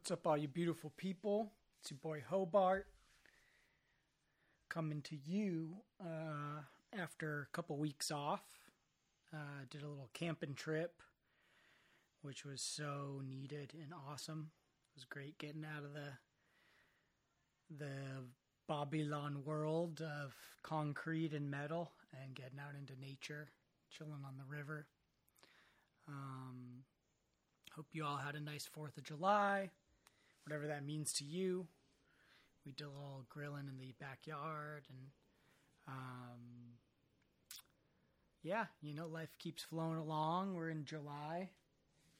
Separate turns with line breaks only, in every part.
What's up, all you beautiful people? It's your boy Hobart coming to you uh, after a couple weeks off. Uh, did a little camping trip, which was so needed and awesome. It was great getting out of the the Babylon world of concrete and metal and getting out into nature, chilling on the river. Um, hope you all had a nice 4th of July, whatever that means to you. We did a little grilling in the backyard and, um, yeah, you know, life keeps flowing along. We're in July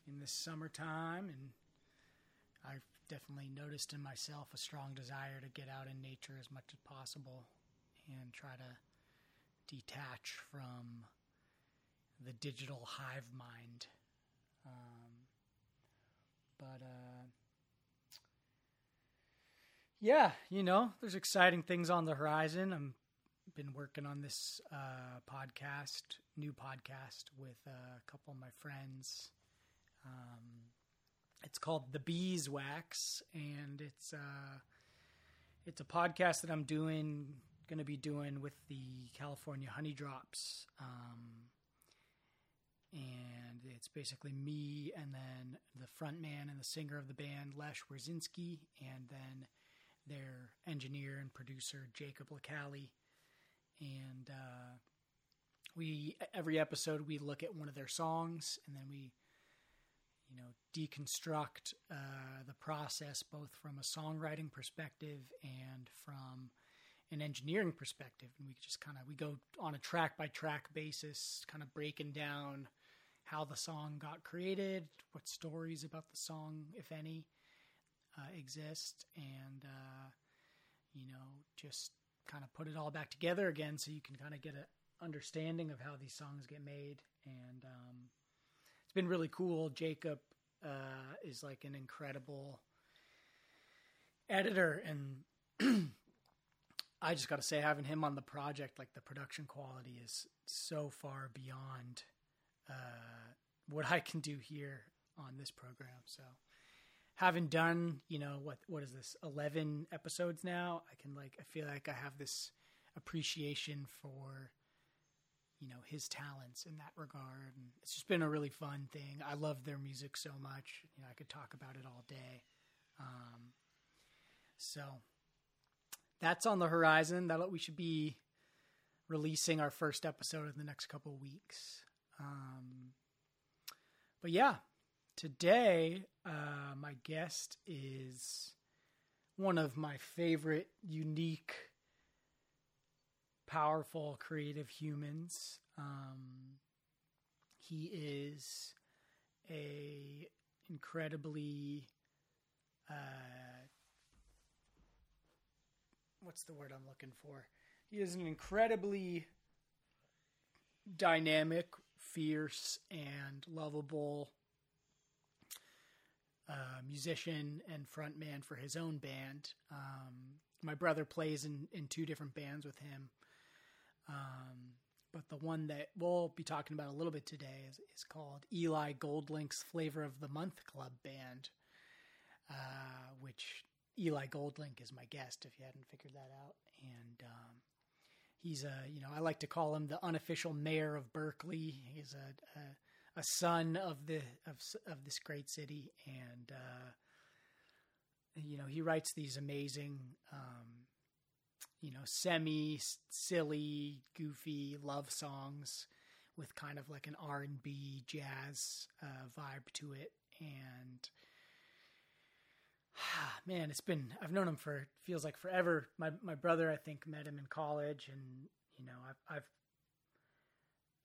in the summertime, and I've definitely noticed in myself a strong desire to get out in nature as much as possible and try to detach from the digital hive mind. Um, but uh, yeah, you know, there's exciting things on the horizon. I'm been working on this uh, podcast, new podcast with a couple of my friends. Um, it's called The Beeswax, and it's uh, it's a podcast that I'm doing, going to be doing with the California Honeydrops. Um, and it's basically me and then the front man and the singer of the band Lech Wierzynski and then their engineer and producer Jacob LaCali and uh, we every episode we look at one of their songs and then we you know deconstruct uh, the process both from a songwriting perspective and from an engineering perspective. And we just kind of we go on a track by track basis kind of breaking down how the song got created, what stories about the song, if any, uh, exist, and uh, you know, just kind of put it all back together again, so you can kind of get an understanding of how these songs get made. And um, it's been really cool. Jacob uh, is like an incredible editor, and I just got to say, having him on the project, like the production quality is so far beyond uh, what I can do here on this program. So, having done, you know, what what is this, eleven episodes now, I can like I feel like I have this appreciation for you know his talents in that regard and it's just been a really fun thing. I love their music so much you know i could talk about it all day. Um, so that's on the horizon. That we should be releasing our first episode in the next couple weeks. Um, but yeah, today uh, my guest is one of my favorite, unique, powerful, creative humans. Um, he is a incredibly uh, what's the word I'm looking for? He is an incredibly dynamic, fierce and lovable uh, musician and frontman for his own band. Um, my brother plays in, in two different bands with him. Um, but the one that we'll be talking about a little bit today is, is called Eli Goldlink's Flavor of the Month Club Band, uh, which Eli Goldlink is my guest, if you hadn't figured that out. And um, He's a, you know, I like to call him the unofficial mayor of Berkeley. He's a, a, a son of the of of this great city, and uh, you know, he writes these amazing, um, you know, semi silly, goofy love songs with kind of like an R and B jazz uh, vibe to it, and man, it's been I've known him for feels like forever. My my brother I think met him in college, and you know I've I've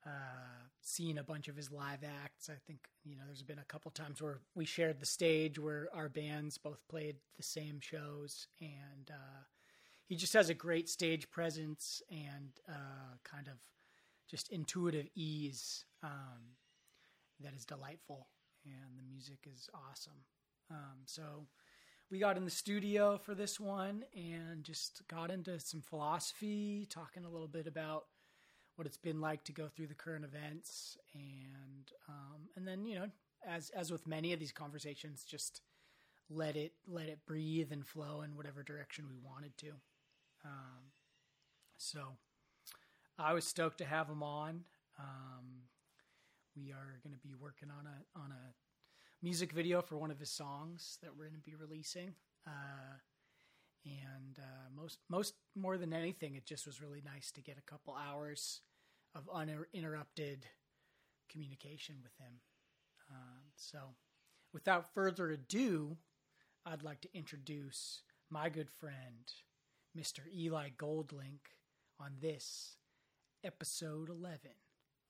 uh, seen a bunch of his live acts. I think you know there's been a couple times where we shared the stage where our bands both played the same shows, and uh, he just has a great stage presence and uh, kind of just intuitive ease um, that is delightful, and the music is awesome. Um, so we got in the studio for this one and just got into some philosophy, talking a little bit about what it's been like to go through the current events, and um, and then you know, as as with many of these conversations, just let it let it breathe and flow in whatever direction we wanted to. Um, so I was stoked to have him on. Um, we are going to be working on a on a music video for one of his songs that we're going to be releasing. Uh, and uh, most most more than anything, it just was really nice to get a couple hours of uninterrupted communication with him. Um, so, without further ado, I'd like to introduce my good friend, Mr. Eli Goldlink, on this episode 11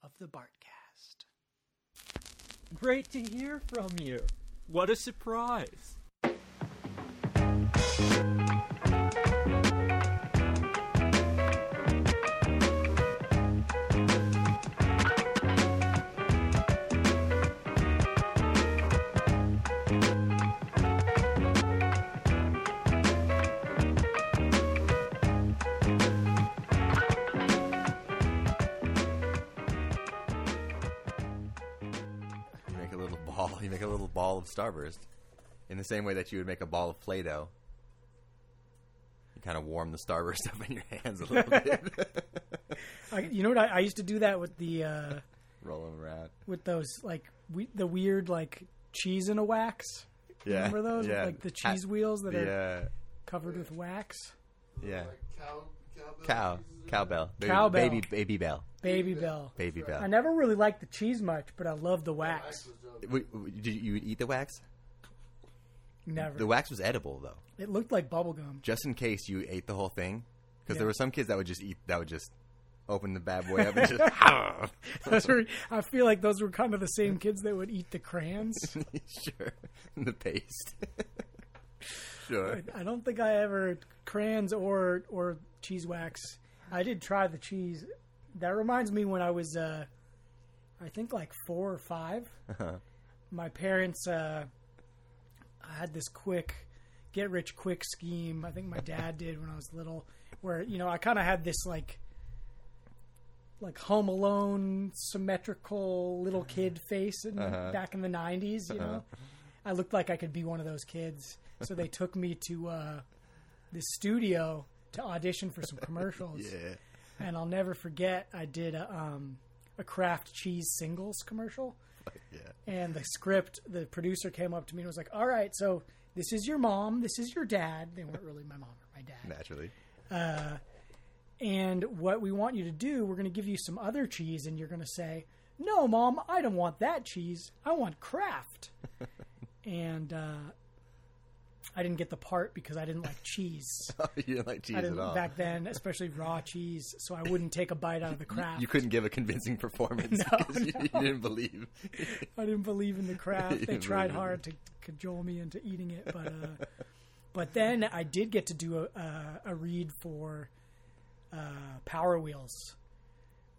of the Bartcast.
Great to hear from you. What a surprise.
Of Starburst, in the same way that you would make a ball of Play-Doh. You kind of warm the Starburst up in your hands a little bit.
I, you know what? I, I used to do that with the uh,
Roll them around.
with those like we, the weird like cheese in a wax.
Yeah,
Remember those? With,
yeah.
like the cheese wheels that are
Yeah,
covered with wax.
yeah.
Cow,
Cow, cowbell, baby,
Cowbell.
baby, baby bell,
Baby Bell.
baby bell.
I never really liked the cheese much, but I love the wax.
Wait, wait, Did you eat the wax?
Never.
The wax was edible though,
it looked like bubblegum.
just in case you ate the whole thing. Because
Yeah.
there were some kids that would just eat, that would just open the bad boy up and just. Ah!
Those were, I feel like those were kind of the same kids that would eat the crayons.
sure, the paste. sure.
I don't think I ever crayons or or cheese wax. I did try the cheese. That reminds me when I was, uh, I think like four or 5 My parents uh, had this quick, get rich quick scheme. I think my dad did when I was little, where you know I kind of had this like, like Home Alone symmetrical little kid face in,
Uh-huh.
back in the '90s. You know, I looked like I could be one of those kids. So they took me to uh, this studio to audition for some commercials.
Yeah.
And I'll never forget, I did a, um, a Kraft cheese singles commercial.
Yeah.
And the script, the producer came up to me and was like, All right, so this is your mom, this is your dad. They weren't really my mom or my dad.
Naturally.
And what we want you to do, we're going to give you some other cheese, and you're going to say, No, mom, I don't want that cheese. I want Kraft. and uh, I didn't get the part because I didn't like cheese.
you didn't like cheese
I didn't
at all.
back then, especially raw cheese, so I wouldn't take a bite out of the Kraft.
You couldn't give a convincing performance
No,
because you, you didn't believe.
I didn't believe in the Kraft.
You
They tried hard to cajole me into eating it, but uh, but then I did get to do a, a, a read for uh, Power Wheels,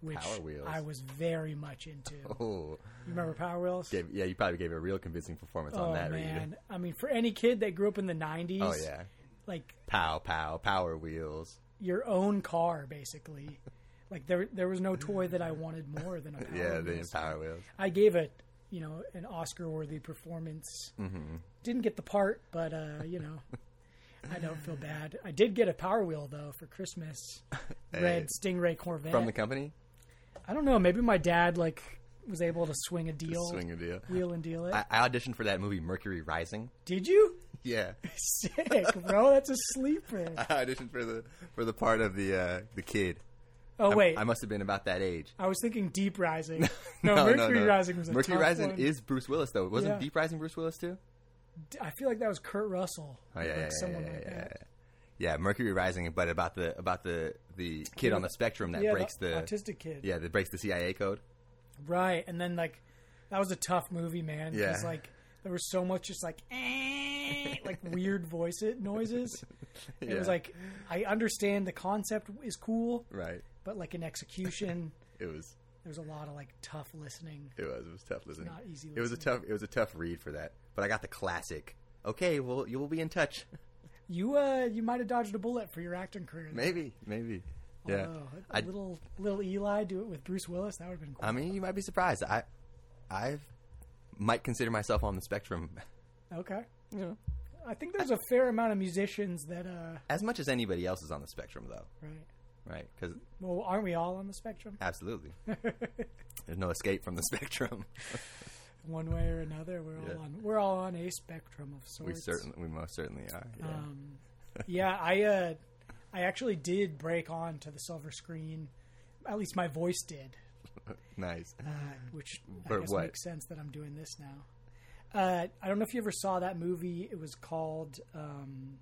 which
Power Wheels.
I was very much into.
Oh,
You remember Power Wheels?
gave, yeah, you probably gave a real convincing performance
oh
on that
man,
read.
I mean, for any kid that grew up in the '90s,
Oh yeah,
like
pow pow power wheels.
your own car, basically. Like there, there was no toy that I wanted more than a Power
yeah, the
Wheels.
power wheels.
I gave it, you know, an Oscar-worthy performance.
Mm-hmm.
Didn't get the part, but uh, you know, I don't feel bad. I did get a Power Wheel though for Christmas, red Stingray Corvette.
From the company,
I don't know. Maybe my dad like was able to swing a deal,
swing a deal.
wheel and deal it.
I, I auditioned for that movie Mercury Rising.
did you?
Yeah,
Sick, bro. That's a sleeper.
I auditioned for the for the part of the uh, the kid.
Oh wait,
I, must have been about that age.
I was thinking Deep Rising. No, Mercury Rising was a
Mercury
tough
Rising
one.
is Bruce Willis though. Wasn't
Yeah.
Deep Rising Bruce Willis too?
I feel like that was Kurt Russell.
Oh yeah,
like
yeah, yeah,
someone
yeah,
like
yeah,
that.
yeah. Yeah, Mercury Rising, but about the about the the kid on the spectrum that
yeah,
breaks the,
autistic kid.
yeah that breaks the CIA code.
Right, and then like that was a tough movie, man. Because
Yeah.
like there was so much just like eh, like weird voice it noises. It was like I understand the concept is cool,
Right.
but like in execution,
It was
there was a lot of like tough listening.
it was it was tough listening.
not easy
It was a tough it was a tough read for that, but I got the classic. Okay, well you will be in touch.
You uh you might have dodged a bullet for your acting career. there.
Maybe, maybe. Yeah.
Although, a
I,
little little Eli do it with Bruce Willis. That would have been cool.
I mean, you might be surprised. I I might consider myself on the spectrum.
okay.
You know,
I think there's a fair amount of musicians that, uh,
As much as anybody else is on the spectrum, though,
right?
right? Because
Well, aren't we all on the spectrum?
absolutely, there's no escape from the spectrum.
One way or another, we're all on. We're all on a spectrum of sorts.
we certainly, we most certainly are. Yeah.
Um, yeah, I uh, I actually did break on to the silver screen. At least my voice did,
nice.
uh, which I guess
what?
makes sense that I'm doing this now. Uh, I don't know if you ever saw that movie. It was called um,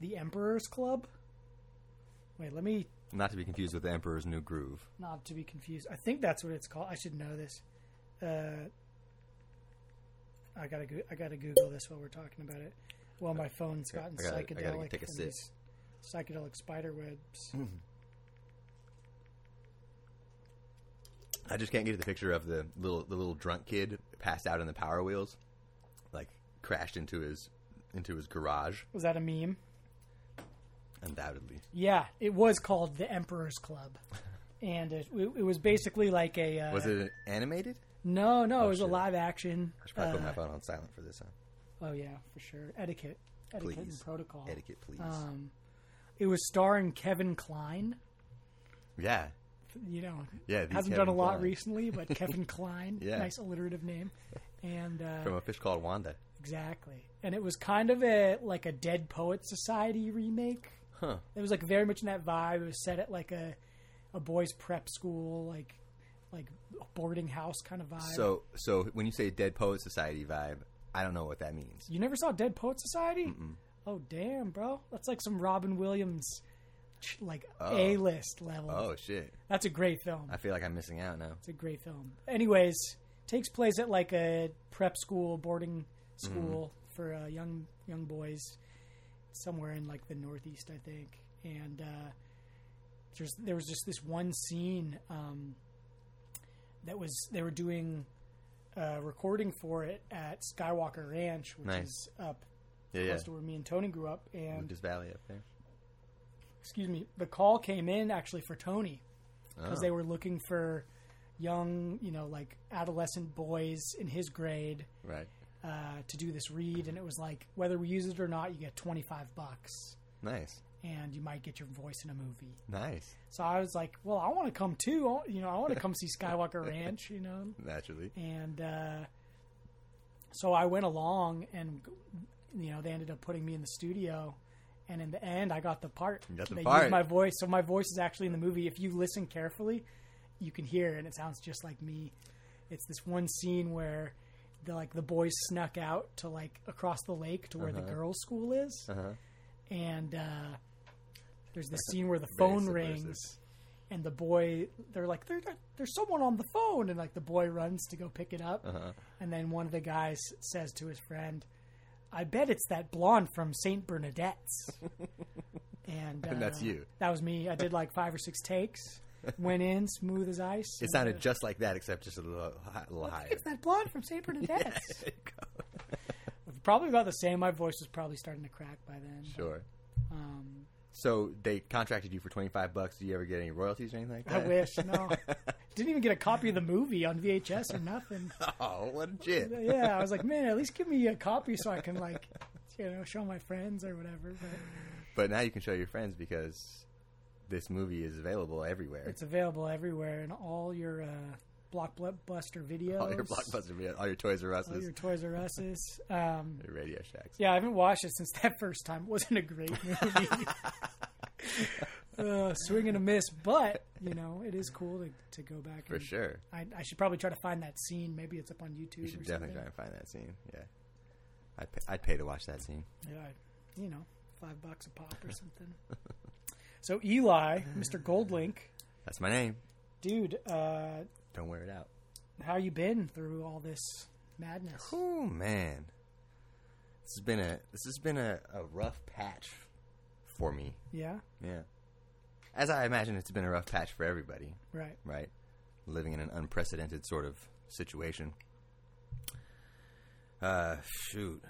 The Emperor's Club. Wait, let me
Not to be confused with the Emperor's New Groove.
not to be confused. I think that's what it's called. I should know this. Uh, I gotta go- I gotta Google this while we're talking about it. Well, my phone's
Okay,
gotten
I gotta- I
psychedelic.
gotta take a
from
sip.
these Psychedelic spider webs.
I just can't get the picture of the little the little drunk kid passed out in the Power Wheels, like crashed into his into his garage.
Was that a meme?
Undoubtedly,
Yeah, it was called the Emperor's Club, and it, it was basically like a. Uh,
was it animated?
No, no,
Oh,
it was a live action.
I should probably put
uh,
my phone on silent for this. Huh?
Oh yeah, for sure. Etiquette, etiquette
Please.
and protocol.
Etiquette, please.
Um, it was starring Kevin Kline.
yeah,
You know,
yeah.
hasn't
Kevin
done a lot
Kline
recently, but Kevin Kline,
Yeah.
nice alliterative name, and uh,
from a fish called Wanda.
exactly. And it was kind of a like a Dead Poet Society remake.
Huh.
It was like very much in that vibe. It was set at like a a boys' prep school, like like a boarding house kind of vibe.
So, so when you say Dead Poet Society vibe, I don't know what that means.
you never saw Dead Poet Society? Oh damn, bro, that's like some Robin Williams, like
Oh.
A list level.
Oh shit!
That's a great film.
I feel like I'm missing out now.
It's a great film. Anyways, takes place at like a prep school, boarding school for uh, young young boys, somewhere in like the Northeast, I think. And uh, there's there was just this one scene um, that was they were doing uh, recording for it at Skywalker Ranch, which
Nice.
is up
Yeah, yeah.
close to where me and Tony grew up. And
Lucas Valley up there.
excuse me, the call came in actually for Tony because
Oh.
they were looking for young, you know, like adolescent boys in his grade
Right.
uh, to do this read, and it was like whether we use it or not, you get twenty five bucks,
Nice.
And you might get your voice in a movie.
Nice.
So I was like, well, I want to come too. You know, I want to come see Skywalker Ranch. You know,
Naturally.
and uh, so I went along, and you know, they ended up putting me in the studio. And in the end, I got the part.
You got the
they
part.
used my voice, so my voice is actually in the movie. If you listen carefully, you can hear, it, and it sounds just like me. It's this one scene where the like the boys snuck out to like across the lake to where the girls' school is,
Uh huh.
and uh, there's this scene where the phone rings, and the boy they're like there, there's someone on the phone, and like the boy runs to go pick it up,
Uh huh.
and then one of the guys says to his friend, "I bet it's that blonde from Saint Bernadette's." and,
And that's
uh,
you.
That was me. I did like five or six takes. Went in smooth as ice.
It sounded
uh,
just like that, except just a little, a little higher.
It's that blonde from Saint Bernadette's.
Go.
probably about the same. My voice was probably starting to crack by then. but,
Sure.
Um,
So they contracted you for twenty five bucks. Do you ever get any royalties or anything like
I wish. No, didn't even get a copy of the movie on VHS or nothing.
oh, what a jit!
Yeah, I was like, man, at least give me a copy so I can like, you know, show my friends or whatever. But
But now you can show your friends because this movie is available everywhere.
it's available everywhere in all your uh, blockbuster videos,
all your blockbuster, videos, all your Toys R Us's,
all your Toys R Us's. Um,
your Radio Shacks.
yeah, I haven't watched it since that first time. It wasn't a great movie. uh, swing and a miss, but you know it is cool to, to go back.
For
and,
sure.
I, I should probably try to find that scene. Maybe it's up on YouTube.
You should definitely
something.
try and find that scene. Yeah, I'd pay, I'd pay to watch that scene.
Yeah, I- you know, five bucks a pop or something. so Eli, Mr. Goldlink,
That's my name.
dude, uh,
Don't wear it out.
how you been through all this madness?
Oh man, this has been a this has been a, a rough patch for me.
Yeah,
Yeah, as I imagine it's been a rough patch for everybody.
right.
right? Living in an unprecedented sort of situation. Uh, shoot.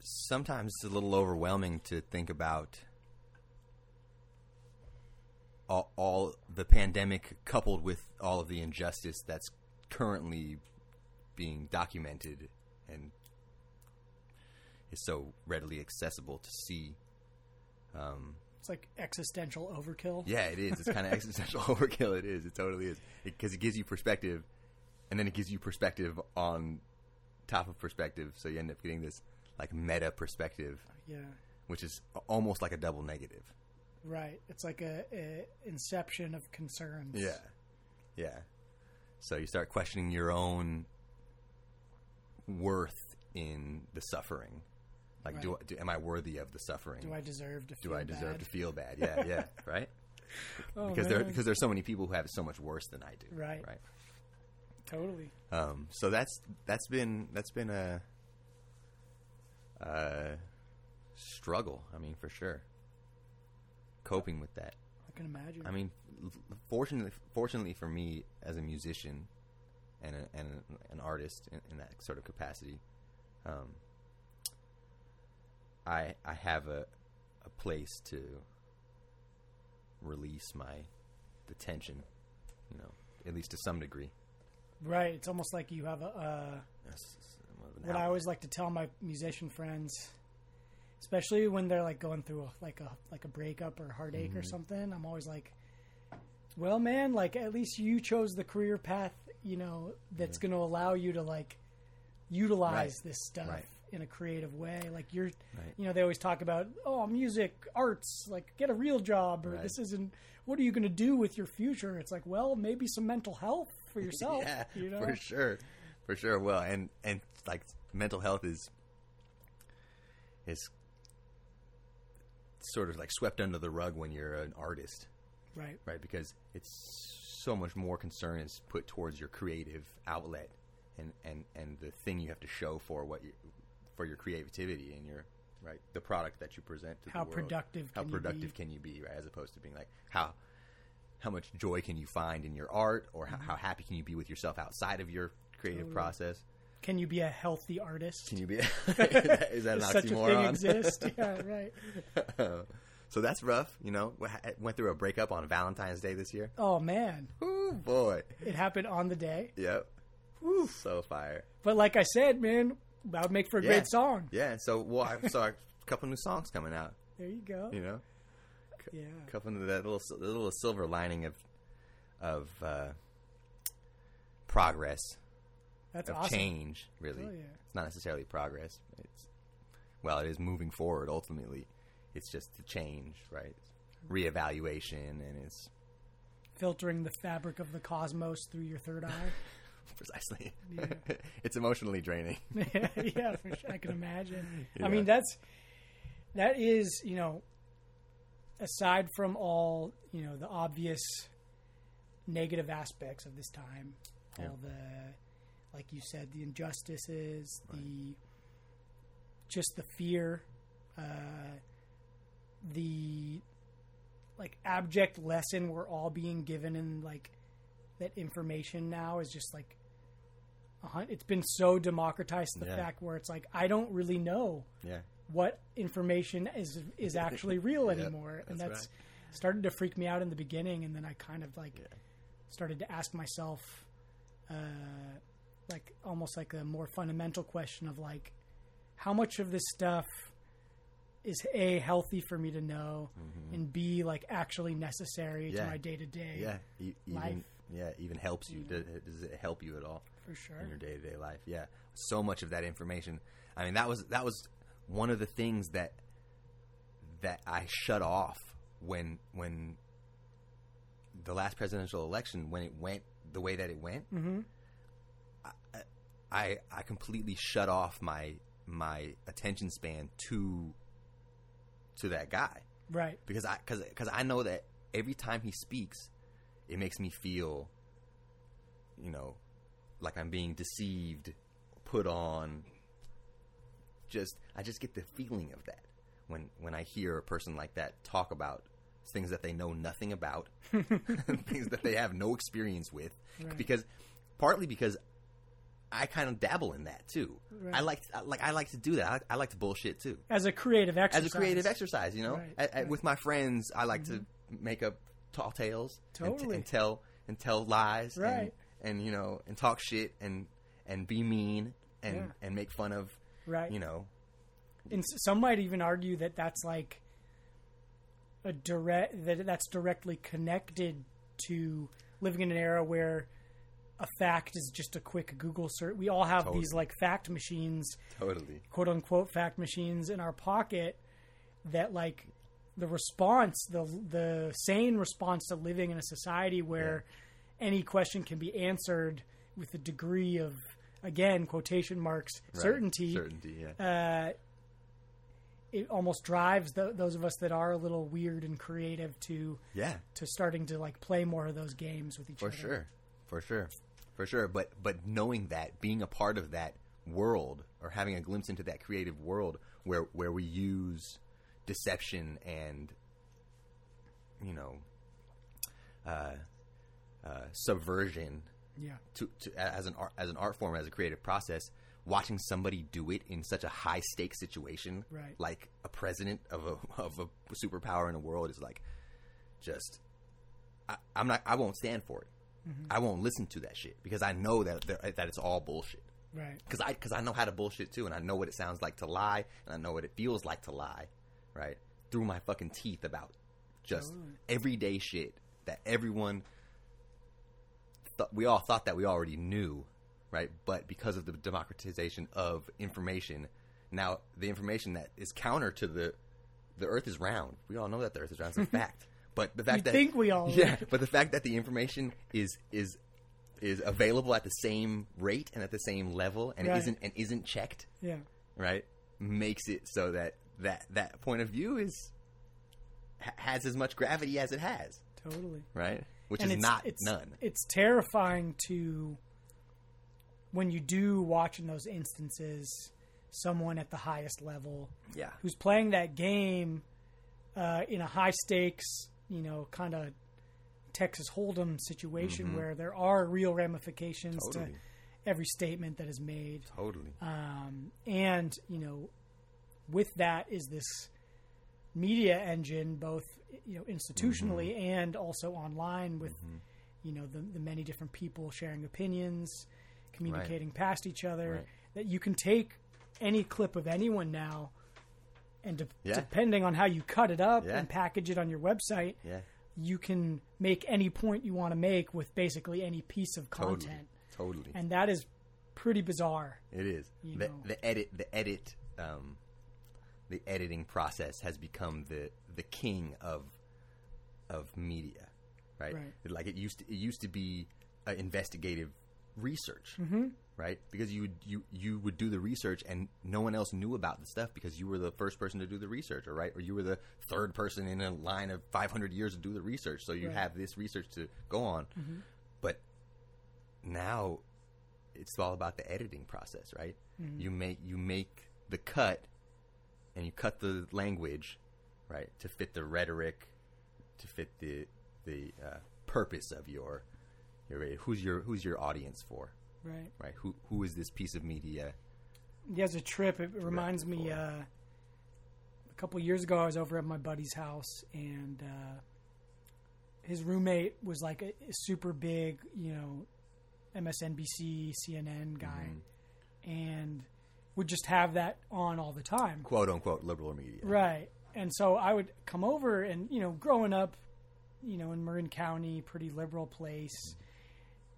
Sometimes it's a little overwhelming to think about all, all the pandemic coupled with all of the injustice that's currently being documented and is so readily accessible to see. Um,
It's like existential overkill.
yeah, it is. It's kind of existential overkill. It is. It totally is because it, gives you perspective, and then it gives you perspective on top of perspective. So you end up getting this like meta perspective,
Yeah.
which is almost like a double negative.
Right. It's like a, a inception of concerns.
Yeah, yeah. So you start questioning your own worth in the suffering. Like, do,
Right.
do am I worthy of the suffering?
Do I deserve to feel
do I deserve
bad?
to feel bad? Yeah, yeah, right.
Oh,
because there
man.
because there's so many people who have it so much worse than I do.
Right.
Right.
Totally.
Um, so that's that's been that's been a, a struggle. I mean, for sure. Coping with that.
I can imagine.
I mean, fortunately, fortunately for me as a musician and a, and a, an artist in, in that sort of capacity, um, I I have a a place to release my the tension, you know, at least to some degree.
right. It's almost like you have a. Uh,
That's somewhat of an
what I always like to tell my musician friends, especially when they're like going through a, like a like a breakup or heartache
Mm-hmm.
or something, I'm always like, "Well, man, like at least you chose the career path, you know, that's going to allow you to like utilize
Right.
this stuff
Right.
in a creative way. Like you're,
Right.
you know, they always talk about, oh, music, arts, like get a real job, or this isn't. What are you going to do with your future? It's like, well, maybe some mental health for yourself.
yeah,
you know,
for sure, for sure. Well, and and like mental health is is sort of like swept under the rug when you're an artist,
right?
right? Because it's so much more concern is put towards your creative outlet and and and the thing you have to show for what you for your creativity and your right the product that you present to
How
the world.
productive
how
can you
productive
be?
can you be right as opposed to being like how how much joy can you find in your art or how, mm-hmm. how happy can you be with yourself outside of your creative
Totally.
process
Can you be a healthy artist?
can you be is that, is that an
Does such a thing
oxymoron
exist? yeah, right.
so that's rough you know went through a breakup on valentine's day this year
Oh man,
oh boy
it happened on the day.
yep
Whew.
so fire
But like I said, man, that would make for a
Yeah.
great song.
Yeah, so well, I saw a couple new songs coming out.
There you go.
You know,
Yeah.
a couple of that little little silver lining of of uh, progress
That's
of
awesome.
change. Really,
Oh, yeah.
it's not necessarily progress. It's well, it is moving forward. Ultimately, it's just the change, right? Reevaluation, and it's
Filtering the fabric of the cosmos through your third eye.
precisely
Yeah.
it's emotionally draining.
yeah, for sure. I can imagine.
Yeah.
I mean, that's that is you know, aside from all you know the obvious negative aspects of this time, all the like you said, the injustices, the just the fear, uh, the like abject lesson we're all being given in like that information now is just like it's been so democratized the
Yeah.
fact where it's like I don't really know
Yeah,
what information is is actually real
Yep,
anymore, and
that's
that's
right.
started to freak me out in the beginning, and then I kind of like
Yeah.
started to ask myself, uh, like almost like a more fundamental question of like, how much of this stuff is a healthy for me to know, and b like actually necessary
Mm-hmm. Yeah.
to my day to day,
yeah, e- even
Life.
yeah, even helps you. Does, does it help you at all?
for sure.
in your day to day life. Yeah, so much of that information. I mean, that was that was one of the things that that I shut off when when the last presidential election when it went the way that it went.
Mm-hmm.
I, I completely shut off my my attention span to to that guy
Right.
because I because because I know that every time he speaks, it makes me feel, you know, like I'm being deceived, put on. Just I just get the feeling of that when when I hear a person like that talk about things that they know nothing about, things that they have no experience with,
Right.
because partly because I kind of dabble in that too.
Right.
I like I- like I like to do that. I like, I like to bullshit too
As a creative exercise.
as a creative exercise. You know,
Right,
at-
right.
with my friends, I like to mm-hmm. make up tall tales and, t- and tell and tell lies,
Right.
And, and you know, and talk shit and and be mean and
Yeah.
and make fun of
Right.
you know
and s- some might even argue that that's like a direct that that's directly connected to living in an era where a fact is just a quick Google search. We all have
Totally.
these like fact machines,
Totally.
quote unquote fact machines in our pocket that like the response, the the sane response to living in a society where any question can be answered with a degree of again quotation marks
Right.
certainty
Certainty. Yeah.
uh, it almost drives tho- those of us that are a little weird and creative to
yeah.
to starting to like play more of those games with each
For
other.
For sure. For sure. For sure. But but knowing that, being a part of that world or having a glimpse into that creative world where where we use deception and you know uh, uh, subversion
Yeah,
to, to as an art, as an art form as a creative process watching somebody do it in such a high stakes situation
Right.
like a president of a of a superpower in the world is like just I, I'm not I won't stand for it Mm-hmm. I won't listen to that shit because I know that that it's all bullshit
right.
because I because I know how to bullshit too, and I know what it sounds like to lie, and I know what it feels like to lie, right? Through my fucking teeth about just everyday shit that everyone thought we all thought that we already knew, right? But because of the democratization of information, now the information that is counter to the the Earth is round. We all know that the Earth is round. It's a fact. But the fact
You
that
think we all
yeah,
would.
but the fact that the information is is is available at the same rate and at the same level and
Right.
isn't and isn't checked,
Yeah,
right? Makes it so that that that point of view is has as much gravity as it has,
totally.
right? Which
and
is
it's,
not
it's,
none.
It's terrifying to when you do watch in those instances someone at the highest level
Yeah.
who's playing that game uh, in a high stakes, you know, kind of Texas Hold'em situation where there are real ramifications
Mm-hmm. Totally.
to every statement that is made.
Totally.
Um, and you know, with that is this media engine, both you know institutionally
Mm-hmm.
and also online, with you know the, the many different people sharing opinions, communicating past each other.
Right.
That you can take any clip of anyone now, and de-
Yeah.
depending on how you cut it up
Yeah.
and package it on your website,
Yeah.
you can make any point you want to make with basically any piece of content,
Totally.
and that is pretty bizarre.
It is the the edit the edit um, the editing process has become the the king of of media, right?
Right.
Like it used to, it used to be uh, investigative research,
Mm-hmm.
right? Because you would you you would do the research and no one else knew about the stuff because you were the first person to do the research, or right, or you were the third person in a line of 500 years to do the research, so you
Right.
have this research to go on. But now it's all about the editing process, right? You make you make the cut, and you cut the language, right, to fit the rhetoric, to fit the the uh, purpose of your your who's your who's your audience for,
Right.
right? Who who is this piece of media?
He has a trip. It reminds me. Uh, a couple years ago, I was over at my buddy's house, and uh, his roommate was like a, a super big, you know, MSNBC, CNN guy, and would just have that on all the time.
quote unquote liberal media.
Right. And so I would come over and, you know, growing up, you know, in Marin County, pretty liberal place,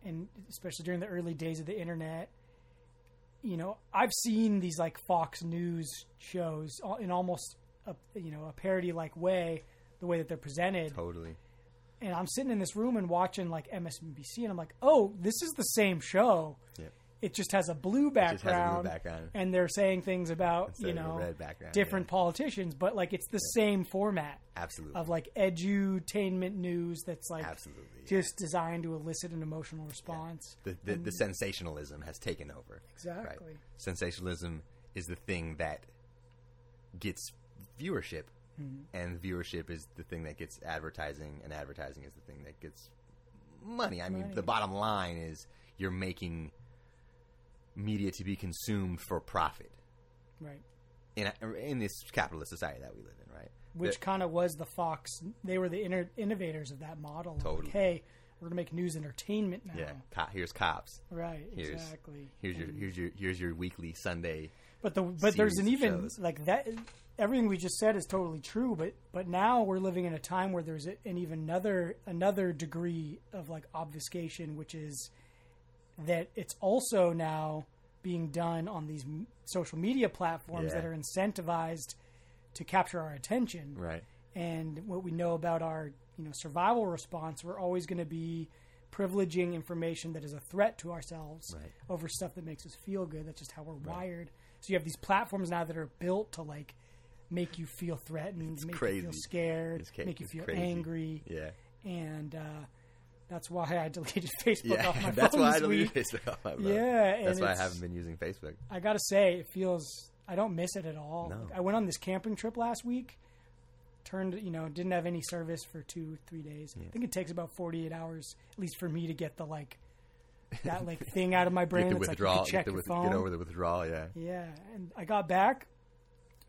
and especially during the early days of the internet, you know, I've seen these like Fox News shows in almost a, you know, a parody like way, the way that they're presented.
Totally.
And I'm sitting in this room and watching like MSNBC and I'm like, "Oh, this is the same show.
Yep.
It just has a blue
just has a blue
background,
background.
and they're saying things about
Instead
you know different
yeah.
politicians, but like it's the same format
Absolutely.
of like edutainment news that's like
Absolutely.
just designed to elicit an emotional response.
the, the, the sensationalism has taken over.
Exactly.
Right? Sensationalism is the thing that gets viewership,
Mm-hmm.
and viewership is the thing that gets advertising, and advertising is the thing that gets money. I mean,
Money.
the bottom line is you're making media to be consumed for profit
Right.
in a, in this capitalist society that we live in, right?
Which kind of was the Fox. They were the inner innovators of that model. Like,
Totally.
hey, we're gonna make news entertainment now.
yeah, co- here's cops.
Right.
Here's
exactly.
here's your here's your here's your weekly Sunday
But the but there's an even
shows.
like that. Everything we just said is totally true, but but now we're living in a time where there's an even another another degree of like obfuscation, which is that it's also now being done on these m- social media platforms
Yeah.
that are incentivized to capture our attention.
Right.
And what we know about our you know survival response, we're always going to be privileging information that is a threat to ourselves
Right.
over stuff that makes us feel good. That's just how we're wired. So you have these platforms now that are built to like make you feel threatened, make you feel scared,
ca-
make you feel
crazy.
angry,
Yeah.
and uh, that's why I deleted Facebook
Yeah.
off my
That's
phone
why I deleted
week.
Facebook off my phone.
Yeah,
That's why I haven't been using Facebook.
I gotta say, it feels I don't miss it at all.
No.
I went on this camping trip last week. Turned, you know, didn't have any service for two, three days. I think it takes about forty-eight hours, at least for me, to get the like that like thing out of my brain. That's like you
withdrawal.
can check
get, the
your
with-
phone.
get over the withdrawal. Yeah.
Yeah, and I got back,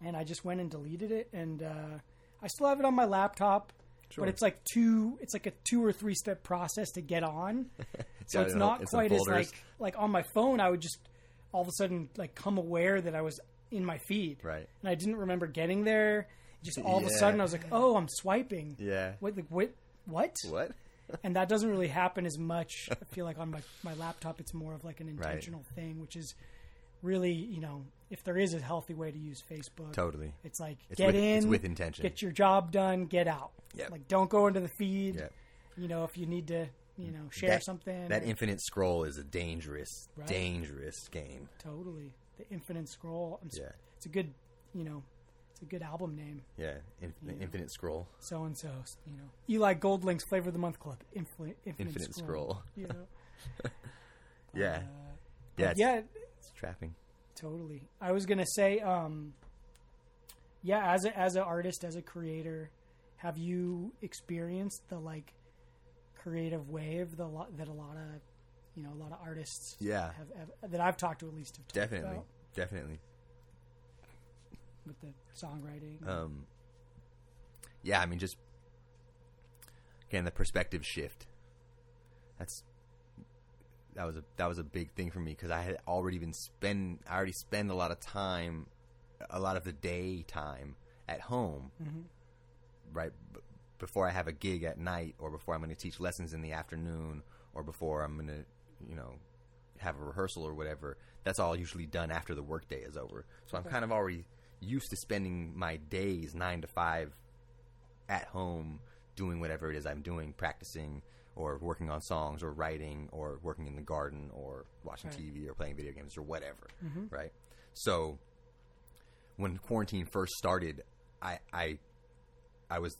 and I just went and deleted it, and uh, I still have it on my laptop.
Sure.
But it's like two. It's like a two or three step process to get on. so
got
it's not
some
quite as like like on my phone. I would just all of a sudden like come aware that I was in my feed,
Right.
and I didn't remember getting there. Just all of a sudden, I was like, "Oh, I'm swiping."
Yeah.
What? Like, what? What?
What?
and that doesn't really happen as much. I feel like on my, my laptop, it's more of like an
Right.
intentional thing, which is really, you know, if there is a healthy way to use Facebook,
Totally.
it's like
It's
get
with-
in,
it's with intention.
get your job done, get out.
Yep.
Like don't go into the feed.
Yep.
You know, if you need to, you know, share
that,
something.
That infinite scroll is a dangerous,
Right.
dangerous game.
totally the infinite scroll. I'm
Yeah.
It's a good, you know, it's a good album name.
Yeah. In,
Yeah.
Infinite scroll.
So and so, you know, Eli Goldlink's flavor of the month club, Infin- infinite,
Infinite
scroll.
scroll.
You know,
Yeah.
Uh,
yeah.
yeah,
It's trapping.
Totally. I was gonna say, um, yeah, as a as an artist, as a creator, have you experienced the like creative wave the lot that a lot of you know a lot of artists
Yeah.
have, have that I've talked to at least have talked
Definitely.
about
Definitely.
with the songwriting.
Um, yeah, I mean, just again the perspective shift. That's that was a that was a big thing for me because I had already been spend I already spend a lot of time, a lot of the day time at home, mm-hmm. right b- before I have a gig at night or before I'm going to teach lessons in the afternoon or before I'm going to you know have a rehearsal or whatever. That's all usually done after the workday is over. So I'm kind of already used to spending my days nine to five at home doing whatever it is I'm doing, practicing or working on songs or writing or working in the garden or watching
Right.
TV or playing video games or whatever. Mm-hmm. Right. So when quarantine first started, I I I was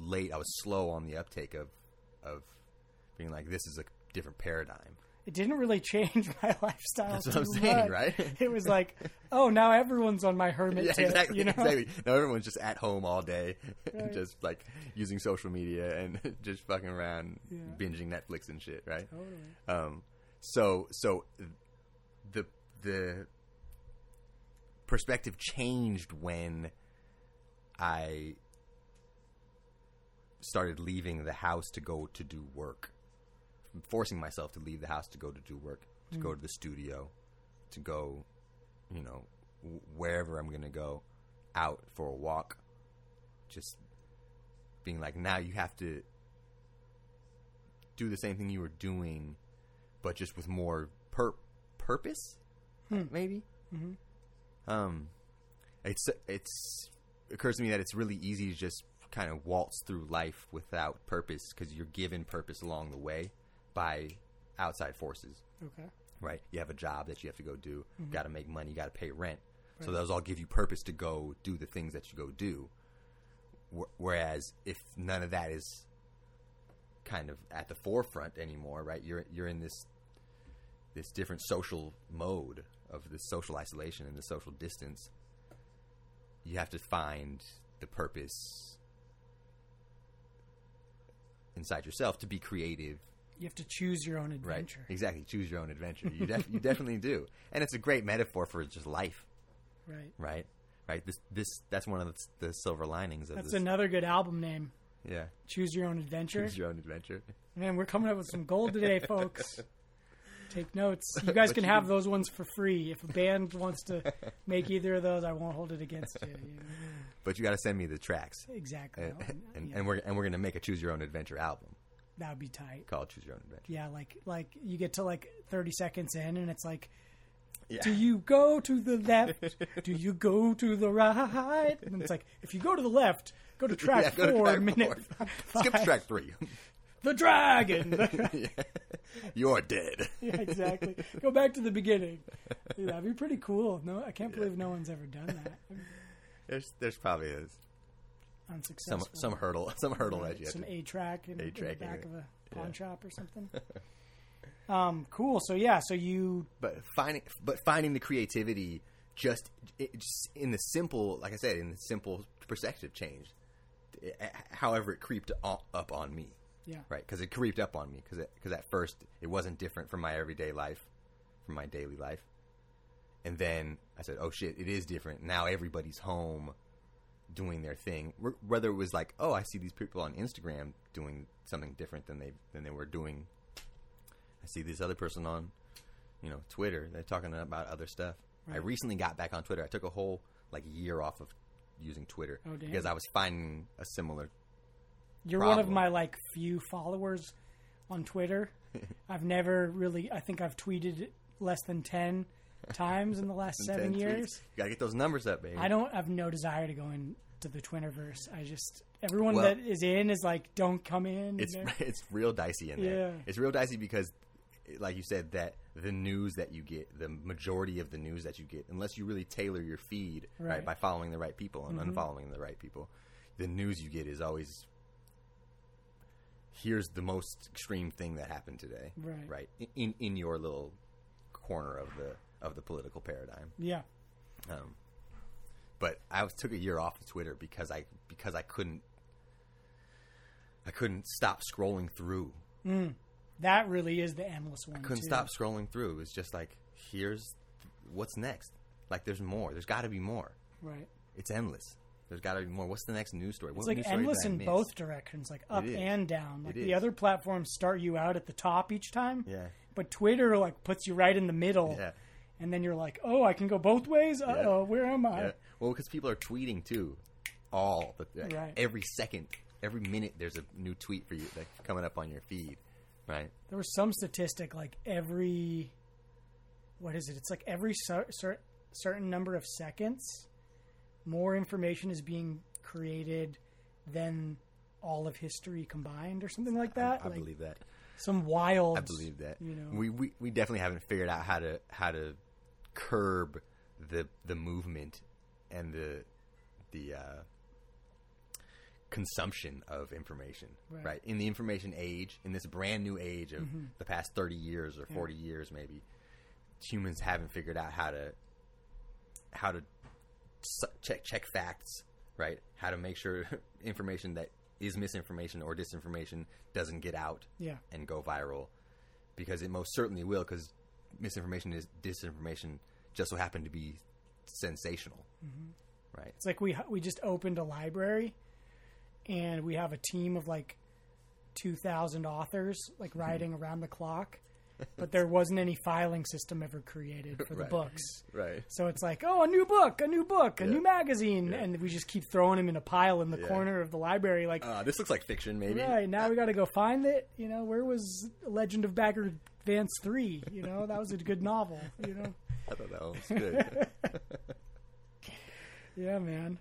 late. I was slow on the uptake of of being like, this is a different paradigm.
It didn't really change my lifestyle.
That's what I'm saying,
much.
right?
It was like, oh, now everyone's on my hermit
yeah,
tip.
exactly.
You know?
Exactly. Now everyone's just at home all day,
Right.
just like using social media and just fucking around,
Yeah.
binging Netflix and shit, right?
Totally.
Um, so so the the perspective changed when I started leaving the house to go to do work, forcing myself to leave the house to go to do work, to go to the studio, to go, you know, w- wherever I'm gonna go, out for a walk, just being like, now you have to do the same thing you were doing, but just with more pur- purpose, maybe.
Mm-hmm.
Um, it's it's it occurs to me that it's really easy to just kind of waltz through life without purpose because you're given purpose along the way by outside forces,
Okay.
right? You have a job that you have to go do,
Mm-hmm.
got to make money, you got to pay rent. So those all give you purpose to go do the things that you go do. Wh- Whereas if none of that is kind of at the forefront anymore, right? You're you're in this this different social mode of this social isolation and the social distance. You have to find the purpose inside yourself to be creative,
You have to choose your own adventure. right?
Exactly. Choose your own adventure. You def- you definitely do, and it's a great metaphor for just life,
Right.
right? Right. This this that's one of the, the silver linings of
That's
this.
another good album name.
yeah.
Choose your own adventure.
Choose your own adventure.
Man, we're coming up with some gold today, folks. Take notes. You guys can have those ones for free. If a band wants to make either of those, I won't hold it against you. you know?
But you got to send me the tracks,
Exactly.
and,
And,
and,
yeah,
and we're and we're gonna make a choose your own adventure album
that would be tight.
called Choose Your Own Adventure.
Yeah, like like you get to like thirty seconds in, and it's like,
Yeah.
do you go to the left? do you go to the right? And it's like, if you go to the left, go to track
Yeah, go to
four,
track
minute
four. Skip track three.
The dragon.
Yeah. You're dead.
yeah, exactly. Go back to the beginning. That'd be pretty cool. No, I can't believe no one's ever done that.
There's there's probably a, some
Unsuccessful.
some hurdle some hurdle that you have
some
to.
A track in, in the
A-track in
back
it.
of a pawn
Yeah.
shop or something. um, cool. So yeah, so you
But finding but finding the creativity just, it, just in the simple, like I said, in the simple perspective change. It- however, it creeped o- up on me.
yeah
right? Because it creeped up on me. Because because at first it wasn't different from my everyday life, from my daily life, and then I said, "Oh shit, it is different." Now everybody's home, doing their thing. Whether it was like, "Oh, I see these people on Instagram doing something different than they than they were doing." I see this other person on, you know, Twitter. They're talking about other stuff. I recently got back on Twitter. I took a whole like year off of using Twitter
Oh,
because I was finding a similar
You're one of my like few followers on Twitter. I've never really. I think I've tweeted less than ten times in the last seven
10 tweets.
years.
You gotta get those numbers up, baby.
I don't have no desire to go into the Twitterverse. I just everyone
Well-
that is in is like, don't come in.
it's it's real dicey in there.
Yeah.
It's real dicey because, like you said, that the news that you get, the majority of the news that you get, unless you really tailor your feed right,
Right. Mm-hmm.
by following the right people and unfollowing the right people, the news you get is always here's the most extreme thing that happened today,
Right.
Right in in your little corner of the of the political paradigm.
yeah,
Um, but I was, took a year off of Twitter because I because I couldn't I couldn't stop scrolling through.
that really is the endless one.
I Couldn't
too.
stop scrolling through. It was just like here's what's next. Like there's more. There's got to be more.
Right.
It's endless. There's got to be more. What's the next news story?
It's
What
like
news
endless in
miss?
both directions, like up and down. Like
It
the
is.
other platforms start you out at the top each time.
Yeah.
But Twitter like puts you right in the middle.
Yeah.
And then you're like, oh, I can go both ways. Uh oh, where am I?
Yeah. Well, because people are tweeting too, all the like,
Right.
every second, every minute. There's a new tweet for you like coming up on your feed, right?
There was some statistic like every, what is it? It's like every cer- cer- certain number of seconds, more information is being created than all of history combined, or something like that.
I
like
believe that.
some wild.
I believe that.
You know,
we, we we definitely haven't figured out how to how to curb the the movement and the the uh, consumption of information.
Right.
Right. in the information age, in this brand new age of
Mm-hmm.
the past thirty years or forty years, maybe humans haven't figured out how to how to check check facts. Right, how to make sure information that is misinformation or disinformation doesn't get out
yeah.
and go viral because it most certainly will because misinformation is disinformation just so happen to be sensational right
It's like we we just opened a library, and we have a team of like two thousand authors
Mm-hmm.
like writing around the clock, but there wasn't any filing system ever created for the
Right.
books.
right
So it's like, oh, a new book, a new book, a
Yeah.
new magazine,
Yeah.
and we just keep throwing them in a pile in the
Yeah.
corner of the library. Like,
uh, this looks like fiction maybe
right now we got to go find it. You know, where was Legend of Bagger Vance three? You know, that was a good novel. You know,
i thought that was good
yeah, man,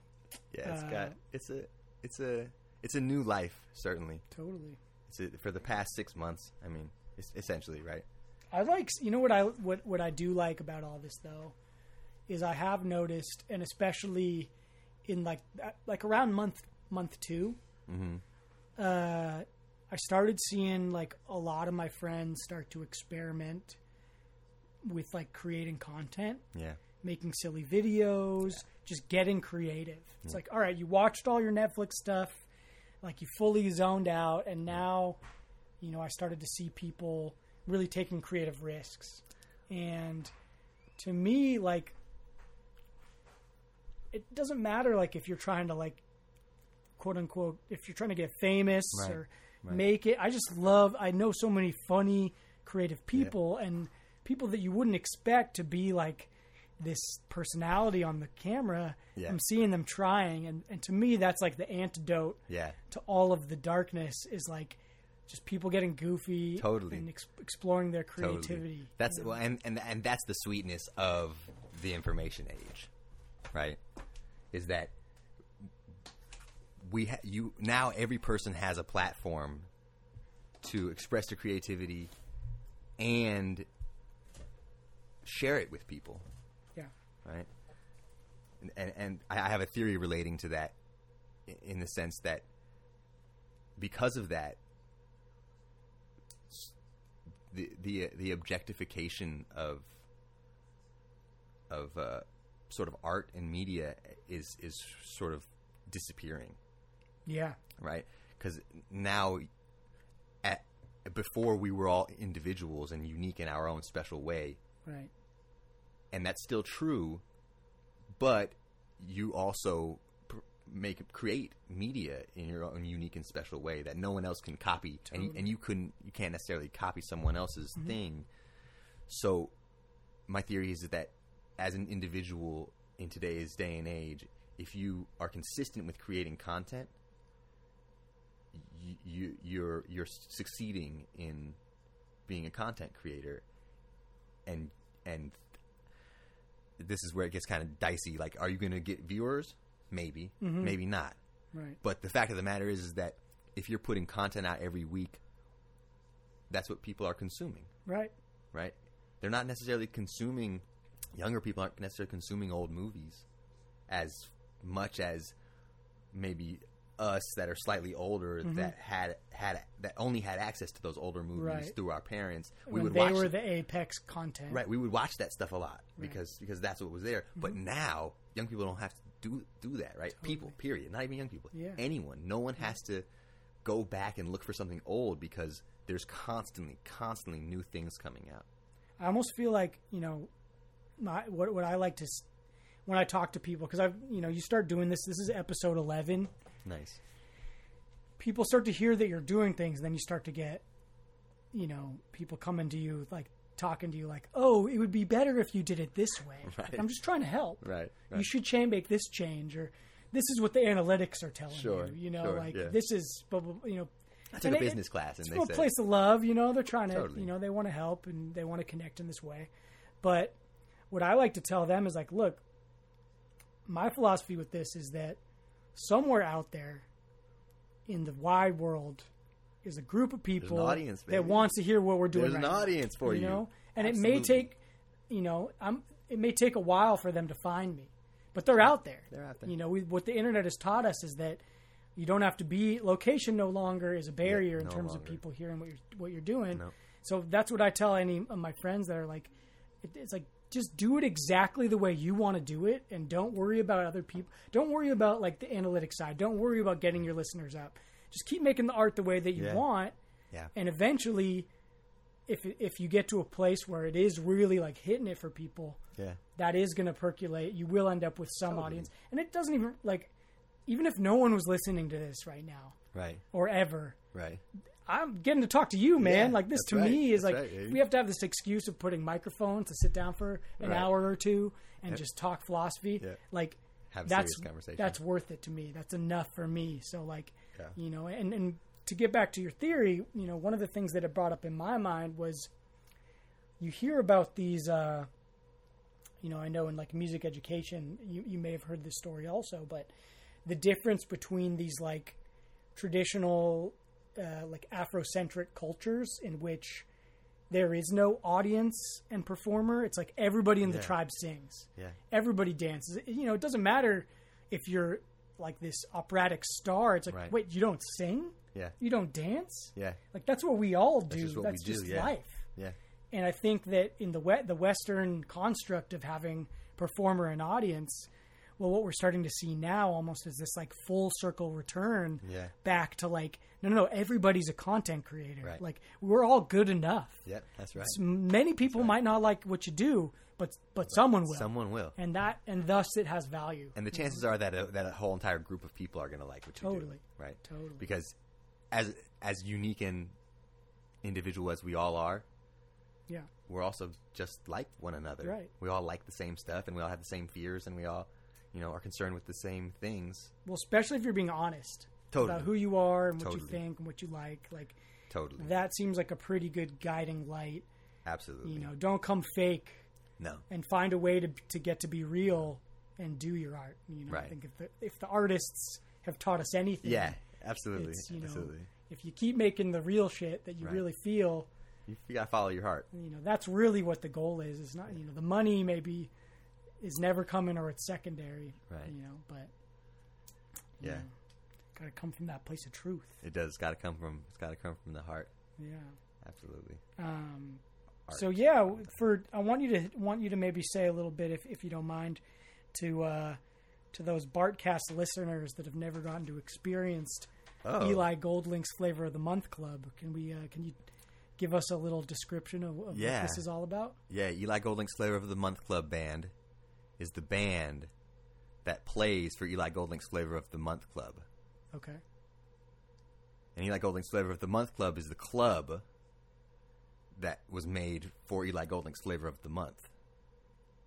yeah it's
Uh,
got it's a it's a it's a new life certainly
totally.
it's a, for the past six months i mean it's essentially right
I like you know what I what what I do like about all this though is I have noticed and especially in like uh, like around month month 2 uh, I started seeing like a lot of my friends start to experiment with like creating content
yeah
making silly videos, just getting creative. It's like, all right, you watched all your Netflix stuff, like you fully zoned out, and now, you know, I started to see people really taking creative risks. And to me, like, it doesn't matter, like, if you're trying to, like, quote unquote, if you're trying to get famous
Right,
or
right.
make it. I just love, I know so many funny, creative people, and people that you wouldn't expect to be like this personality on the camera.
Yeah.
I'm seeing them trying, and and to me, that's like the antidote
Yeah.
to all of the darkness is like just people getting goofy,
Totally.
and ex- exploring their
Totally.
creativity.
That's
you know?
well, and, and and that's the sweetness of the information age, right? Is that we ha- you now every person has a platform to express their creativity and share it with people,
yeah,
right? And and, and I have a theory relating to that, in the sense that because of that, the the the objectification of of uh, sort of art and media is is sort of disappearing
yeah,
right? Because now, at before we were all individuals and unique in our own special way,
right,
and that's still true. But you also pr- make create media in your own unique and special way that no one else can copy, and and you couldn't you can't necessarily copy someone else's mm-hmm. thing. So, my theory is that as an individual in today's day and age, if you are consistent with creating content, you, you you're you're succeeding in being a content creator, and and this is where it gets kind of dicey. Like, are you going to get viewers? Maybe, mm-hmm. maybe not.
right,
But the fact of the matter is, is that if you're putting content out every week, that's what people are consuming,
right,
right? They're not necessarily consuming. Younger people aren't necessarily consuming old movies as much as maybe us that are slightly older that had had that only had access to those older movies
Right.
through our parents. We
when
would
they
watch
were the apex content,
Right, we would watch that stuff a lot because because that's what was there. But
Mm-hmm.
now young people don't have to do do that, right? People, period. Not even young people.
Yeah.
Anyone. No one has to go back and look for something old because there's constantly, constantly new things coming out.
I almost feel like you know, my what what I like to when I talk to people because I've you know you start doing this. This is episode eleven.
Nice.
People start to hear that you're doing things, and then you start to get, you know, people coming to you like talking to you like, oh, it would be better if you did it this way. Like, I'm just trying to help.
Right,
You should change, make this change, or this is what the analytics are telling
Sure,
you. You know,
sure,
like
yeah.
this is, you know.
I took a
it-
business class and
it's a place of love, you know, they're trying to,
Totally.
you know, they want to help and they want to connect in this way. But what I like to tell them is like, look, my philosophy with this is that somewhere out there in the wide world is a group of people
audience,
that wants to hear what we're doing.
There's an
right now,
audience for you.
know, and it may take, you know, I'm. It may take a while for them to find me, but they're out there.
They're out there.
You know, we, what the internet has taught us is that you don't have to be location. No longer is a barrier in
no
terms of people hearing what you're what you're doing.
No.
So that's what I tell any of my friends that are like, it, it's like just do it exactly the way you want to do it, and don't worry about other people. Don't worry about like the analytic side. Don't worry about getting your listeners up. Just keep making the art the way that you
Yeah.
want,
Yeah.
and eventually, if if you get to a place where it is really like hitting it for people,
Yeah.
that is going to percolate. You will end up with some audience, and it doesn't even like, even if no one was listening to this right now
Right.
or ever,
Right.
I'm getting to talk to you, man.
Yeah,
like this to
right.
me is
That's
like
right,
we have to have this excuse of putting microphones to sit down for an
Right.
hour or two and just talk philosophy.
Yeah.
Like that's
serious conversation.
that's worth it to me. That's enough for me. So like,
Yeah.
you know, and and to get back to your theory, you know, one of the things that it brought up in my mind was you hear about these. uh you know, I know in like music education, you, you may have heard this story also, but the difference between these like traditional, uh, like Afrocentric cultures in which there is no audience and performer. It's like everybody in the
Yeah.
tribe sings.
Yeah.
Everybody dances. You know, it doesn't matter if you're like this operatic star. It's like,
Right.
wait, you don't sing?
Yeah.
You don't dance?
Yeah.
Like that's what we all do.
just what
that's
we do,
just
yeah.
life.
Yeah.
And I think that in the we- the Western construct of having performer and audience, well, what we're starting to see now almost is this like full circle return
Yeah.
back to like, no, no, no, everybody's a content creator.
Right.
Like we're all good enough.
Yeah. That's right.
Many people might not like what you do, but but someone will.
Someone will.
and that and thus it has value.
And the chances are that a, that a whole entire group of people are going to like what you
Totally.
do, right?
Totally.
Because as as unique and individual as we all are,
yeah.
we're also just like one another.
Right.
We all like the same stuff, and we all have the same fears, and we all, you know, are concerned with the same things.
Well, especially if you're being honest
Totally.
about who you are and what you think and what you like. Like
Totally.
that seems like a pretty good guiding light.
Absolutely.
You know, don't come fake
No.
and find a way to to get to be real and do your art. You know, I think if the if the artists have taught us anything,
Yeah. Absolutely.
you know
absolutely.
if you keep making the real shit that you
Right.
really feel,
You, you gotta follow your heart.
you know, that's really what the goal is. It's not you know the money maybe is never coming or it's secondary,
Right.
You know, but you
Yeah.
got to come from that place of truth.
It does. Got to come from. It's got to come from the heart.
Yeah.
Absolutely.
Um,
Art.
so yeah, for I want you to want you to maybe say a little bit, if if you don't mind, to uh, to those Bartcast listeners that have never gotten to experience
Oh.
Eli Goldlink's Flavor of the Month Club. Can we? Uh, can you give us a little description of, of
Yeah.
what this is all about?
Yeah, Eli Goldlink's Flavor of the Month Club band is the band that plays for Eli Goldlink's Flavor of the Month Club.
Okay.
And Eli Goldlink's Flavor of the Month Club is the club that was made for Eli Goldlink's Flavor of the Month.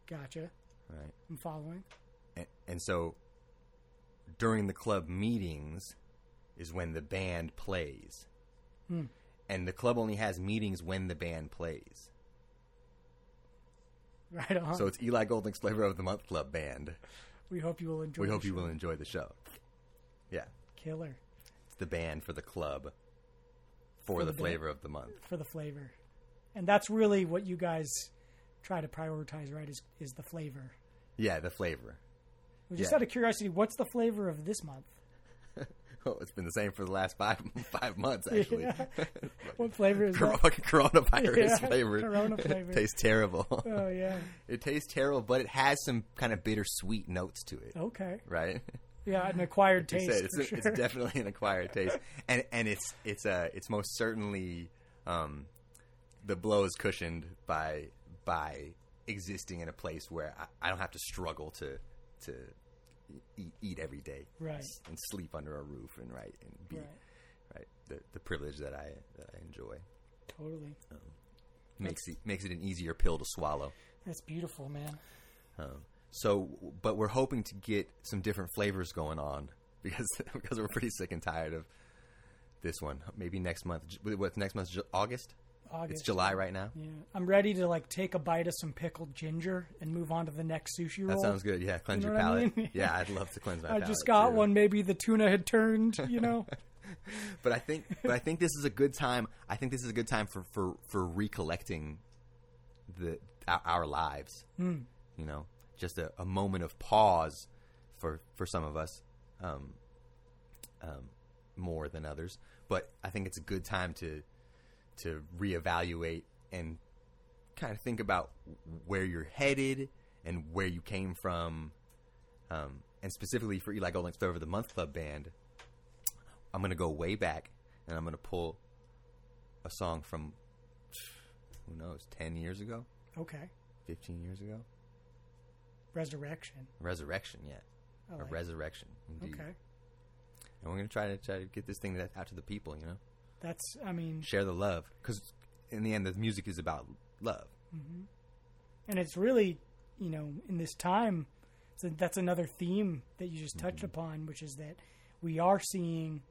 Gotcha.
Right.
I'm following.
And, and so during the club meetings is when the band plays.
Hmm.
And the club only has meetings when the band plays.
Right on.
So it's Eli Goldlink's Flavor of the Month Club band.
we hope you will enjoy.
We hope you will enjoy the show. Yeah.
Killer
It's the band for the club for,
For
the
the
flavor of the month.
for the flavor, and that's really what you guys try to prioritize, right? Is is the flavor.
Yeah, the flavor.
Just
Yeah.
out of curiosity, what's the flavor of this month?
Oh, it's been the same for the last five five months actually.
Yeah. What flavor is
Cor-
that?
coronavirus
Yeah,
flavor.
Corona flavor.
tastes terrible.
Oh yeah.
it tastes terrible, but it has some kind of bittersweet notes to it,
Okay.
right?
Yeah, an acquired
Like
taste
said, it's,
sure.
it's definitely an acquired taste, and and it's it's uh it's most certainly um the blow is cushioned by by existing in a place where I, I don't have to struggle to to eat, eat every day,
Right.
and sleep under a roof, and right and be
Right.
right, the the privilege that I that I enjoy
Totally.
makes it makes it an easier pill to swallow.
That's beautiful, man.
Um, so, but we're hoping to get some different flavors going on because because we're pretty sick and tired of this one. Maybe next month. What's next month? August.
August.
It's July right now.
Yeah, I'm ready to like take a bite of some pickled ginger and move on to the next sushi roll.
That sounds good. Yeah, cleanse
You know
your
what I
palate.
mean?
yeah, I'd love to cleanse my palate.
I
palate.
just got
too.
one. Maybe the tuna had turned. You know.
but I think but I think this is a good time. I think this is a good time for for for recollecting the our, our lives.
Hmm.
You know, just a, a moment of pause for for some of us, um, um, more than others. But I think it's a good time to to reevaluate and kind of think about where you're headed and where you came from. Um, and specifically for Eli Goldlink's Flavor of the Month Club band, I'm going to go way back and I'm going to pull a song from, who knows, 10 years ago,
Okay.
15 years ago?
Resurrection.
Resurrection, yeah. A
like it.
resurrection, indeed.
Okay.
And we're going to try to try to get this thing out to the people, you know?
That's. I mean,
Share the love. Because in the end, the music is about love. Mm-hmm.
and it's really, you know, in this time, so that's another theme that you just touched mm-hmm. upon, which is that we are seeing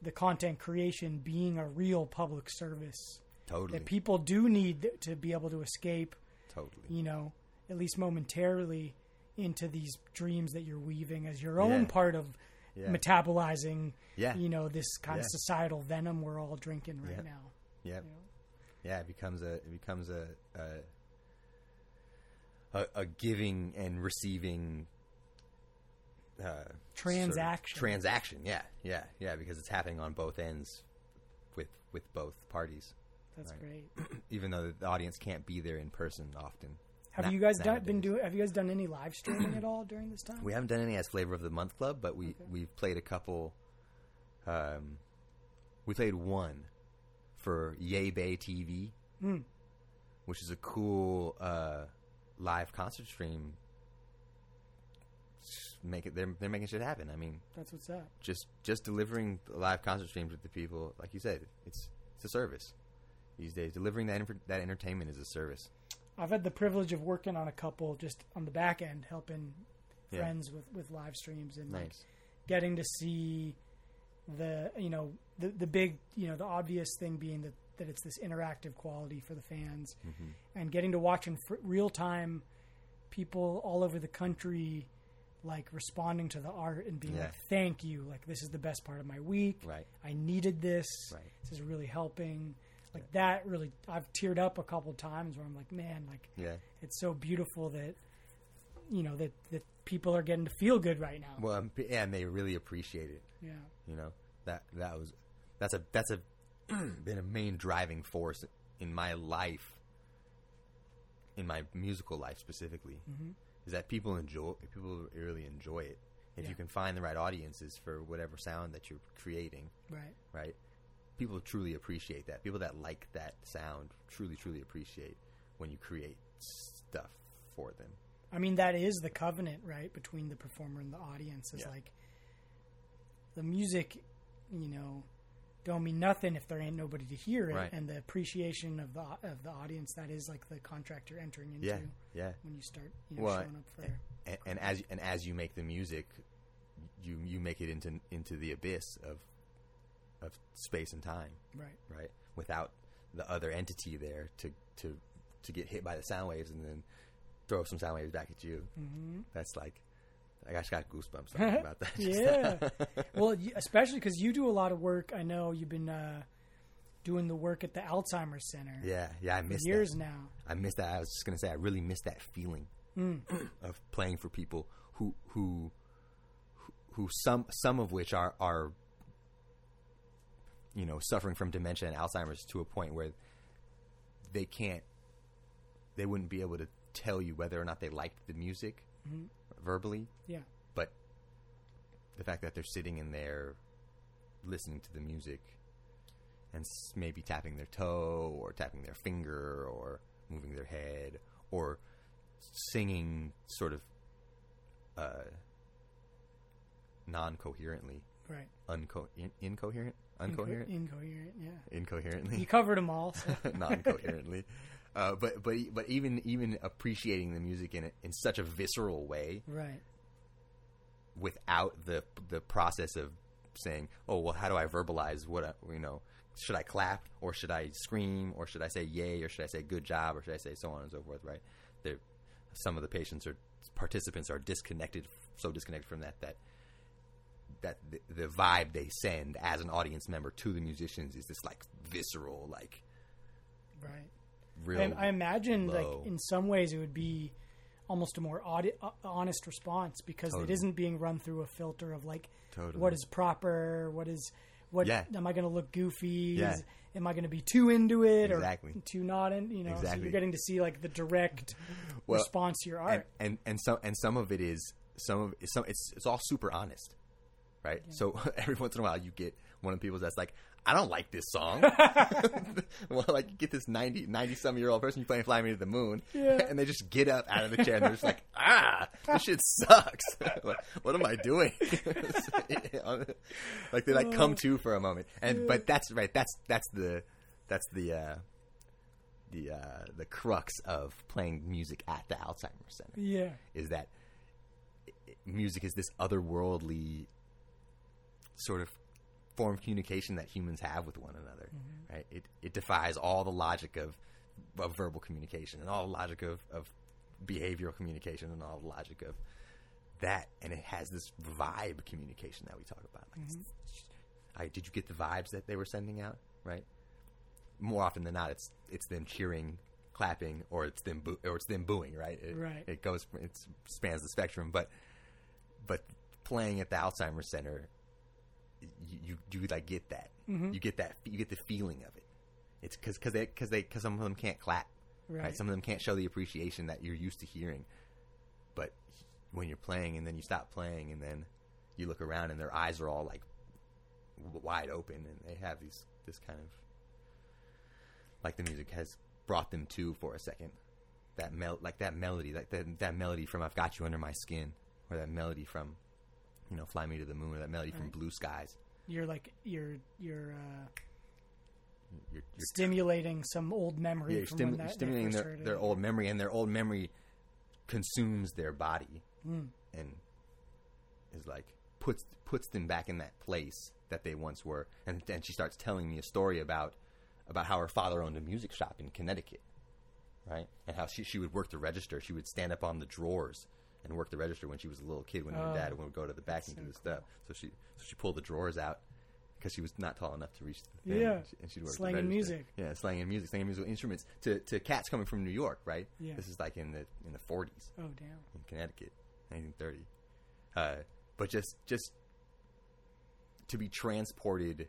the content creation being a real public service.
Totally.
That people do need to be able to escape,
totally.
you know, at least momentarily into these dreams that you're weaving as your own part of
Yeah.
metabolizing,
Yeah.
you know, this kind of societal venom we're all drinking right
Yeah.
now.
Yeah.
you know?
Yeah, it becomes a it becomes a a, a, a giving and receiving uh, sort of
Transaction.
transaction, yeah, yeah, yeah, because it's happening on both ends with with both parties.
That's
Right.
great.
Even though the audience can't be there in person often.
Have
Na-
you guys done, been doing? Have you guys done any live streaming at all during this time?
We haven't done any as flavor of the month club, but we
Okay.
we've played a couple. Um, we played one for Yay Bay TV,
Mm.
which is a cool uh, live concert stream. Just Make it. They're they're making shit happen. I mean,
That's what's up.
just just delivering live concert streams with the people, like you said, it's it's a service. these days. Delivering that that entertainment is a service.
I've had the privilege of working on a couple just on the back end, helping
Yeah.
friends with, with live streams and like getting to see the you know the the big you know the obvious thing being that that it's this interactive quality for the fans
Mm-hmm.
and getting to watch in fr- real time people all over the country like responding to the art and being
Yeah.
like thank you like this is the best part of my week
Right.
i needed this
Right.
this is really helping like that really i've teared up a couple times where i'm like man like
Yeah.
it's so beautiful that you know that that people are getting to feel good right now
Well, yeah, and they really appreciate it.
yeah
You know that that was that's a that's a been a main driving force in my life, in my musical life specifically, mm-hmm. is that people enjoy people really enjoy it. If
Yeah.
you can find the right audiences for whatever sound that you're creating,
right
right? People truly appreciate that. People that like that sound truly, truly appreciate when you create stuff for them.
I mean, that is the covenant, right, between the performer and the audience. Is
Yeah.
like the music, you know, don't mean nothing if there ain't nobody to hear it,
Right.
and the appreciation of the of the audience. That is like the contract you're entering into
Yeah, yeah.
when you start, you know,
Well,
showing up for.
and, and as and as you make the music, you you make it into into the abyss of of space and time,
Right.
right? Without the other entity there to to to get hit by the sound waves and then throw some sound waves back at you. Mm-hmm. That's like I just got goosebumps talking about that.
yeah. well, especially because you do a lot of work. I know you've been uh, doing the work at the Alzheimer's Center
yeah, yeah. I
for
missed
years
that.
now.
I missed that. I was just gonna say I really missed that feeling of playing for people who who who- who some some of which are are you know suffering from dementia and Alzheimer's to a point where they can't they wouldn't be able to tell you whether or not they liked the music verbally,
Yeah.
but the fact that they're sitting in there listening to the music and maybe tapping their toe or tapping their finger or moving their head or singing sort of uh, non-coherently
Right.
unco- in- incoherent
Inco-
uncoherent
incoherent. Yeah.
incoherently
You covered them all. So.
non-coherently. Uh, but but but even even appreciating the music in in such a visceral way
right.
without the the process of saying, "Oh, well, how do I verbalize what I, you know? Should I clap or should I scream or should I say yay or should I say good job or should I say so on and so forth?" Right? There, some of the patients or participants are disconnected, so disconnected from that that that the, the vibe they send as an audience member to the musicians is this like visceral, like
Right.
real.
I, I imagine,
low.
like in some ways, it would be almost a more audi- uh, honest response because
Totally.
it isn't being run through a filter of like
Totally.
what is proper, what is what
Yeah.
am I going to look goofy?
Yeah.
Is, am I going to be too into it
Exactly.
or too not in? You know, so
Exactly.
you're getting to see like the direct
Well,
response to your
and,
art.
and and some and some of it is some of it's some it's it's all super honest, right? So every once in a while you get one of the people that's like, I don't like this song. well, like you get this 90, 90 some year old person you playing "Fly Me to the Moon,"
Yeah.
and they just get up out of the chair and they're just like, Ah, this shit sucks. like, what am I doing? like they like come to for a moment, and but that's right. That's that's the that's the. uh the uh, the crux of playing music at the Alzheimer's Center
yeah.
is that music is this otherworldly sort of form of communication that humans have with one another. Mm-hmm. Right? It it defies all the logic of of verbal communication and all the logic of, of behavioral communication and all the logic of that, and it has this vibe communication that we talk about. Like, mm-hmm. I, did you get the vibes that they were sending out? Right. More often than not, it's it's them cheering, clapping, or it's them boo- or it's them booing. Right. It,
Right.
It goes. It spans the spectrum, but but playing at the Alzheimer's Center, you you, you like get that. Mm-hmm. You get that. You get the feeling of it. It's because because they because they because some of them can't clap.
Right.
Some of them can't show the appreciation that you're used to hearing. But when you're playing and then you stop playing and then you look around and their eyes are all like wide open and they have these this kind of like the music has brought them to for a second. That mel like that melody, like that that melody from "I've Got You Under My Skin," or that melody from you know "Fly Me to the Moon," or that melody from "Blue Skies."
You're like you're you're uh,
you're, you're
Stimulating some old memory
yeah, you're
from
stimu-
when that, they
stimulating their, their old memory, and their old memory consumes their body
Hmm.
and is like puts puts them back in that place that they once were. And then she starts telling me a story about about how her father owned a music shop in Connecticut, right? And how she she would work the register. She would stand up on the drawers and worked the register when she was a little kid. When her
Oh,
dad would go to the back and
so
do the stuff. So she so she pulled the drawers out. Because she was not tall enough to reach the thing,
Yeah.
and she- and she'd work the
Slanging
register.
music.
Yeah, slanging music, slanging musical instruments to, to cats coming from New York, right?
Yeah.
This is like in the in the forties
Oh damn!
in Connecticut, 1930. Uh, but just just to be transported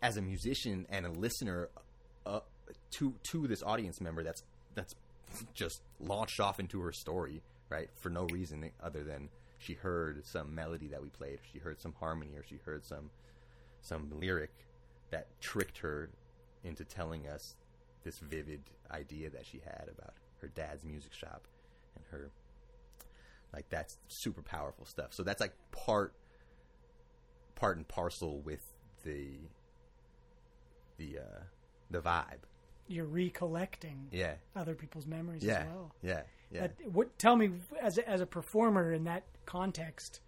as a musician and a listener uh, to to this audience member that's that's just launched off into her story, right? For no reason other than she heard some melody that we played, or she heard some harmony, or she heard some some lyric that tricked her into telling us this vivid idea that she had about her dad's music shop and her like that's super powerful stuff. So that's like part part and parcel with the the uh the vibe.
You're recollecting
Yeah.
other people's memories
Yeah.
as well.
Yeah. Yeah.
That, what? Tell me, as a, as a performer in that context,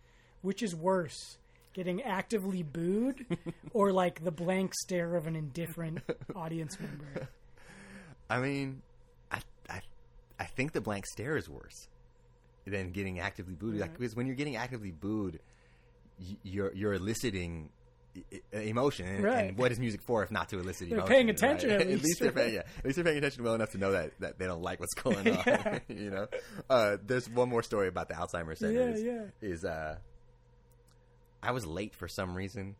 which is worse, getting actively booed, or like the blank stare of an indifferent audience member?
I mean, I, I, I think the blank stare is worse than getting actively booed. Like, because when you're getting actively booed, you're you're eliciting emotion, and,
Right.
and what is music for if not to elicit
They're
emotion?
paying attention at least,
least they're paying, yeah, at least they're paying attention well enough to know that, that they don't like what's going on. you know, uh, there's one more story about the Alzheimer's Center.
Yeah,
is,
yeah.
Is uh, I was late for some reason,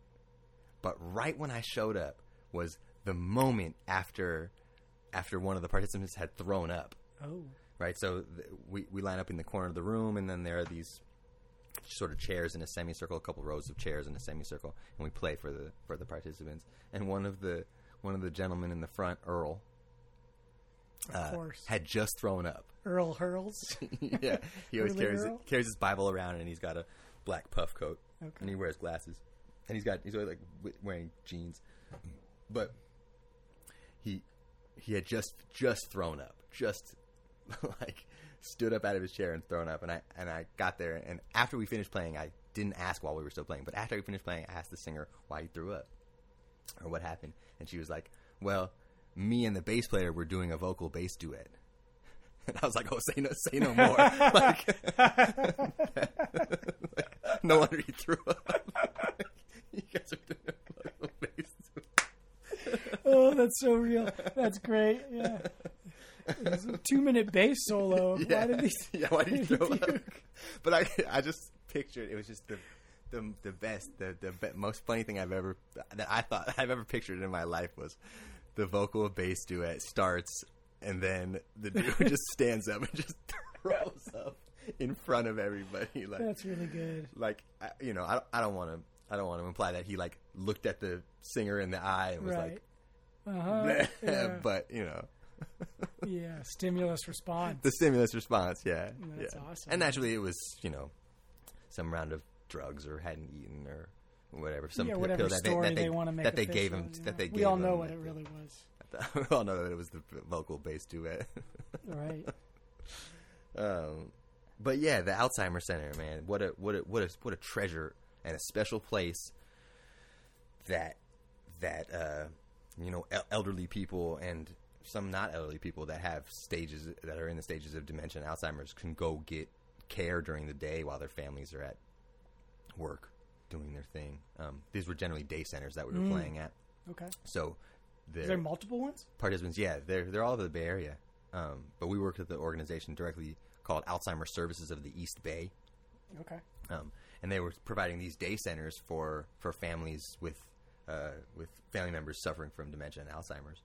but right when I showed up was the moment after after one of the participants had thrown up.
Oh,
Right, so th- we we line up in the corner of the room, and then there are these sort of chairs in a semicircle, a couple rows of chairs in a semicircle, and we play for the for the participants. And one of the one of the gentlemen in the front, Earl,
of
uh,
course.
had just thrown up.
Earl hurls.
yeah, he always carries
Earl?
carries his Bible around, and he's got a black puff coat,
Okay.
and he wears glasses, and he's got he's always like wearing jeans, but he he had just just thrown up, just like stood up out of his chair and thrown up, and I and I got there, and after we finished playing, I didn't ask while we were still playing, but after we finished playing, I asked the singer why he threw up or what happened, and she was like, "Well, me and the bass player were doing a vocal bass duet." And I was like, "Oh, say no, say no more." like, no wonder he threw up. you guys are doing a vocal bass duet.
oh, that's so real. That's great. Yeah. It was a two minute bass solo.
Yeah,
Why did these?
yeah. Why did he throw up? But I, I just pictured it was just the, the, the best, the, the be- most funny thing I've ever that I thought I've ever pictured in my life was the vocal bass duet starts, and then the dude just stands up and just throws up in front of everybody. Like,
That's really good.
like I, you know, I, don't- I don't want to. I don't want to imply that he like looked at the singer in the eye and was
Right.
Like,
huh. Yeah.
but you know,
yeah. Stimulus response.
the stimulus response, yeah,
That's
yeah.
awesome.
And naturally, it was you know some round of drugs or hadn't eaten or whatever. Some
yeah,
pill
whatever
that
story
they, that they,
want to make
that they gave him.
yeah.
That they
we
gave
all know what it really was.
we all know that it was the vocal bass duet.
Right.
um, but yeah, the Alzheimer's Center, man, what a what a what a what a treasure and a special place that that uh, you know el- elderly people and some not elderly people that have stages that are in the stages of dementia and Alzheimer's can go get care during the day while their families are at work doing their thing. Um, these were generally day centers that we were
Mm.
playing at,
Okay.
so the
Is there multiple ones?
participants, yeah, they're they're all over the Bay Area. Um, but we worked with the organization directly called Alzheimer's Services of the East Bay,
Okay.
um, and they were providing these day centers for for families with uh, with family members suffering from dementia and Alzheimer's.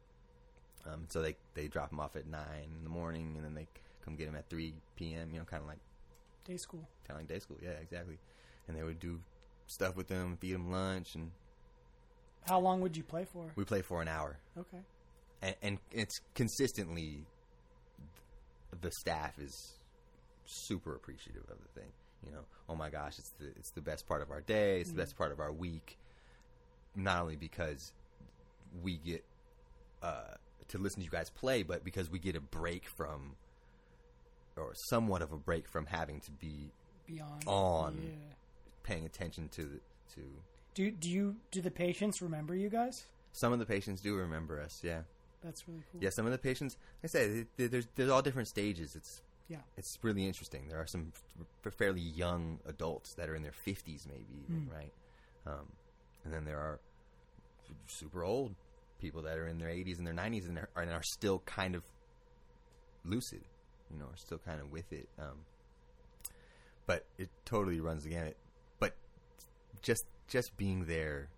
Um, so they they drop them off at nine in the morning, and then they come get them at three p.m. You know, kind of like
Day school.
kind of like day school. Yeah, exactly. And they would do stuff with them, feed them lunch, and
How long would you play for?
we play for an hour.
Okay.
and, and it's consistently the staff is super appreciative of the thing. You know, oh my gosh, it's the it's the best part of our day. It's the best part of our week. Not only because we get uh, to listen to you guys play, but because we get a break from, or somewhat of a break from having to be
Beyond
On.
Yeah.
paying attention to the, to.
Do do you do the patients remember you guys?
Some of the patients do remember us. Yeah,
That's really cool.
yeah. Some of the patients, like I said, there's there's all different stages. It's
Yeah.
it's really interesting. There are some f- fairly young adults that are in their fifties, maybe even,
Mm.
right? Um, and then there are super old people that are in their eighties and their nineties and, are- and are still kind of lucid, you know, are still kind of with it. Um, but it totally runs the gamut. But just just being there,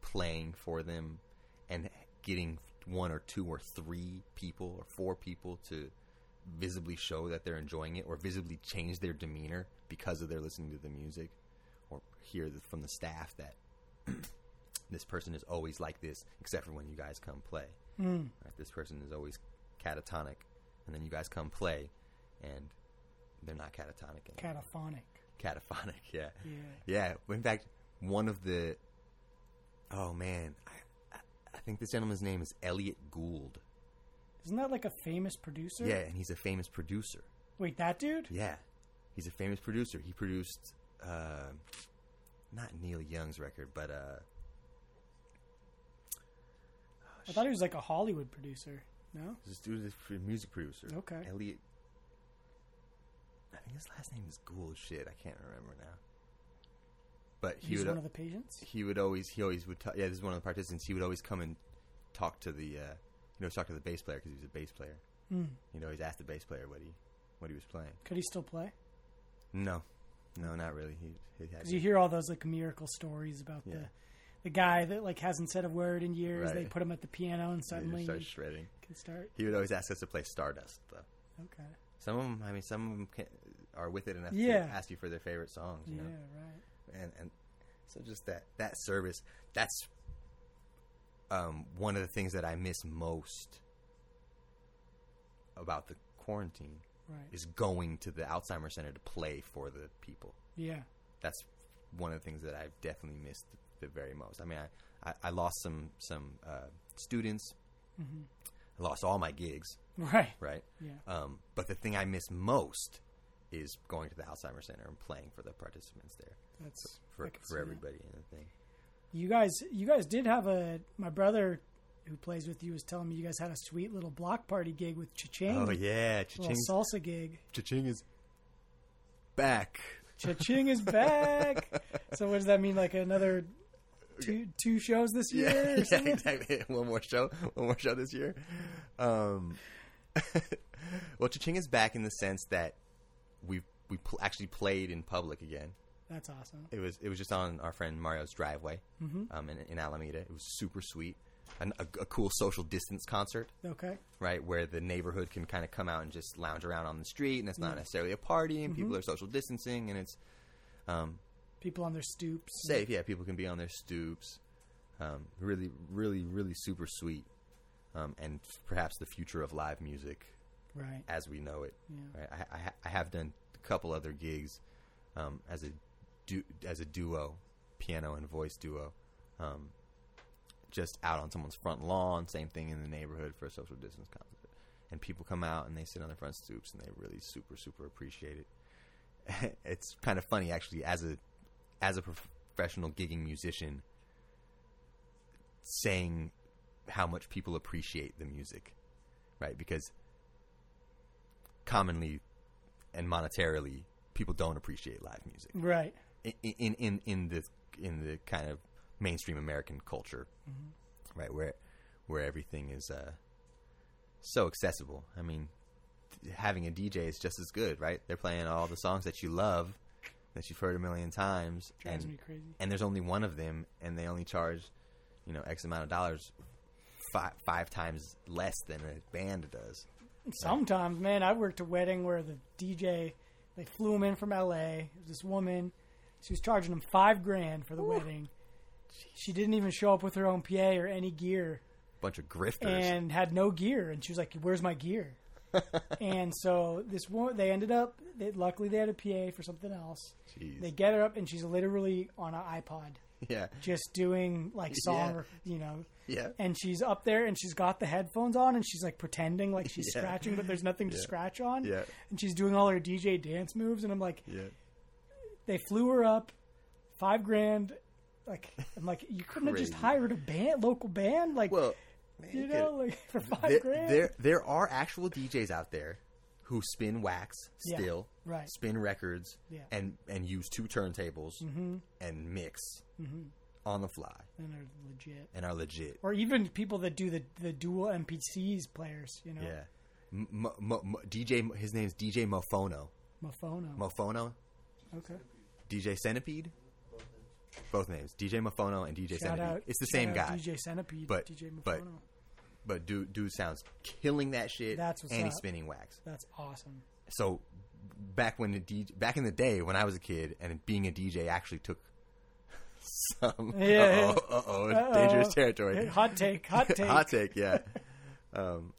playing for them, and getting one or two or three people or four people to visibly show that they're enjoying it or visibly change their demeanor because of their listening to the music or hear from the staff that this person is always like this except for when you guys come play
Mm.
right? this person is always catatonic and then you guys come play and they're not catatonic anymore.
Cataphonic.
cataphonic yeah
Yeah.
yeah in fact one of the oh man I, I, I think this gentleman's name is elliot gould
Isn't that like a famous producer?
yeah and he's a famous producer
Wait, that dude?
Yeah, he's a famous producer. He produced uh, not Neil Young's record, but uh,
I thought he was like a Hollywood producer. No?
this dude is a music producer.
Okay.
Elliot. I think his last name is Gould. Shit, I can't remember now. But he
He's
would
one of the patients?
he would always he always would t- yeah this is one of the participants. He would always come and talk to the uh, you know talk to the bass player because he was a bass player.
Mm.
He'd always ask the bass player what he what he was playing.
Could he still play?
No, no, not really. He, he had
Because you hear all those like miracle stories about
Yeah.
the the guy that like hasn't said a word in years. They put him at the piano and suddenly
starts
he
shredding.
can start.
He would always ask us to play Stardust, though.
Okay.
Some of them, I mean, some of them can, are with it enough
Yeah.
to ask you for their favorite songs, you
Yeah,
know.
right.
And and so just that that service, that's um, one of the things that I miss most about the quarantine
Right.
is going to the Alzheimer's Center to play for the people.
Yeah.
That's one of the things that I've definitely missed the very most. I mean, I, I, I lost some some uh, students.
hmm
I lost all my gigs,
Right.
right?
Yeah.
Um, but the thing I miss most is going to the Alzheimer's Center and playing for the participants there,
That's
for
I can see
for
that.
everybody in the thing.
You guys, you guys did have a. My brother, who plays with you, was telling me you guys had a sweet little block party gig with Cha-Ching.
Oh yeah, Cha-Ching,
salsa gig.
Cha-Ching is back.
Cha-Ching is back. so what does that mean? Like another two two shows this year?
Yeah, yeah, exactly. One more show, one more show this year. Um, well, Cha-Ching is back in the sense that we we pl- actually played in public again.
That's awesome.
It was it was just on our friend Mario's driveway
hmm
um, in, in Alameda. It was super sweet, An, a, a cool social distance concert.
Okay.
right? Where the neighborhood can kind of come out and just lounge around on the street, and it's not
Yeah.
necessarily a party, and
Mhm.
people are social distancing, and it's um,
People on their stoops.
safe. Yeah, people can be on their stoops. Um, really, really, really super sweet, um, and perhaps the future of live music
Right.
as we know it.
Yeah.
Right? I, I, I have done a couple other gigs um, as a du- as a duo, piano and voice duo, um, just out on someone's front lawn. Same thing in the neighborhood for a social distance concert, and people come out and they sit on their front stoops and they really super super appreciate it. it's kind of funny actually as a as a professional gigging musician saying how much people appreciate the music right because commonly and monetarily people don't appreciate live music
Right.
in in in, in the in the kind of mainstream American culture, right? Where where everything is uh, so accessible. I mean, having a DJ is just as good, right? They're playing all the songs that you love, that you've heard a million times,
Drives
and
me crazy.
and there's only one of them, and they only charge, you know, X amount of dollars, five five times less than a band does.
Sometimes, man, I worked a wedding where the DJ they flew him in from L.A. It was this woman, she was charging him five grand for the wedding. She didn't even show up with her own PA or any gear,
Bunch of grifters.
and had no gear. And she was like, "Where's my gear?" And so this one, they ended up. They, luckily, they had a PA for something else.
Jeez.
They get her up, and she's literally on an iPod
Yeah.
just doing like song, or, you know,
Yeah.
and she's up there and she's got the headphones on and she's like pretending like she's
Yeah.
scratching, but there's nothing to scratch on.
Yeah.
And she's doing all her DJ dance moves, and I'm like,
Yeah.
they flew her up, five grand. Like I'm like, you couldn't have just hired a band, local band, like
Well,
you know, like for five
there,
grand.
there there are actual DJs out there who spin wax
Yeah,
still,
right.
spin records,
Yeah.
and and use two turntables
Mm-hmm.
and mix on the fly
and they're legit.
and are legit.
Or even people that do the the dual MPCs players, you know,
Yeah. M- M- M- DJ, his name's DJ Mofono.
Mofono.
Mofono,
okay.
DJ Centipede. Both names, DJ Mofono and DJ
Shout
Centipede.
out.
it's the same guy,
DJ Centipede.
But-
DJ Mofono.
but- but dude, dude sounds killing that shit.
That's what's
and he's
up.
spinning wax.
That's awesome.
so back when the DJ, back in the day when I was a kid and being a DJ actually took some
Yeah.
uh-oh, Uh-oh. dangerous territory.
Hot take. Hot take.
hot take, yeah. Um,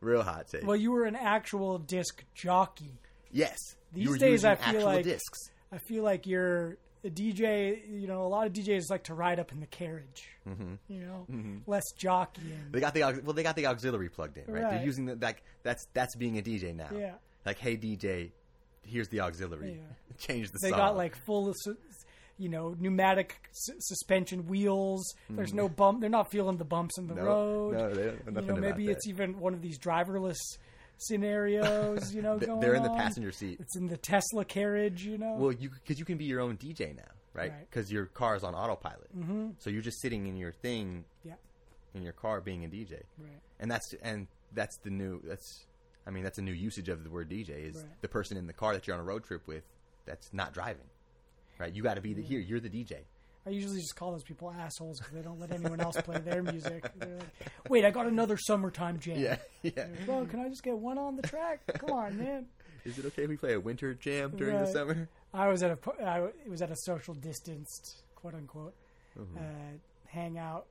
real hot take.
Well, you were an actual disc jockey.
yes.
these days I feel like-
discs.
I feel like you're a DJ. You know, a lot of DJs like to ride up in the carriage.
Mm-hmm.
You know, less jockeying.
They got the well, they got the auxiliary plugged in, right?
Right.
They're using the like that's that's being a DJ now.
Yeah.
Like, hey DJ, here's the auxiliary.
Yeah.
Change the
They
song.
got like full, you know, pneumatic su- suspension wheels. There's no bump. They're not feeling the bumps in the
Mm-hmm. No,
road.
no, they don't
you know, maybe
that.
it's even one of these driverless scenarios. You know, going
They're in the
on.
passenger seat.
It's in the Tesla carriage. You know.
Well, you because you can be your own DJ now, right?
Right.
Because your car is on autopilot. Mm-hmm. So you're just sitting in your thing
yeah.
in your car being a DJ,
Right.
and that's and that's the new that's I mean that's a new usage of the word DJ is
Right.
the person in the car that you're on a road trip with that's not driving, right? You got to be the here. You're the DJ.
I usually just call those people assholes because they don't let anyone else play their music. They're like, "Wait, I got another summertime jam."
Yeah, yeah.
Well, can I just get one on the track? Come on, man.
Is it okay if we play a winter jam during the summer?
I was at a I was at a social distanced quote unquote
Mm-hmm.
uh, hangout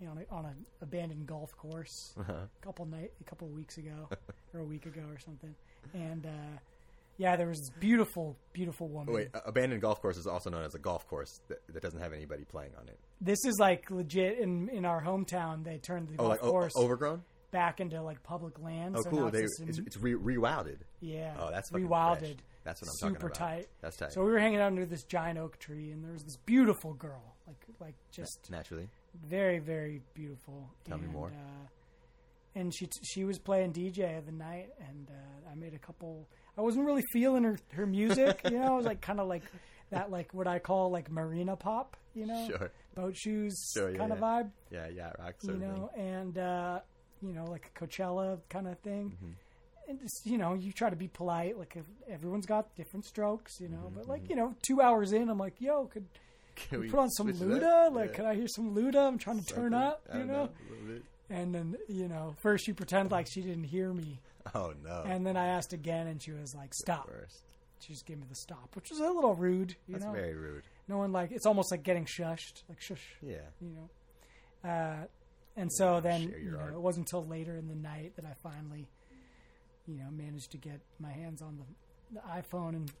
you know, on, a, on an abandoned golf course
Uh-huh.
a couple night a couple weeks ago or a week ago or something, and uh, yeah, there was this beautiful beautiful woman.
Wait, abandoned golf course is also known as a golf course that, that doesn't have anybody playing on it.
This is like legit in in our hometown. They turned the
Oh,
golf
like o-
course
overgrown?
back into like public land.
Oh,
so
cool.
it's
They, it's, it's re- rewilded.
Yeah.
Oh, that's
rewilded.
fresh. That's what I'm
super
talking about.
Super tight.
That's tight.
So we were hanging out under this giant oak tree, and there was this beautiful girl, like like just
Naturally.
very very beautiful.
Tell me
and,
more.
Uh, and she t- she was playing DJ of the night, and uh, I made a couple. I wasn't really feeling her her music, you know. I was like kind of like that, like what I call like marina pop, you know,
Sure.
boat shoes
Sure, yeah,
kind of
yeah.
vibe
Yeah, yeah, rock
you know, and uh, you know, like a Coachella kind of thing.
Mm-hmm.
And just you know, you try to be polite. Like everyone's got different strokes, you know.
Mm-hmm,
But like you know, two hours in, I'm like, yo, could we put on some Luda? Like,
Yeah.
can I hear some Luda? I'm trying to turn up, you know.
bit.
And then you know, first she pretended like she didn't hear me,
Oh no.
and then I asked again, and she was like, stop. She just gave me the stop, which was a little rude, you
That's
know.
very rude.
No one like it's almost like getting shushed, like shush.
Yeah.
you know. Uh, and so then, you know,
art.
it wasn't until later in the night that I finally, you know, managed to get my hands on the, the iPhone and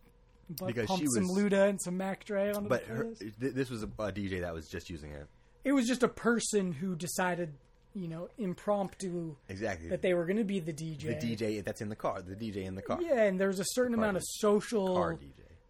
bu-
Because
pumped
she
some
was-
Luda and some Mac Dre
But
the
her,
playlist.
th- this was a, a DJ that was just using it.
It was just a person who decided, you know, impromptu
Exactly.
that they were going to be the DJ.
the DJ that's in the car. The DJ in the car.
Yeah, and there's a certain
The
amount of social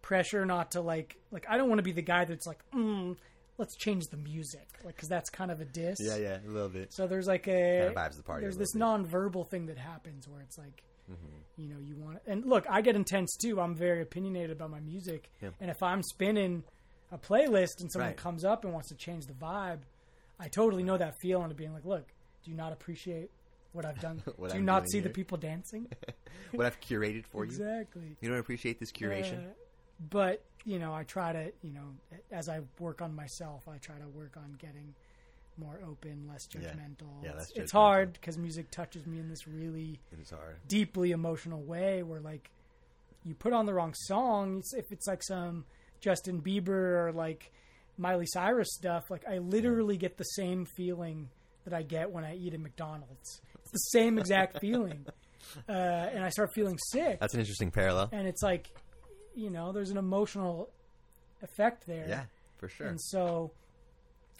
pressure not to like, like I don't want to be the guy that's like, mm, let's change the music, like because that's kind of a diss.
Yeah, yeah, a little bit.
So there's like a
Kinda vibes the party
There's this
bit.
non-verbal thing that happens where it's like, Mm-hmm. you know, you want and look, I get intense too. I'm very opinionated about my music,
Yeah.
and if I'm spinning a playlist and someone
Right.
comes up and wants to change the vibe, I totally know that feeling of being like, look, do you not appreciate what I've done?
What
do you
I'm
not see the people dancing?
what I've curated for you.
exactly.
You don't appreciate this curation.
Uh, but you know, I try to, you know, as I work on myself, I try to work on getting more open, less judgmental.
Yeah,
it's,
less
it's hard because music touches me in this really deeply emotional way where like you put on the wrong song it's, if it's like some Justin Bieber or like Miley Cyrus stuff like I literally get the same feeling that I get when I eat at McDonald's it's the same exact feeling uh, and I start feeling sick
That's an interesting parallel.
and it's like you know there's an emotional effect there
Yeah. for sure.
And so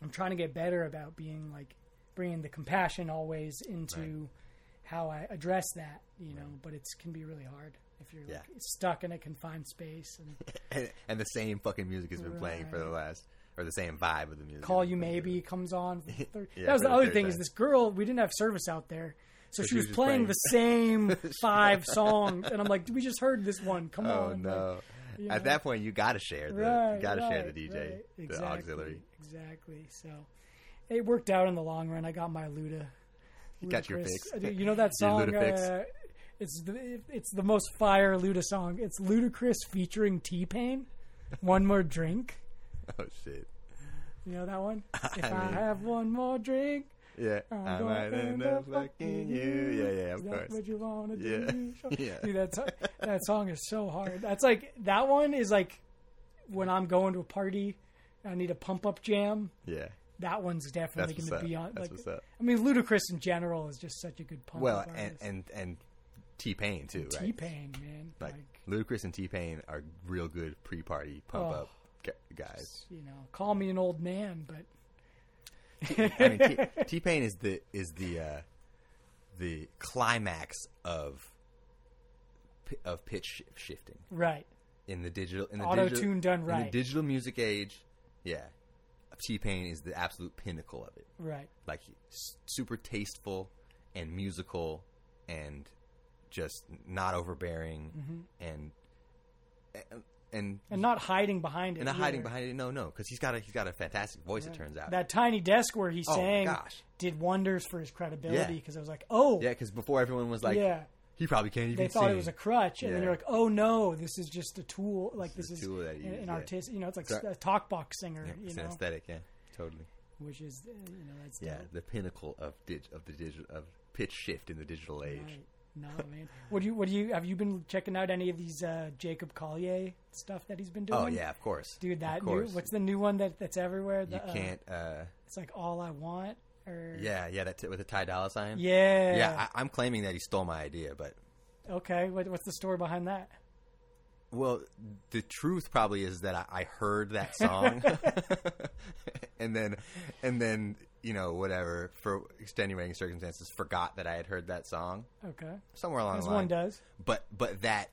I'm trying to get better about being like bringing the compassion always into
Right.
how I address that, you know, but it can be really hard if you're like, stuck in a confined space and
and, and the same fucking music has been playing for the last, or the same vibe of the music.
Call You. Maybe comes on.
Yeah,
that was the
the
other thing is this girl, we didn't have service out there. So
So
she was
just
playing
playing-
the same five songs. And I'm like, we just heard this one. Come
Oh
on.
no!
Like,
At
know.
that point, you got to share the
right,
you got to share the DJ,
right.
the
Exactly,
auxiliary.
Exactly. So it worked out in the long run. I got my Luda.
You got your
Ludacris.
fix.
You know that song? Uh, it's the it's the most fire Luda song. It's Ludacris featuring T Pain. One more drink.
Oh shit!
You know that one? If I,
mean-
have one more drink,
Yeah,
I'm
I
gonna
might end up fucking you. Yeah, yeah, of
Is
course.
what you wanna
Yeah.
do?
Yeah.
Dude, that so- that song is so hard. That's like that one is like when I'm going to a party, I need a pump up jam.
Yeah.
That one's definitely going to be on.
That's
Like. I mean, Ludacris in general is just such a good pump
Well,
up
and and and T Pain too, right?
T Pain, man,
Like,
like,
Ludacris and T Pain are real good pre-party pump
Oh.
up gu- guys.
you know, call me an old man, but
I mean, T Pain is the is the uh, the climax of of pitch shifting
right,
in the digital in the
Auto-tune
digital,
done
in
right.
the digital music age. Yeah, T Pain is the absolute pinnacle of it.
right,
Like super tasteful and musical and just not overbearing and and and,
and not hiding behind it.
and not hiding behind it. No, no, because he's got a he's got a fantastic voice. It turns out.
That tiny desk where he
Oh,
sang
gosh.
did wonders for his credibility
Yeah.
because I was like, oh,
yeah, because before everyone was like,
yeah.
he probably can't even.
They thought it was a crutch, and then
Yeah.
you're like, "Oh no, this is just a tool. Like this,
is
is
a tool that
an, an artist. You know, it's like
So-
a talk box singer.
Yeah,
you
it's
know,
an aesthetic. Yeah, totally.
which is uh, you know that's
Yeah,
dope.
the pinnacle of dig- of the digital of pitch shift in the digital age.
Right. No man, what do you what do you have you been checking out any of these uh, Jacob Collier stuff that he's been doing?
Oh yeah, of course,
dude, that
of
new what's the new one that that's everywhere?
you
The, uh,
can't. Uh,
it's like all I want or
yeah, yeah, that t- with the Ty Dolla sign.
yeah
yeah. I, I'm claiming that he stole my idea, but
okay, what, what's the story behind that?
Well, the truth probably is that I, I heard that song, and then, and then you know whatever for extenuating circumstances, forgot that I had heard that song
Okay,
somewhere along
as
the line.
one does.
But but that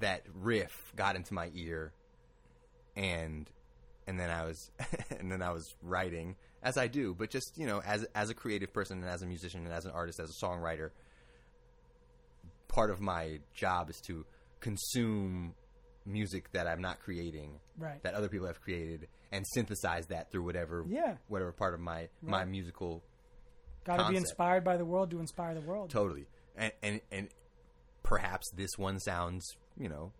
that riff got into my ear, and and then I was and then I was writing as I do, but just you know as as a creative person and as a musician and as an artist as a songwriter, part of my job is to consume music that I'm not creating,
Right.
that other people have created, and synthesize that through whatever
Yeah.
whatever part of my my musical
Got to be inspired by the world to inspire the world.
Totally. And and and perhaps this one sounds, you know,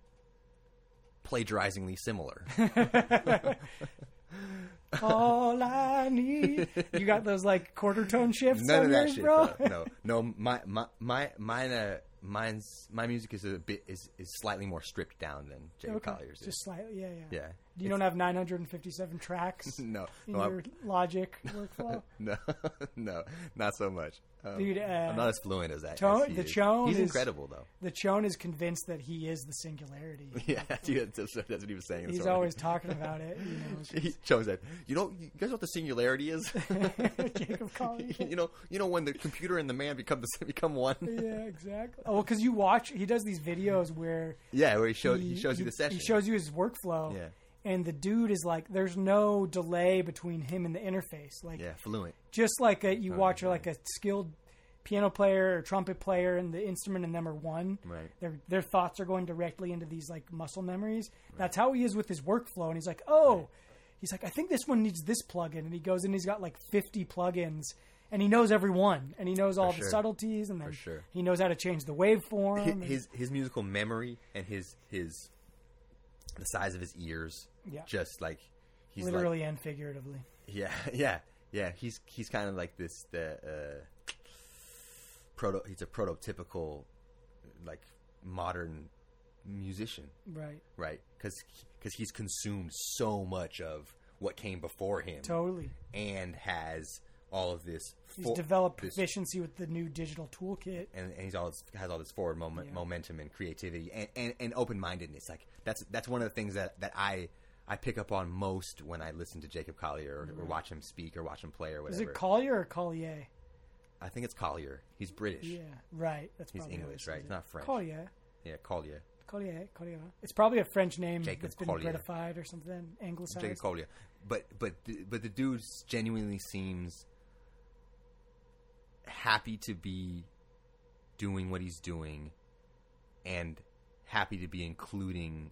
plagiarizingly similar.
All I need. You got those like quarter tone shifts
None
on
of that
yours,
shit,
bro.
bro. No, no. My my my mine. Uh, mine's my music is a bit is, is slightly more stripped down than Jay
Okay.
Collier's. is.
Just slightly, yeah, yeah.
yeah.
You don't have 957 tracks
No,
in
no, I'm-
your Logic workflow.
no, no, not so much. Um,
Dude, uh,
I'm not as fluent as that.
Tone- the. Chone
He's
is-
incredible though.
the Chone is convinced that he is the singularity.
Yeah, dude, that's, that's what he was saying.
He's always talking about it. You know,
He chose that. You know, you guys know what the singularity is?
Jacob
you know, you know when the computer and the man become the become one.
Yeah, exactly. Oh, because you watch, he does these videos where
Yeah, where he shows he, shows you the session.
He shows you his workflow.
Yeah.
And the dude is like, there's no delay between him and the interface. Like,
yeah, fluent.
just like a, you
Oh,
watch
yeah.
like a skilled piano player or trumpet player and the instrument and them are one
Right.
their their thoughts are going directly into these like muscle memories that's how he is with his workflow and he's like oh he's like i think this one needs this plugin and he goes and he's got like 50 plugins and he knows every one and he knows all the subtleties and then
For sure.
he knows how to change the waveform
His, his his musical memory and his his the size of his ears.
Yeah.
Just like he's
literally and figuratively.
Yeah yeah yeah. He's he's kind of like this the uh, proto he's a prototypical like modern musician.
Right.
Right. Because because he's consumed so much of what came before him.
Totally.
And has all of this
he's
fo-
developed
this-
proficiency with the new digital toolkit
and, and he's all has all this forward moment,
Yeah.
momentum and creativity and, and, and open mindedness. Like that's that's one of the things that, that I I pick up on most when I listen to Jacob Collier or, or mm-hmm. watch him speak or watch him play or whatever.
Is it Collier or Collier?
I think it's Collier. He's British.
Yeah, right. That's
He's English, right? He's not French.
Collier,
Yeah, Collier.
Collier, Collier. It's probably a French name
Jacob
that's been
Collier.
Britified or something, anglicized.
Jacob Collier. But but the- but the dude genuinely seems happy to be doing what he's doing and happy to be including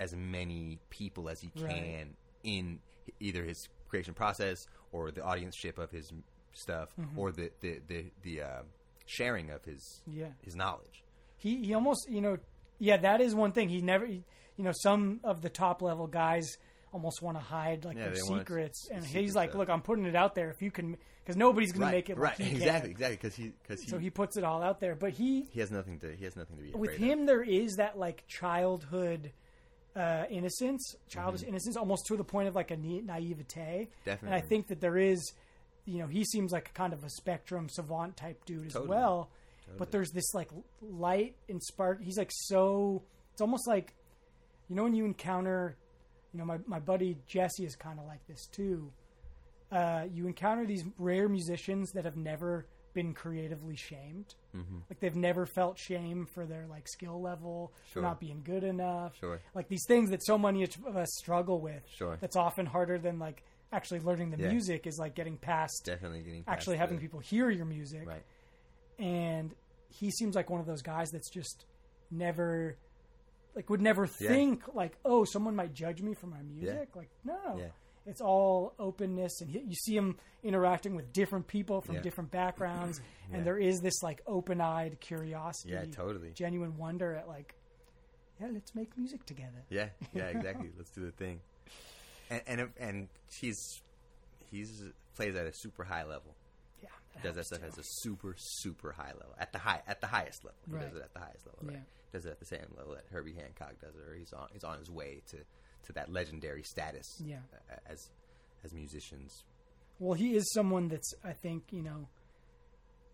as many people as he can
Right.
in either his creation process or the audienceship of his stuff
Mm-hmm.
or the the the, the uh, sharing of his
Yeah.
his knowledge.
he he almost you know yeah that is one thing he never he- you know some of the top level guys almost want to hide like
Yeah,
their secrets. and he's like
stuff.
look i'm putting it out there. If you can because nobody's gonna make it like
right,
he can.
exactly, exactly, because he because he,
so he puts it all out there but he
he has nothing to he has nothing to be
with him there is that like childhood uh, innocence childish innocence almost to the point of like a na- naivete. And i think that there is you know he seems like a kind of a spectrum savant type dude as
Totally.
well. But there's this like light and spark he's like so it's almost like you know when you encounter you know my, my buddy jesse is kind of like this too uh, you encounter these rare musicians that have never been creatively shamed
Mm-hmm.
like they've never felt shame for their like skill level
Sure.
not being good enough
Sure.
like these things that so many of us struggle with
Sure.
that's often harder than like actually learning the
Yeah.
music is like getting past
definitely getting
actually having
the-
people hear your music
right.
and he seems like one of those guys that's just never like would never
Yeah.
think like oh someone might judge me for my music like no
Yeah.
it's all openness and he, you see him interacting with different people from
Yeah.
different backgrounds
Yeah.
and there is this like open-eyed curiosity
Yeah, totally.
genuine wonder at like yeah let's make music together
Yeah, yeah, exactly. Let's do the thing. And and if- and he's he's plays at a super high level. Does that stuff at a super super high level at the high at the highest level. He does it at the highest level. Right?
Yeah.
Does it at the same level that Herbie Hancock does it, or he's on he's on his way to to that legendary status.
Yeah.
As as musicians.
well he is someone that's i think you know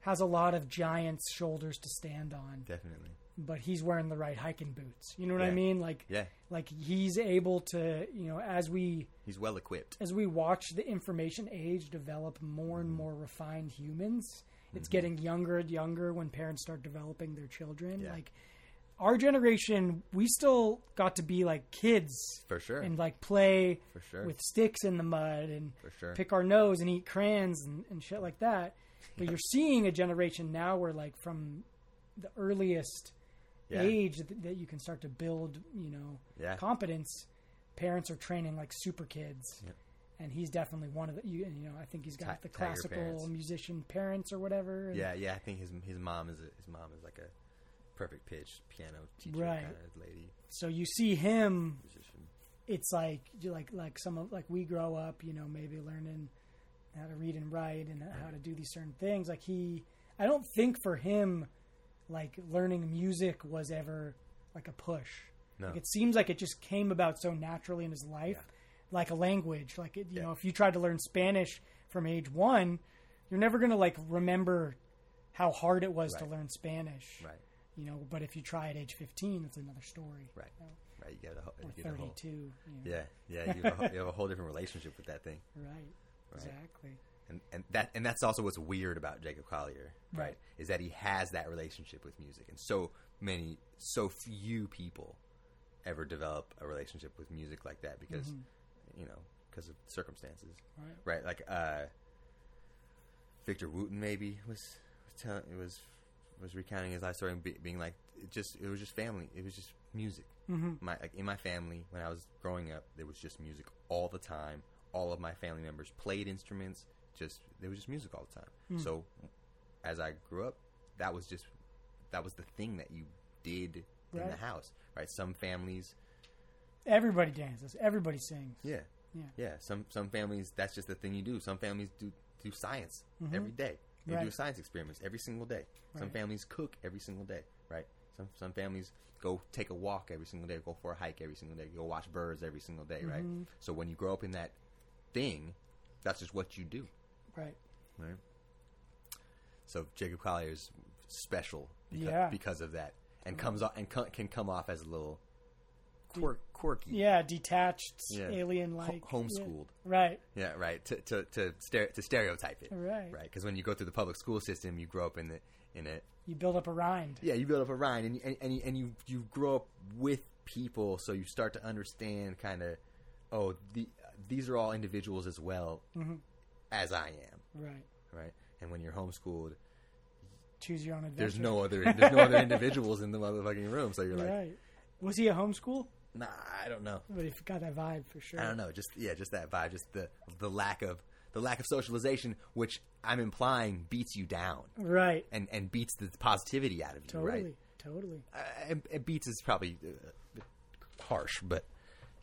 has a lot of giants shoulders to stand on
Definitely.
But he's wearing the right hiking boots. You know what I mean? Like,
Yeah.
like he's able to, you know, as we
He's well equipped.
as we watch the information age develop more and mm-hmm. more refined humans. It's mm-hmm. getting younger and younger when parents start developing their children.
Yeah.
Like our generation, we still got to be like kids
For sure.
and like play
For sure.
with sticks in the mud and
For sure.
pick our nose and eat crayons and, and shit like that. But you're seeing a generation now where like from the earliest
Yeah.
age that, that you can start to build, you know,
Yeah.
competence, parents are training like super kids.
Yep.
And he's definitely one of the, you, you know, I think he's got the classical
parents.
musician parents or whatever. and-
Yeah, yeah. I think his his mom is a, his mom is like a perfect pitch piano teacher
Right.
kind of lady
So you see him
musician.
it's like you like like some of like we grow up, you know, maybe learning how to read and write and how to do these certain things. Like he, I don't think for him, like learning music was ever like a push.
No.
Like it seems like it just came about so naturally in his life,
Yeah.
like a language. Like it, you
Yeah.
know, if you tried to learn Spanish from age one, you're never gonna like remember how hard it was to learn Spanish.
Right.
You know, but if you try at age 15, it's another story.
Right.
You know,
Right. You get a, whole-
or
you get a whole,
32. You know.
Yeah, yeah. You have, a, whole- you have a whole different relationship with that thing,
Right.
Right.
Exactly.
And and that and that's also what's weird about Jacob Collier,
Right.
Is that he has that relationship with music, and so many, so few people ever develop a relationship with music like that because you know because of circumstances,
Mm-hmm. Right.
right? Like uh, Victor Wooten maybe was was telling it was was recounting his life story and be, being like it just it was just family it was just music
Mm-hmm.
my like in my family when I was growing up there was just music all the time all of my family members played instruments just there was just music all the time.
Hmm.
so as I grew up that was just that was the thing that you did in the house right? Some families
Everybody dances. Everybody sings.
yeah.
Yeah.
yeah. Some some families that's just the thing you do. Some families do do science every day. They do
Mm-hmm.
Science experiments every single day. Some families cook every single day right? Some some families go take a walk every single day go for a hike every single day go watch birds every single day right?
Mm-hmm.
so when you grow up in that thing that's just what you do
Right.
right so jacob collier is special because,
Yeah.
because of that and comes off and co- can come off as a little quirk, quirky.
yeah, detached,
Yeah.
alien like,
Ho- homeschooled.
right?
Yeah, right. To to to, stere- to stereotype it.
Right.
Right. Because when you go through the public school system, you grow up in the in a
You build up a rind.
yeah, you build up a rind, and and and you, and you you grow up with people, so you start to understand kind of, oh, the these are all individuals as well
Mm-hmm.
As I am,
Right.
right? And when you're homeschooled,
Choose your own adventure.
there's no other there's no other individuals in the motherfucking room, so you're like,
right. Was he a homeschool?
nah, I don't know.
But he got that vibe for sure.
I don't know. Just yeah, just that vibe, just the the lack of the lack of socialization, which I'm implying beats you down
Right.
and and beats the positivity out of you,
Totally.
right?
Totally.
uh, and, and beats is probably uh, harsh, but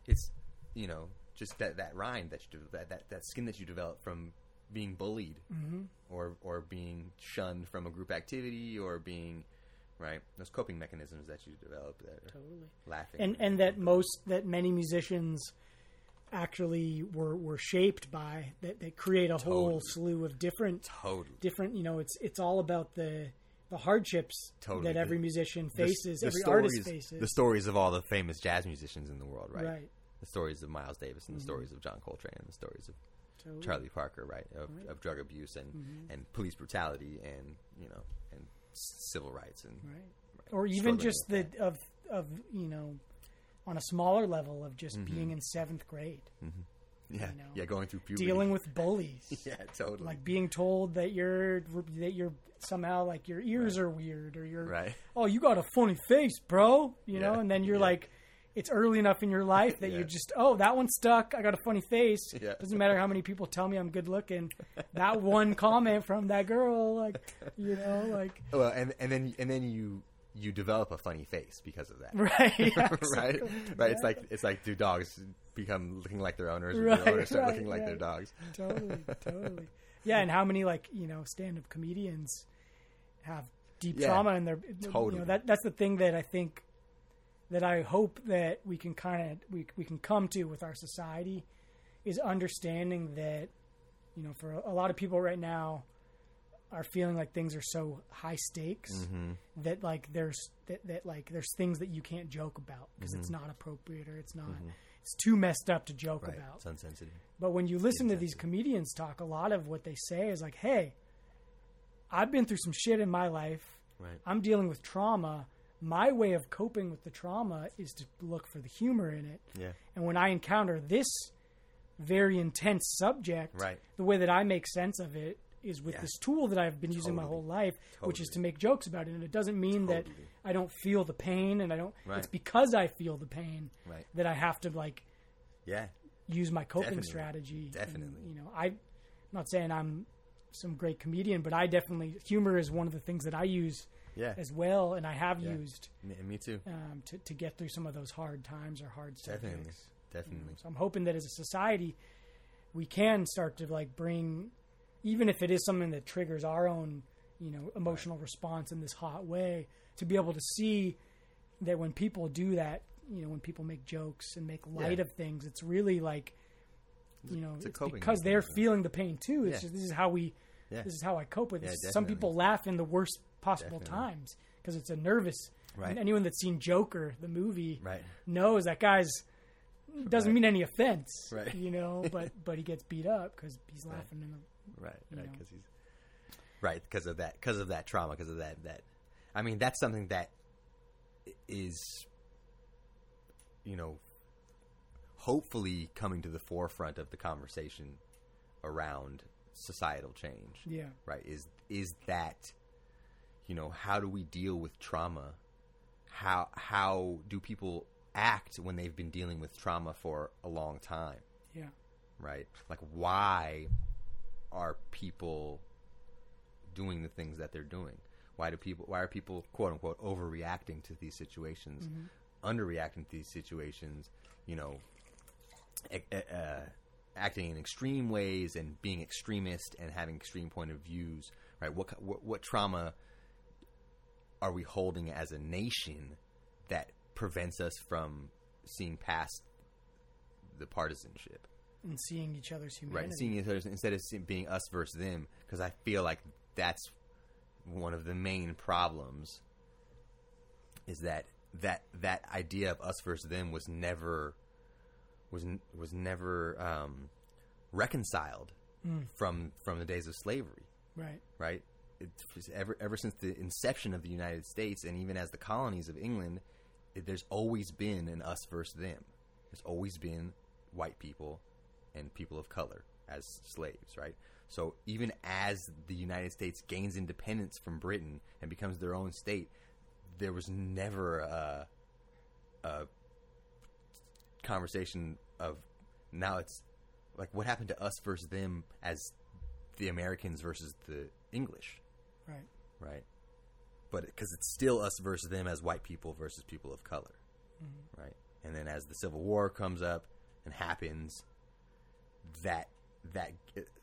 it's you know just that that rind that you de- that that, that skin that you develop from being bullied
Mm-hmm.
or or being shunned from a group activity or being right those coping mechanisms that you develop that are
Totally.
laughing
and and that most that many musicians actually were were shaped by that that create a whole slew of different
totally
different you know it's it's all about the the hardships
Totally.
that every musician faces
the
every artist faces
the stories of all the famous jazz musicians in the world right,
right
the stories of Miles Davis and the
Mhm.
stories of John Coltrane and the stories of
totally.
Charlie Parker, right, of,
Right.
of drug abuse and,
Mhm.
and police brutality and you know and civil rights and
right
right,
or even just the
with
of of you know on a smaller level of just
Mhm.
being in seventh grade
that. yeah
you know,
yeah going through puberty
dealing with bullies
yeah totally
like being told that you're that you're somehow like your ears are weird or you're
right
oh you got a funny face bro you know and then you're
yeah.
like it's early enough in your life that
Yeah.
you're just oh that one stuck. I got a funny face.
Yeah.
doesn't matter how many people tell me i'm good looking. That one comment from that girl like you know like
well and and then and then you you develop a funny face because of that.
Right yeah,
right?
exactly.
right it's like it's like do dogs become looking like their owners or
Right,
do owners start
right,
looking like their dogs?
Totally totally. Yeah and how many like you know stand-up comedians have deep
Yeah,
trauma in their you
totally.
know that that's the thing that i think that i hope that we can kind of we, we can come to with our society is understanding that you know for a, a lot of people right now are feeling like things are so high stakes
mm-hmm.
that like there's that, that like there's things that you can't joke about because it's
Mhm.
not appropriate or it's not
Mhm.
it's too messed up to joke
right
about
it's unsensitive
but when you listen to these comedians talk, a lot of what they say is like, "Hey, I've been through some shit in my life.
right
I'm dealing with trauma. My way of coping with the trauma is to look for the humor in it.
yeah
And when I encounter this very intense subject,
right
the way that I make sense of it is with
Yeah.
this tool that I've been using my whole life, which is to make jokes about it. And it doesn't mean that I don't feel the pain, and I don't. It's because I feel the pain
right
that I have to like
yeah
use my coping
Definitely.
strategy. And,
Definitely.
you know, I, am not saying I'm some great comedian, but I definitely humor is one of the things that I use
yeah
as well, and I have
Yeah.
used
me, me too
um, to to get through some of those hard times or hard subjects.
definitely definitely
So I'm hoping that as a society, we can start to like bring, even if it is something that triggers our own, you know, emotional response in this hot way, to be able to see that when people do that, you know, when people make jokes and make light
Yeah.
of things, it's really like, you know,
it's
it's because they're feeling the pain too. It's
Yeah.
just this is how we,
yeah
this is how I cope with
Yeah,
it. Some people laugh in the worst possible
Definitely.
times because it's a nervous.
Right.
And anyone that's seen Joker, the movie,
right
knows that guy's doesn't
Right.
mean any offense,
Right.
You know, but but he gets beat up because he's laughing in the
right right because he's right because of that because of that trauma because of that that i mean that's something that is, you know hopefully coming to the forefront of the conversation around societal change
yeah,
right is is that you know how do we deal with trauma how how do people act when they've been dealing with trauma for a long time
yeah,
right? Like, why are people doing the things that they're doing? Why do people? Why are people quote unquote overreacting to these situations, underreacting to these situations? You know, uh, acting in extreme ways and being extremist and having extreme point of views, right? What what, what trauma are we holding as a nation that prevents us from seeing past the partisanship?
and seeing each other's humanity.
Right, seeing each other instead of being us versus them, because I feel like that's one of the main problems. Is that that that idea of us versus them was never was was never um, reconciled from from the days of slavery
Right.
right? Ever ever since the inception of the United States, and even as the colonies of England, it, there's always been an us versus them. There's always been white people and people of color as slaves, right? So even as the United States gains independence from Britain and becomes their own state, there was never a, a conversation of now it's like what happened to us versus them as the Americans versus the English,
Right.
right? But because it's still us versus them as white people versus people of color, mm-hmm. right? And then as the Civil War comes up and happens, that that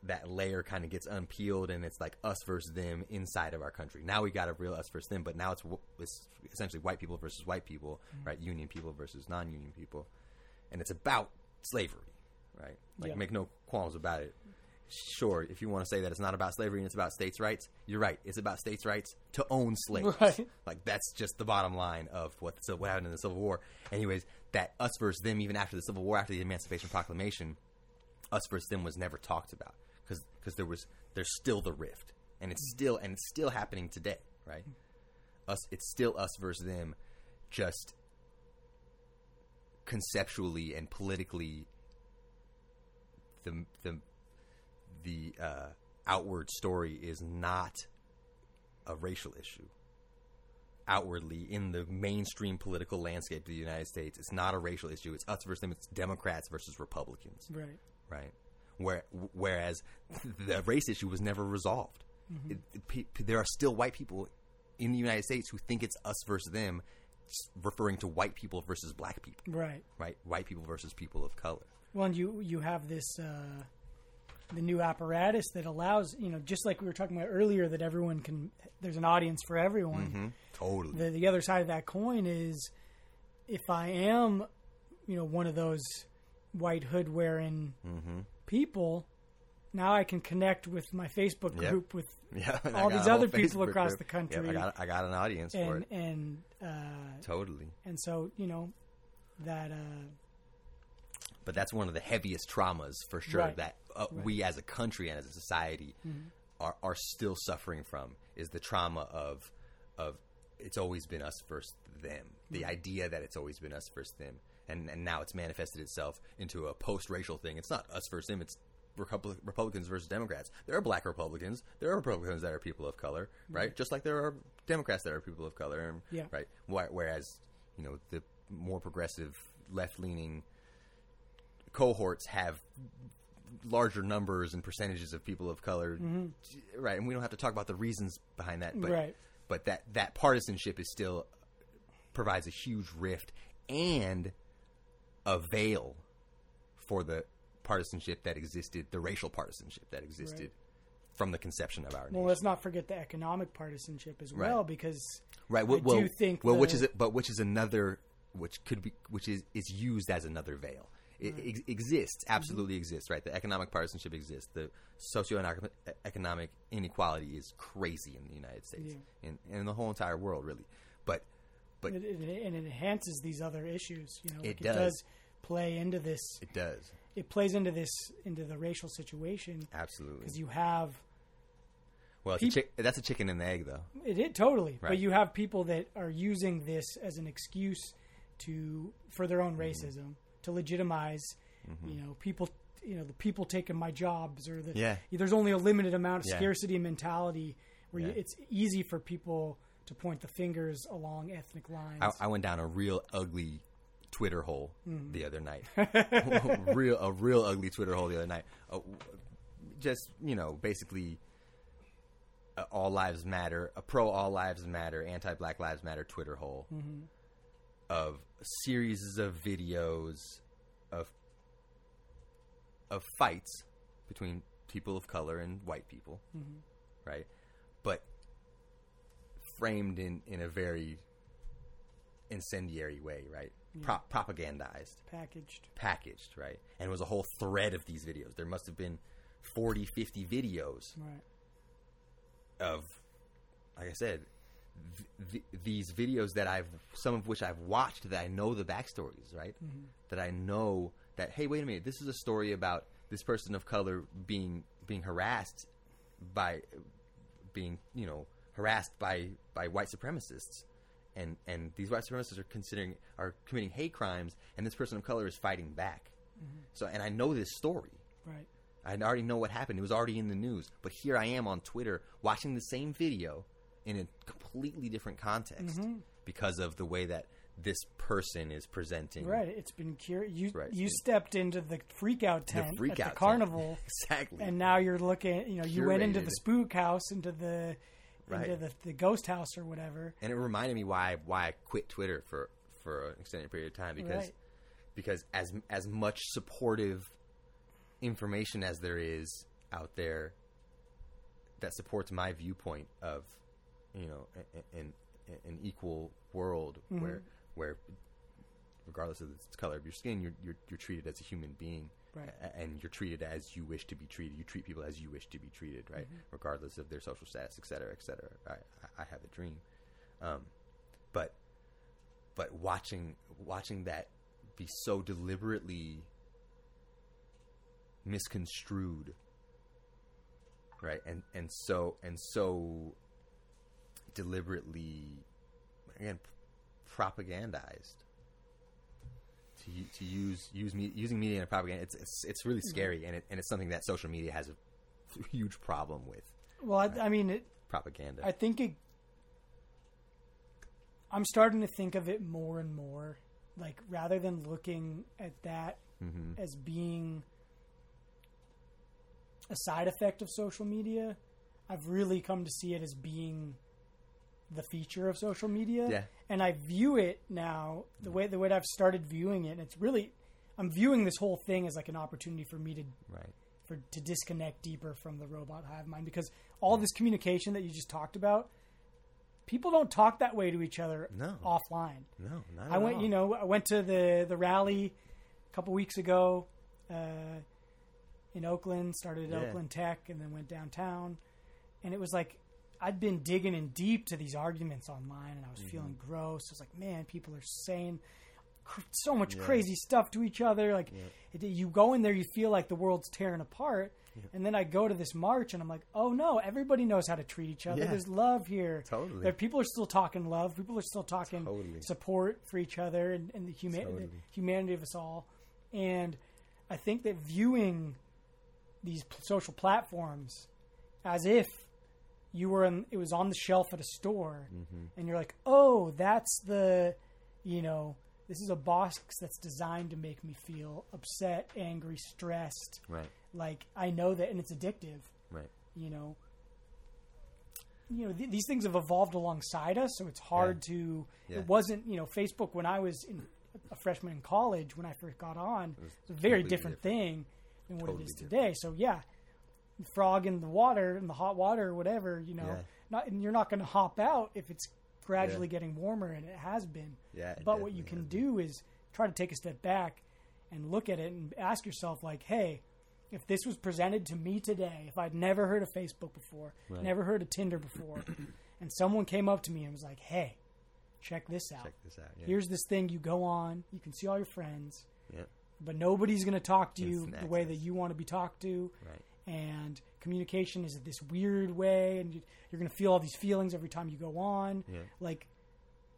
that layer kind of gets unpeeled, and it's like us versus them inside of our country. Now we got a real us versus them, but now it's, it's essentially white people versus white people, mm-hmm. right? Union people versus non-union people, and it's about slavery, right? Like
Yeah.
make no qualms about it. Sure, if you want to say that it's not about slavery and it's about states' rights, you're right. It's about states' rights to own slaves.
Right.
Like that's just the bottom line of what the, what happened in the Civil War. Anyways, that us versus them, even after the Civil War, after the Emancipation Proclamation, us versus them was never talked about because there was there's still the rift, and it's still and it's still happening today, right? Us, it's still us versus them, just conceptually and politically. The the the uh, outward story is not a racial issue. Outwardly, in the mainstream political landscape of the United States, it's not a racial issue. It's us versus them. It's Democrats versus Republicans,
Right.
right? Where, whereas the race issue was never resolved. It, it- pe- there are still white people in the United States who think it's us versus them, referring to white people versus black people,
Right.
right? White people versus people of color.
Well, and you you have this uh, the new apparatus that allows you know just like we were talking about earlier that everyone can there's an audience for everyone.
Totally.
The the other side of that coin is if I am you know one of those white hood wearing
Mm-hmm.
people, now I can connect with my Facebook
Yep.
group with
Yeah,
all these other people
Facebook
across
group.
the country.
Yep, I got I got an audience for
and
it.
and uh,
Totally.
and so you know that uh,
But that's one of the heaviest traumas for sure
Right.
that uh, we as a country and as a society
Mm-hmm.
are are still suffering from is the trauma of of it's always been us versus them. The
Mm-hmm.
idea that it's always been us versus them. And, and now it's manifested itself into a post-racial thing. It's not us versus them. It's Republicans versus Democrats. There are black Republicans. There are Republicans that are people of color, right? Just like there are Democrats that are people of color, and,
Yeah.
right? Whereas, you know, the more progressive, left-leaning cohorts have larger numbers and percentages of people of color, mm-hmm. right? And we don't have to talk about the reasons behind that, but
Right.
but that that partisanship is still provides a huge rift and a veil for the partisanship that existed, the racial partisanship that existed
Right.
from the conception of our
well
nation.
let's not forget the economic partisanship as well
Right.
because
Right.
I
Well, well,
do think
well, which is? But which is another, which could be, which is is used as another veil. It ex- exists,
Mm-hmm.
absolutely exists. Right. The economic partisanship exists. The socioeconomic economic inequality is crazy in the United States and in the whole entire world, really. But but
it, it, and it enhances these other issues. You know, like
It does.
does play into this.
it does
It plays into this into the racial situation
absolutely.
because you have
Well, it's a chick- that's a chicken and the egg, though.
it, it totally, but you have people that are using this as an excuse to for their own
Mm-hmm.
racism to legitimize. You know, people. You know, the people taking my jobs, or the
Yeah.
There's only a limited amount of
Yeah.
scarcity mentality where you, it's easy for people to point the fingers along ethnic lines.
I, I went down a real ugly Twitter hole
Mm.
the other night. real a real ugly Twitter hole the other night. Uh, just you know, basically, uh, all lives matter, a pro all lives matter, anti Black Lives Matter Twitter hole
Mm-hmm.
Of series of videos of of fights between people of color and white people,
Mm-hmm.
right? But framed in in a very incendiary way, right? Pro- propagandized,
packaged.
packaged, right? And it was a whole thread of these videos. There must have been 40, 50 videos
Right.
of, like I said, th- th- these videos that I've some of which I've watched that I know the backstories, right? Mm-hmm. That I know that hey, wait a minute, this is a story about this person of color being being harassed by being you know harassed by by white supremacists. And and these white supremacists are considering are committing hate crimes and this person of color is fighting back. Mm-hmm. So and i know this story.
Right.
i already know what happened. It was already in the news. But here i am on twitter watching the same video in a completely different context
Mm-hmm.
because of the way that this person is presenting
Right. It's been cur- you
Right.
you stepped into the freak out tent
freak
at
out
the carnival.
exactly
And now you're looking, you know, you went into the spook house, into the
Right.
into the, the ghost house or whatever.
and it reminded me why why I quit Twitter for for an extended period of time because
Right.
because as as much supportive information as there is out there that supports my viewpoint of you know an an equal world
Mm-hmm.
where where regardless of the color of your skin you're you're, you're treated as a human being
Right.
a- and you're treated as you wish to be treated you treat people as you wish to be treated right
Mm-hmm.
regardless of their social status et cetera et cetera I, I- I have a dream um, but but watching watching that be so deliberately misconstrued right and and so and so deliberately again propagandized to to use use me using media and propaganda it's it's, it's really scary and it, and it's something that social media has a huge problem with
Well, I, I mean, it,
propaganda
I think it. I'm starting to think of it more and more, like rather than looking at that
Mm-hmm.
as being a side effect of social media, I've really come to see it as being the feature of social media.
Yeah.
And I view it now the way the way I've started viewing it. And it's really, I'm viewing this whole thing as like an opportunity for me to
right
for to disconnect deeper from the robot hive mind because all this communication that you just talked about, people don't talk that way to each other
No.
offline.
no not
I
at
went,
all.
you know, I went to the the rally a couple weeks ago uh, in Oakland. Started at
Yeah.
Oakland Tech and then went downtown, and it was like I'd been digging in deep to these arguments online, and I was feeling
Mm-hmm.
gross. I was like, man, people are saying cr- so much
Yeah.
crazy stuff to each other. Like, it, you go in there, you feel like the world's tearing apart. And then I go to this march, and I'm like, oh no, everybody knows how to treat each other.
Yeah.
There's love here.
Totally.
There, people are still talking love. People are still talking
Totally.
support for each other and, and the, huma- the humanity of us all. And I think that viewing these p- social platforms as if you were in, it was on the shelf at a store,
Mm-hmm.
and you're like, oh, that's the, you know, this is a box that's designed to make me feel upset, angry, stressed.
right
Like I know that, and it's addictive
right
you know you know th- these things have evolved alongside us so it's hard to
Yeah.
it wasn't you know facebook when i was in a freshman in college when i first got on It
was
it's a very
completely
different, thing than what
Totally
it is
different.
today so yeah frog in the water in the hot water or whatever you know
Yeah.
not and you're not going to hop out if it's gradually getting warmer and it has been.
Yeah,
but what you can do is try to take a step back and look at it and ask yourself like hey if this was presented to me today if i'd never heard of facebook before
Right.
never heard of tinder before and someone came up to me and was like hey check this out.
Check this out yeah.
here's this thing you go on you can see all your friends
yeah.
but nobody's going to talk to you the way that you want to be talked to.
Right
and communication is this weird way and you, you're going to feel all these feelings every time you go on
Yeah.
like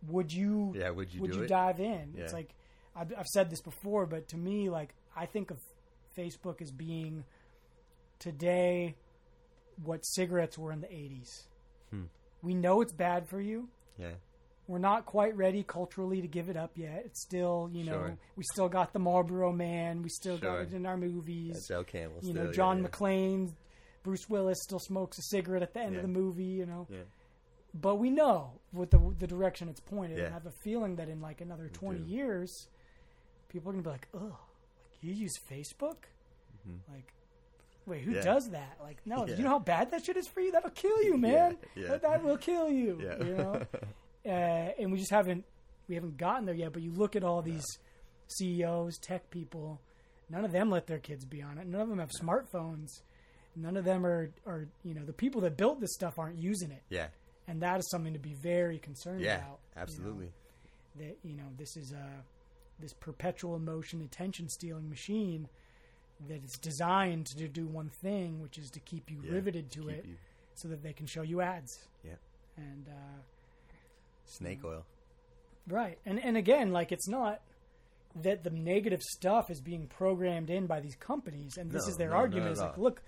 would you
Yeah, would you
would you
it?
dive in it's like I've, I've said this before but to me like i think of facebook as being today what cigarettes were in the 80s
Hmm.
we know it's bad for you
yeah
we're not quite ready culturally to give it up yet. It's still, you know,
Sure.
we still got the Marlboro Man. We still got it in our movies.
Joe Camel
you know, John
yeah, yeah.
McClane, Bruce Willis still smokes a cigarette at the end of the movie. You know,
yeah
but we know with the the direction it's pointed.
Yeah.
I have a feeling that in like another twenty
do.
years, people are gonna be like, "Oh, like you use Facebook? Like, wait, who
Mm-hmm. Yeah.
does that? Like, no,
Yeah.
you know how bad that shit is for you? That'll kill you, man.
yeah.
That, that will kill you.
Yeah.
You know, uh, and we just haven't we haven't gotten there yet. But you look at all these CEOs, tech people. None of them let their kids be on it. None of them have smartphones. None of them are, are you know the people that built this stuff aren't using it.
yeah
and that is something to be very concerned
Yeah,
about. you know,
absolutely.
that you know this is a this perpetual motion attention stealing machine that is designed to do one thing, which is to keep you
Yeah,
riveted to
keep
it,
you-
so that they can show you ads.
Yeah.
And uh,
Snake oil.
Right. And and again, like it's not that the negative stuff is being programmed in by these companies and this
No,
is their
no,
argument
at
is like, look,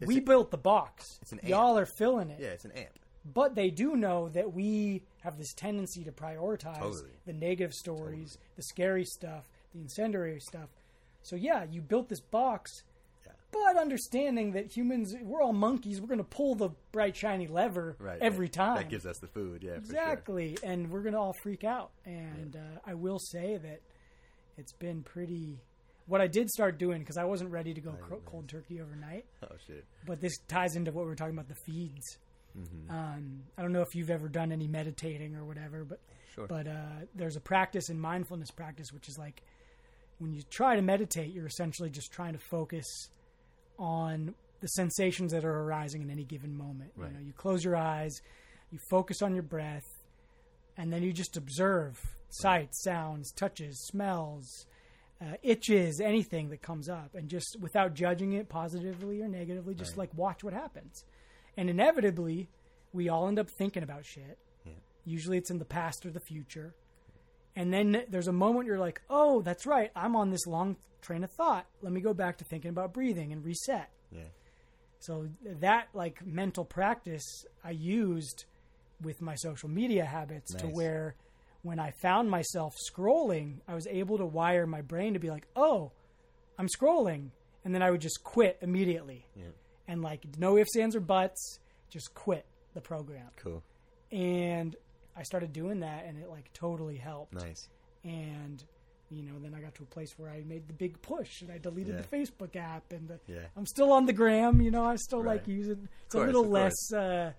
It's
we
a-
built the box.
It's an
Y'all are filling it.
Yeah, it's an amp.
But they do know that we have this tendency to prioritize
Totally.
the negative stories, the scary stuff, the incendiary stuff. So yeah, you built this box. But understanding that humans, we're all monkeys, we're going to pull the bright shiny lever
Right.
every
that,
time.
That gives us the food. Yeah. for sure.
Exactly, and we're gonna all freak out. And uh, I will say that it's been pretty. What I did start doing because I wasn't ready to go cold turkey overnight,
Oh shit.
but this ties into what we were talking about the feeds.
Mm-hmm.
Um, I don't know if you've ever done any meditating or whatever, but
Sure.
but uh, there's a practice in mindfulness practice which is like when you try to meditate, you're essentially just trying to focus on the sensations that are arising in any given moment.
Right.
You know, you close your eyes, you focus on your breath, and then you just observe sights, sounds, touches, smells, uh, itches, anything that comes up, and just without judging it positively or negatively, just
Right.
like watch what happens. And inevitably, we all end up thinking about shit.
Yeah.
Usually, it's in the past or the future. And then there's a moment you're like, oh, that's right. I'm on this long train of thought. Let me go back to thinking about breathing and reset.
Yeah.
So that like mental practice I used with my social media habits to where when I found myself scrolling, I was able to wire my brain to be like, "Oh, I'm scrolling." And then I would just quit immediately.
Yeah.
And like no ifs, ands or buts, just quit the program.
Cool.
And I started doing that and it like totally helped
Nice.
and you know then i got to a place where i made the big push and i deleted
Yeah.
the facebook app and the,
Yeah.
i'm still on the gram you know i still like
Right.
using it's
Of
a little less uh,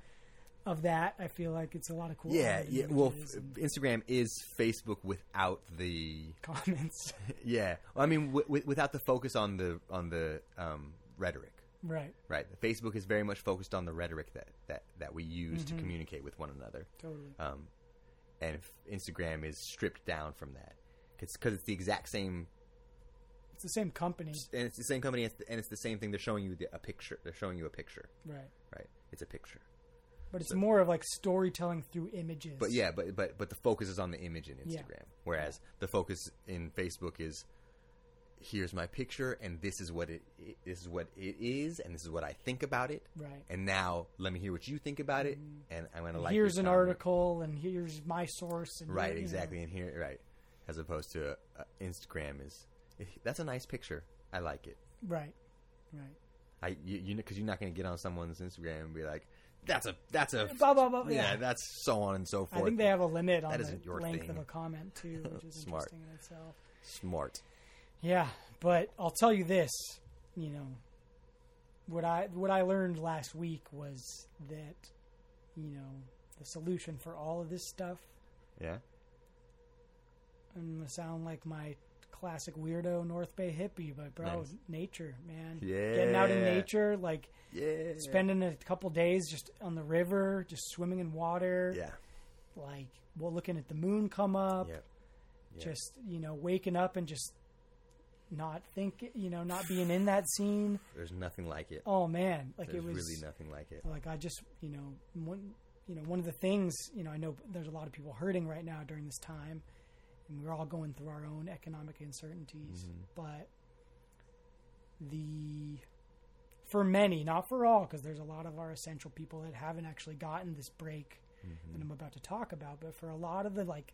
of that i feel like it's a lot of cool
Yeah. Yeah. Well, Instagram is Facebook without the.
comments
Yeah. Well, I mean, w- w- without the focus on the on the um, rhetoric.
right
Right. Facebook is very much focused on the rhetoric that that that we use
Mm-hmm.
to communicate with one another.
totally
Um, and if Instagram is stripped down from that because it's the exact same
it's the same company
and it's the same company and it's the, and it's the same thing. They're showing you the, a picture. They're showing you a picture.
right
Right. It's a picture.
but it's more of like storytelling through images
But yeah, but but but the focus is on the image in
Yeah.
Instagram, whereas the focus in Facebook is here's my picture and this is what it i- this is what it is and this is what I think about it.
right
And now let me hear what you think about it, mm-hmm. and I'm gonna like.
here's an
comment.
article and here's my source and
Right,
you know.
exactly, and here, right, as opposed to uh, Instagram is that's a nice picture. I like it.
right right
I you you because you're not gonna get on someone's Instagram and be like, that's a that's a
blah blah blah
yeah,
yeah,
that's so on and so forth.
I think they have a limit on
That
the
isn't your
length
thing.
of a comment too, which is
Smart.
interesting in itself.
smart.
Yeah, but I'll tell you this, you know, what I what I learned last week was that, you know, the solution for all of this stuff.
Yeah.
I'm gonna sound like my classic weirdo North Bay hippie, but bro,
Nice.
nature, man, getting out in nature, like
Yeah.
spending a couple days just on the river, just swimming in water,
Yeah.
like well, looking at the moon come up.
Yeah. Yeah.
just you know waking up and just not think you know not being in that scene
There's nothing like it.
oh man like
There's
it was
really nothing like it.
like i just you know one you know one of the things you know i know there's a lot of people hurting right now during this time and we're all going through our own economic uncertainties
Mm-hmm.
but the for many not for all because there's a lot of our essential people that haven't actually gotten this break
Mm-hmm.
that i'm about to talk about but for a lot of the like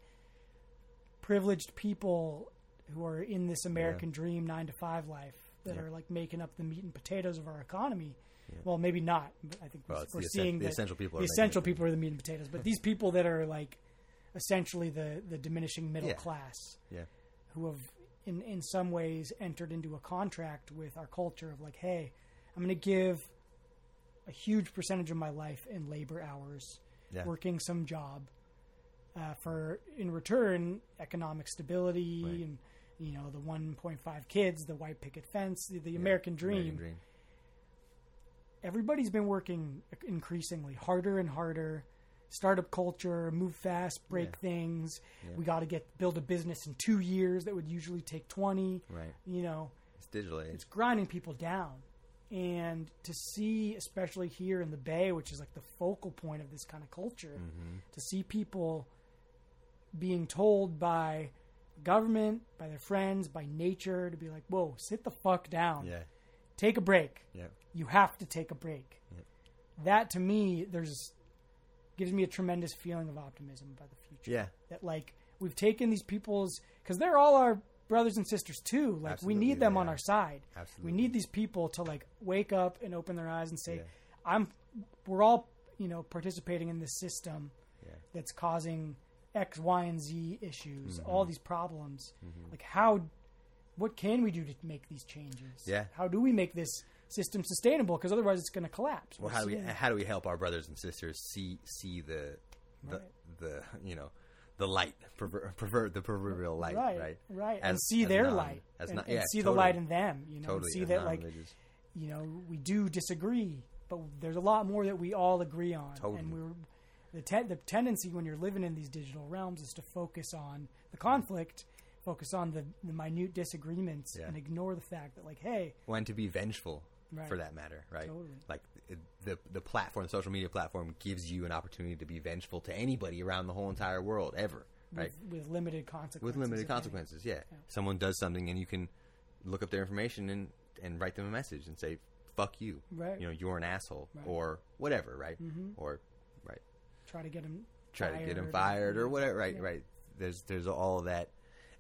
privileged people who are in this american dream nine to five life that
Yeah.
are like making up the meat and potatoes of our economy well maybe not but i think
Well,
we're, we're
the
seeing
the essential people
the
are
essential people are the meat and potatoes but these people that are like essentially the the diminishing middle
Yeah.
class
Yeah.
who have in in some ways entered into a contract with our culture of like hey i'm going to give a huge percentage of my life in labor hours
Yeah.
working some job uh, for in return economic stability
Right.
and you know the 1.5 kids the white picket fence the, the american dream
American
everybody's been working increasingly harder and harder startup culture, move fast, break
Yeah.
things.
Yeah.
We got to get build a business in two years that would usually take twenty.
Right.
You know,
It's digital age.
it's grinding people down. And to see, especially here in the Bay, which is like the focal point of this kind of culture,
Mm-hmm.
to see people being told by government, by their friends, by nature to be like, whoa, sit the fuck down.
Yeah.
Take a break.
Yeah.
You have to take a break.
Yep.
That to me, there's gives me a tremendous feeling of optimism about the future.
Yeah.
That like we've taken these people's because they're all our brothers and sisters too. Like
Absolutely,
we need them
they
on our side.
Absolutely.
We need these people to like wake up and open their eyes and say,
Yeah.
"I'm." We're all you know participating in this system
Yeah.
that's causing X, Y, and Z issues,
Mm-hmm.
all these problems. Like how, what can we do to make these changes?
Yeah.
How do we make this system sustainable? Because otherwise, it's going to collapse.
Well,
We're
how do we
seeing-
how do we help our brothers and sisters see see the the
Right.
the you know the light perver- pervert the proverbial light
right,
right
right, and see
as
their
non-
light,
as
and,
non-
and
yeah,
see the light in them. You know, and
totally
see that like you know we do disagree, but there's a lot more that we all agree on.
Totally.
And we're the te- the tendency when you're living in these digital realms is to focus on the conflict, focus on the, the minute disagreements,
Yeah.
and ignore the fact that like, hey,
when to be vengeful
Right.
for that matter right
Totally.
like the the platform the social media platform gives you an opportunity to be vengeful to anybody around the whole entire world ever right
with, with limited consequences.
with limited consequences yeah. someone does something and you can look up their information and and write them a message and say fuck you
Right.
you know you're an asshole
Right.
or whatever right
Mhm.
or right
Try to get him
try to get him
fired
fired or whatever. Right,
Yeah.
right. There's there's all of that,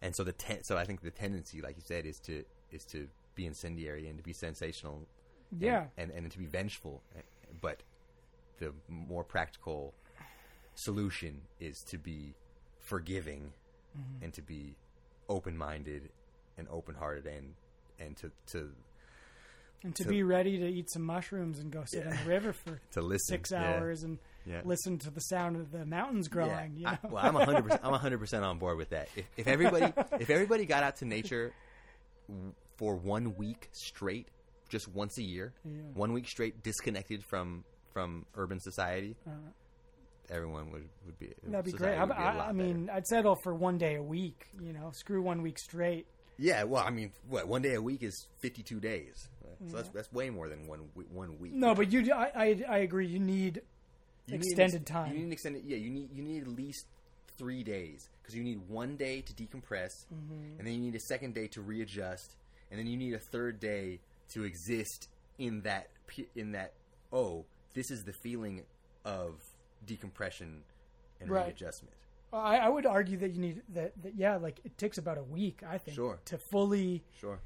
and so the ten, so I think the tendency, like you said, is to is to be incendiary and to be sensational,
Yeah.
and and, to be vengeful. But the more practical solution is to be forgiving
Mm-hmm.
and to be open minded and open hearted and and to to
and to
to-
be ready to eat some mushrooms and go sit in the river for
to listen
six
Yeah.
hours and
Yeah.
listen to the sound of the mountains growing. You know?
I, well, I'm 100. percent I'm 100 percent on board with that. If, if everybody, if everybody got out to nature for one week straight, just once a year,
Yeah.
one week straight, disconnected from from urban society,
Uh,
everyone would would be.
That'd be great. I,
be
I, I mean, I'd settle for one day a week. You know, screw one week straight.
yeah. Well, I mean, what one day a week is 52 days, so that's that's way more than one one week.
No, but you, I, I, I agree. You need
You
extended
an ex-
time.
You need extended. Yeah, you need you need at least three days because you need one day to decompress,
Mm-hmm.
and then you need a second day to readjust, and then you need a third day to exist in that in that. Oh, this is the feeling of decompression and
Right.
readjustment.
I, I would argue that you need that, that. Yeah, like it takes about a week. I think
Sure.
to fully
Sure.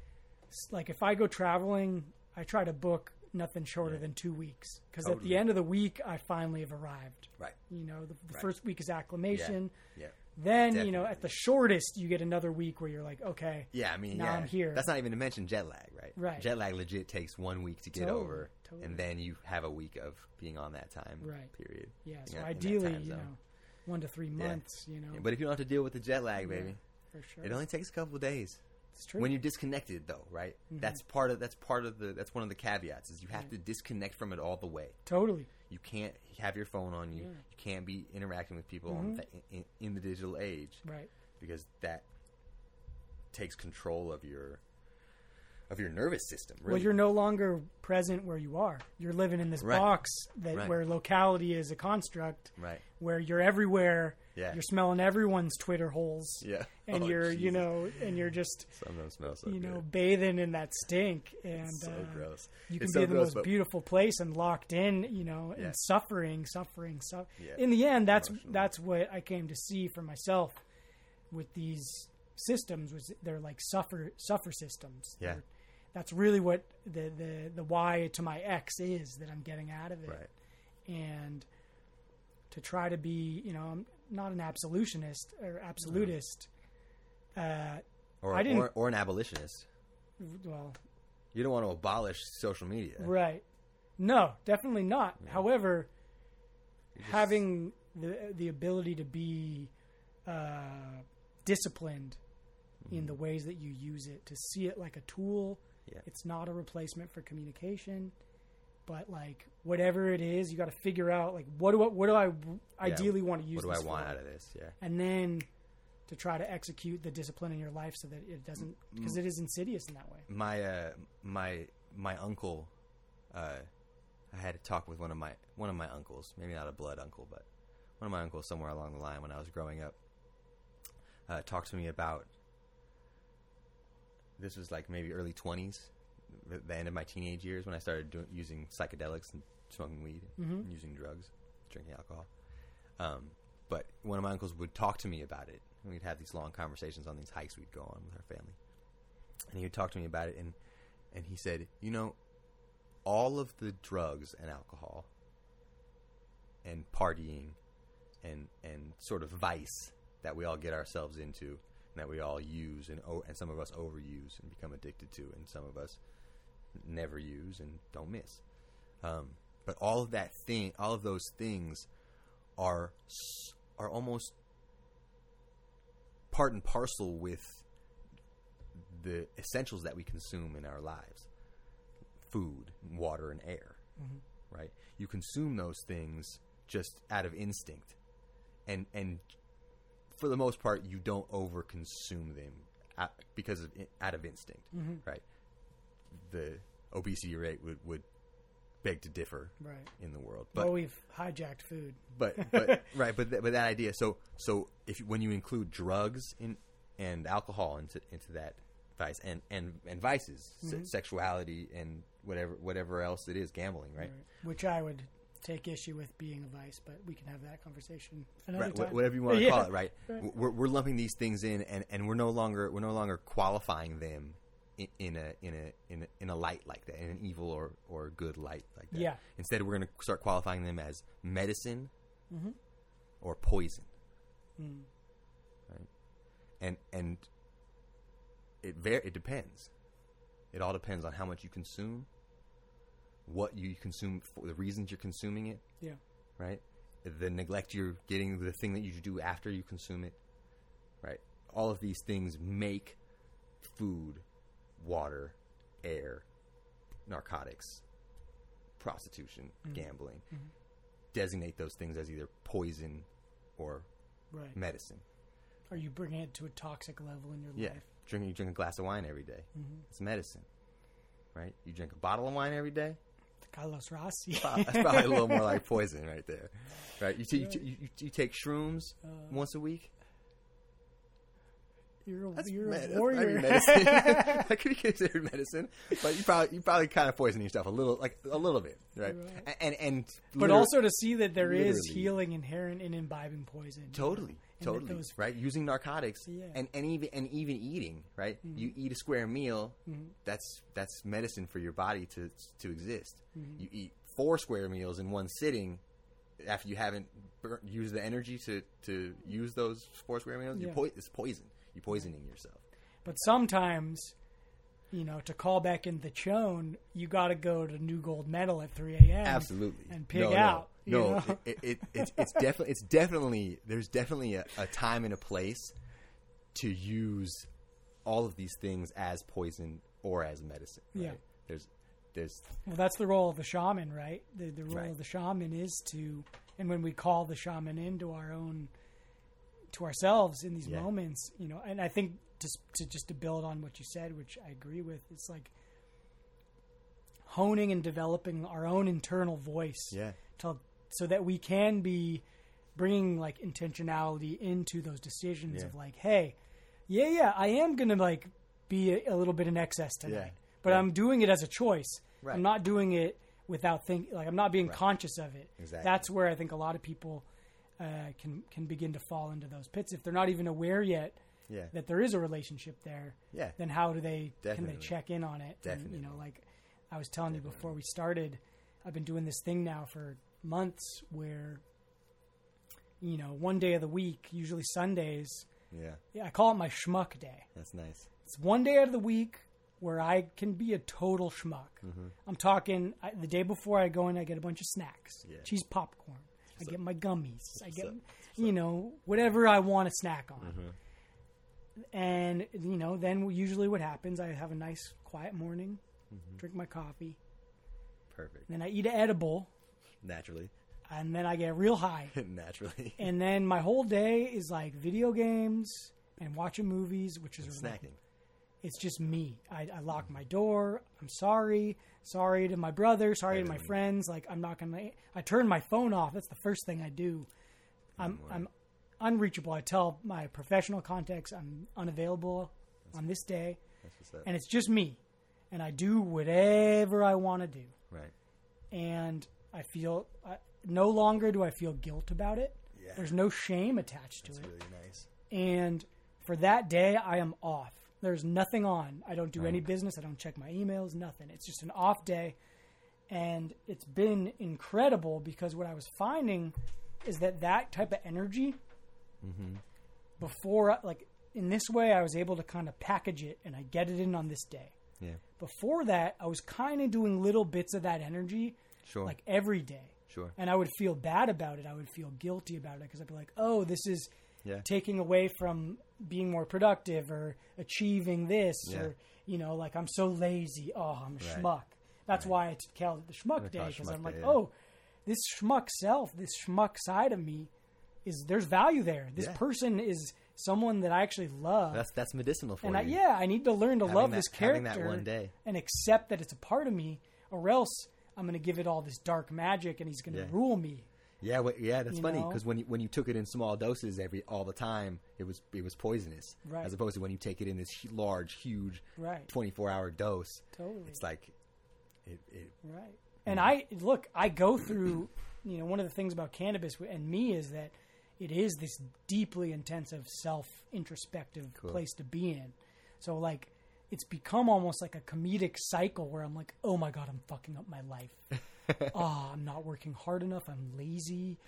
like if I go traveling, I try to book nothing shorter
Yeah.
than two weeks because at the end of the week, I finally have arrived.
Right.
You know, the, the
Right.
first week is acclimation.
Yeah.
Then you know, at the shortest, you get another week where you're like, okay,
Yeah, I mean,
Now
yeah,
I'm here.
That's not even to mention jet lag, right?
Right.
Jet lag legit takes one week to get
Totally,
over,
totally.
and then you have a week of being on that time
Right.
period.
yeah. So
in
ideally,
time
you know, one to three
Yeah.
months. You know,
Yeah, But if you don't have to deal with the jet lag,
Yeah.
baby,
for sure,
it only takes a couple of days.
it's true.
When you're disconnected, though, right? Mm-hmm. That's part of that's part of the that's one of the caveats is you have to disconnect from it all the way.
totally,
You can't have your phone on you.
Yeah.
You can't be interacting with people on mm-hmm. the, in, in the digital age
right.
because that takes control of your of your nervous system. Really.
Well, you're no longer present where you are. You're living in this
Right.
box that
Right.
where locality is a construct.
right.
Where you're everywhere.
Yeah.
You're smelling everyone's Twitter holes.
Yeah.
And
Oh,
you're, you know, and you're just,
Some of them smell so
you
good.
know, bathing in that stink. And
so
uh,
gross.
you can be in the
gross,
most beautiful place and locked in, you know,
Yeah.
and suffering, suffering, suffering.
Yeah.
In the end, that's
Emotional.
that's what I came to see for myself with these systems. Was they're like suffer suffer systems.
Yeah.
They're- that's really what the, the the why to my X is that I'm getting out of it.
Right.
And to try to be, you know, I'm not an absolutionist or absolutist. Uh,
Or,
I didn't-
or or an abolitionist.
well,
You don't want to abolish social media.
Right. No, definitely not. However,
just-
having the the ability to be uh, disciplined in the ways that you use it, to see it like a tool.
Yeah.
It's not a replacement for communication. But like whatever it is, you got to figure out like what do I, what do I ideally want to use?
What do I
this
want
for?
out of this? Yeah.
and then to try to execute the discipline in your life so that it doesn't because it is insidious in that way.
my uh, my my uncle, uh, I had a talk with one of my one of my uncles, maybe not a blood uncle, but one of my uncles somewhere along the line when I was growing up. Uh, talked to me about this was like maybe early twenties, the the end of my teenage years when I started doing, using psychedelics and smoking weed, and using drugs, drinking alcohol. Um, but one of my uncles would talk to me about it, and we'd have these long conversations on these hikes we'd go on with our family. And he would talk to me about it and and he said you know all of the drugs and alcohol and partying and and sort of vice that we all get ourselves into and that we all use and o- and some of us overuse and become addicted to and some of us never use and don't miss um, but all of that thing all of those things are are almost part and parcel with the essentials that we consume in our lives food, water, and air. Mm-hmm. Right? You consume those things just out of instinct. And and for the most part you don't overconsume them out, because of out of instinct, mm-hmm. right? The obesity rate would would beg to differ
Right.
in the world.
But well, we've hijacked food.
but but right but th- but that idea so so if when you include drugs in and alcohol into into that vice and and and vices se- mm-hmm. sexuality and whatever whatever else it is gambling right,
Which I would take issue with being a vice, but we can have that conversation another
right
time.
wh- whatever you want to
Yeah.
call it right,
Right.
We're, we're lumping these things in and and we're no longer we're no longer qualifying them in, a in a in a in a light like that in an evil or or good light like that
Yeah.
instead we're going to start qualifying them as medicine
Mm-hmm.
or poison
Mm.
right? And and it var- it depends. It all depends on how much you consume, what you consume for the reasons you're consuming it,
Yeah.
right? The neglect you're getting, the thing that you do after you consume it, right? All of these things make food, water, air, narcotics, prostitution, gambling. Designate those things as either poison or
Right.
medicine.
Are you bringing it to a toxic level in your
Yeah,
life?
drink you drink a glass of wine every day.
Mm-hmm.
It's medicine, right? You drink a bottle of wine every day.
Carlos Rossi.
That's probably a little more like poison right there, right? You, t- you, t- you, you, you take shrooms
Uh,
once a week.
You're a,
That's,
you're
med-
a warrior.
medicine. that could be considered medicine, but you probably you probably kind of poison yourself a little, like a little bit, right?
Right.
And and
but also to see that there is healing inherent in imbibing poison. you know,
Totally, totally,
those-
right? Using narcotics
Yeah.
and, and even and even eating, right? Mm-hmm. You eat a square meal, mm-hmm. that's that's medicine for your body to to exist. Mm-hmm. You eat four square meals in one sitting after you haven't burnt, used the energy to to use those four square meals. You
Yeah.
po- it's poison. You're poisoning yourself.
But sometimes, you know, to call back in the chone, you got to go to new gold medal at 3 a.m.
Absolutely,
and pig
no, no,
out. you
No,
know?
it, it, it, it's it's definitely it's definitely there's definitely a, a time and a place to use all of these things as poison or as medicine. Right?
Yeah.
there's there's
Well, that's the role of the shaman, right? The, the role
Right.
of the shaman is to, and when we call the shaman into our own, to ourselves in these
Yeah.
moments, you know, and I think just to just to build on what you said, which I agree with, it's like honing and developing our own internal voice,
yeah
to, so that we can be bringing like intentionality into those decisions
Yeah.
of like, hey, yeah, yeah, I am gonna like be a, a little bit in excess tonight,
Yeah.
but
Right.
I'm doing it as a choice.
Right.
I'm not doing it without think like I'm not being
Right.
conscious of it.
Exactly.
That's where I think a lot of people uh, can can begin to fall into those pits if they're not even aware yet
yeah
that there is a relationship there.
Yeah.
Then how do they can they check in on it? And, you know, like I was telling you before we started, I've been doing this thing now for months where you know one day of the week, usually Sundays.
yeah
Yeah, I call it my schmuck day.
that's nice
It's one day out of the week where I can be a total schmuck.
Mm-hmm.
I'm talking I, the day before I go in, I get a bunch of snacks,
Yeah.
cheese popcorn, I get my gummies, I get
up?
you know whatever I want to snack on.
Mm-hmm.
And you know, then usually what happens? I have a nice quiet morning,
Mm-hmm.
drink my coffee,
Perfect.
Then I eat an edible,
Naturally.
and then I get real high.
Naturally.
and then my whole day is like video games and watching movies, which is
Snacking.
It's just me. I, I lock my door. I'm sorry. Sorry to my brother. Sorry to my friends. Like I'm not gonna. I turn my phone off. That's the first thing I do. I'm I'm unreachable. I tell my professional contacts I'm unavailable on this day,
That's what's up.
and it's just me, and I do whatever I want to do,
right.
and I feel I, no longer do I feel guilt about it.
Yeah.
There's no shame attached to
That's
it.
really nice.
and for that day i am off there's nothing on i don't do any business i don't check my emails nothing it's just an off day and it's been incredible because what i was finding is that that type of energy mm-hmm. before like in this way i was able to kind of package it and i get it in on this day
Yeah.
before that i was kind of doing little bits of that energy
Sure.
like every day
sure.
and I would feel bad about it. I would feel guilty about it because I'd be like, "Oh, this is
Yeah.
taking away from being more productive or achieving this,
Yeah.
or you know, like I'm so lazy. Oh, I'm a
Right.
schmuck." That's why I called it the schmuck day because I'm like,
day, yeah.
"Oh, this schmuck self, this schmuck side of me, is there's value there. This person is someone that I actually love."
That's that's medicinal for
and I, yeah, I need to learn to
Having
love
that-
this character
one day.
and accept that it's a part of me, or else I'm going to give it all this dark magic, and he's going to
Yeah.
rule me.
Yeah, wait, yeah, that's
You
funny because when you, when you took it in small doses every all the time, it was it was poisonous.
Right.
As opposed to when you take it in this large, huge,
Right.
twenty four hour dose,
Totally.
it's like it, it
Right. And I look, I go through, you know, one of the things about cannabis and me is that it is this deeply intensive self introspective
Cool.
place to be in. So like it's become almost like a comedic cycle where I'm like, "Oh my god, I'm fucking up my life." oh, I'm not working hard enough. I'm lazy.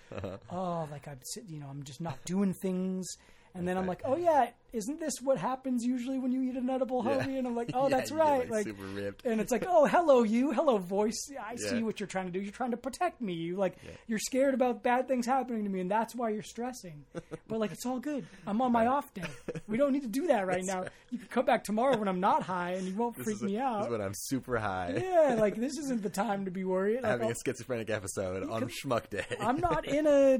Oh, like I'm, you know, I'm just not doing things. And then I'm like, oh yeah, isn't this what happens usually when you eat an edible
Yeah.
homie? And I'm like, oh,
Yeah,
that's right.
like,
Like,
super ripped.
and it's like, oh, hello, you, hello, voice. I see what you're trying to do. You're trying to protect me. You like, you're scared about bad things happening to me, and that's why you're stressing. but like, it's all good. I'm on my off day. We don't need to do that right now. You can come back tomorrow when I'm not high, and you won't
This
freak
is,
me
this
out.
is when I'm super high,
yeah, like this isn't the time to be worried. Like,
having
I'll-
a schizophrenic episode on Schmuck Day.
I'm not in a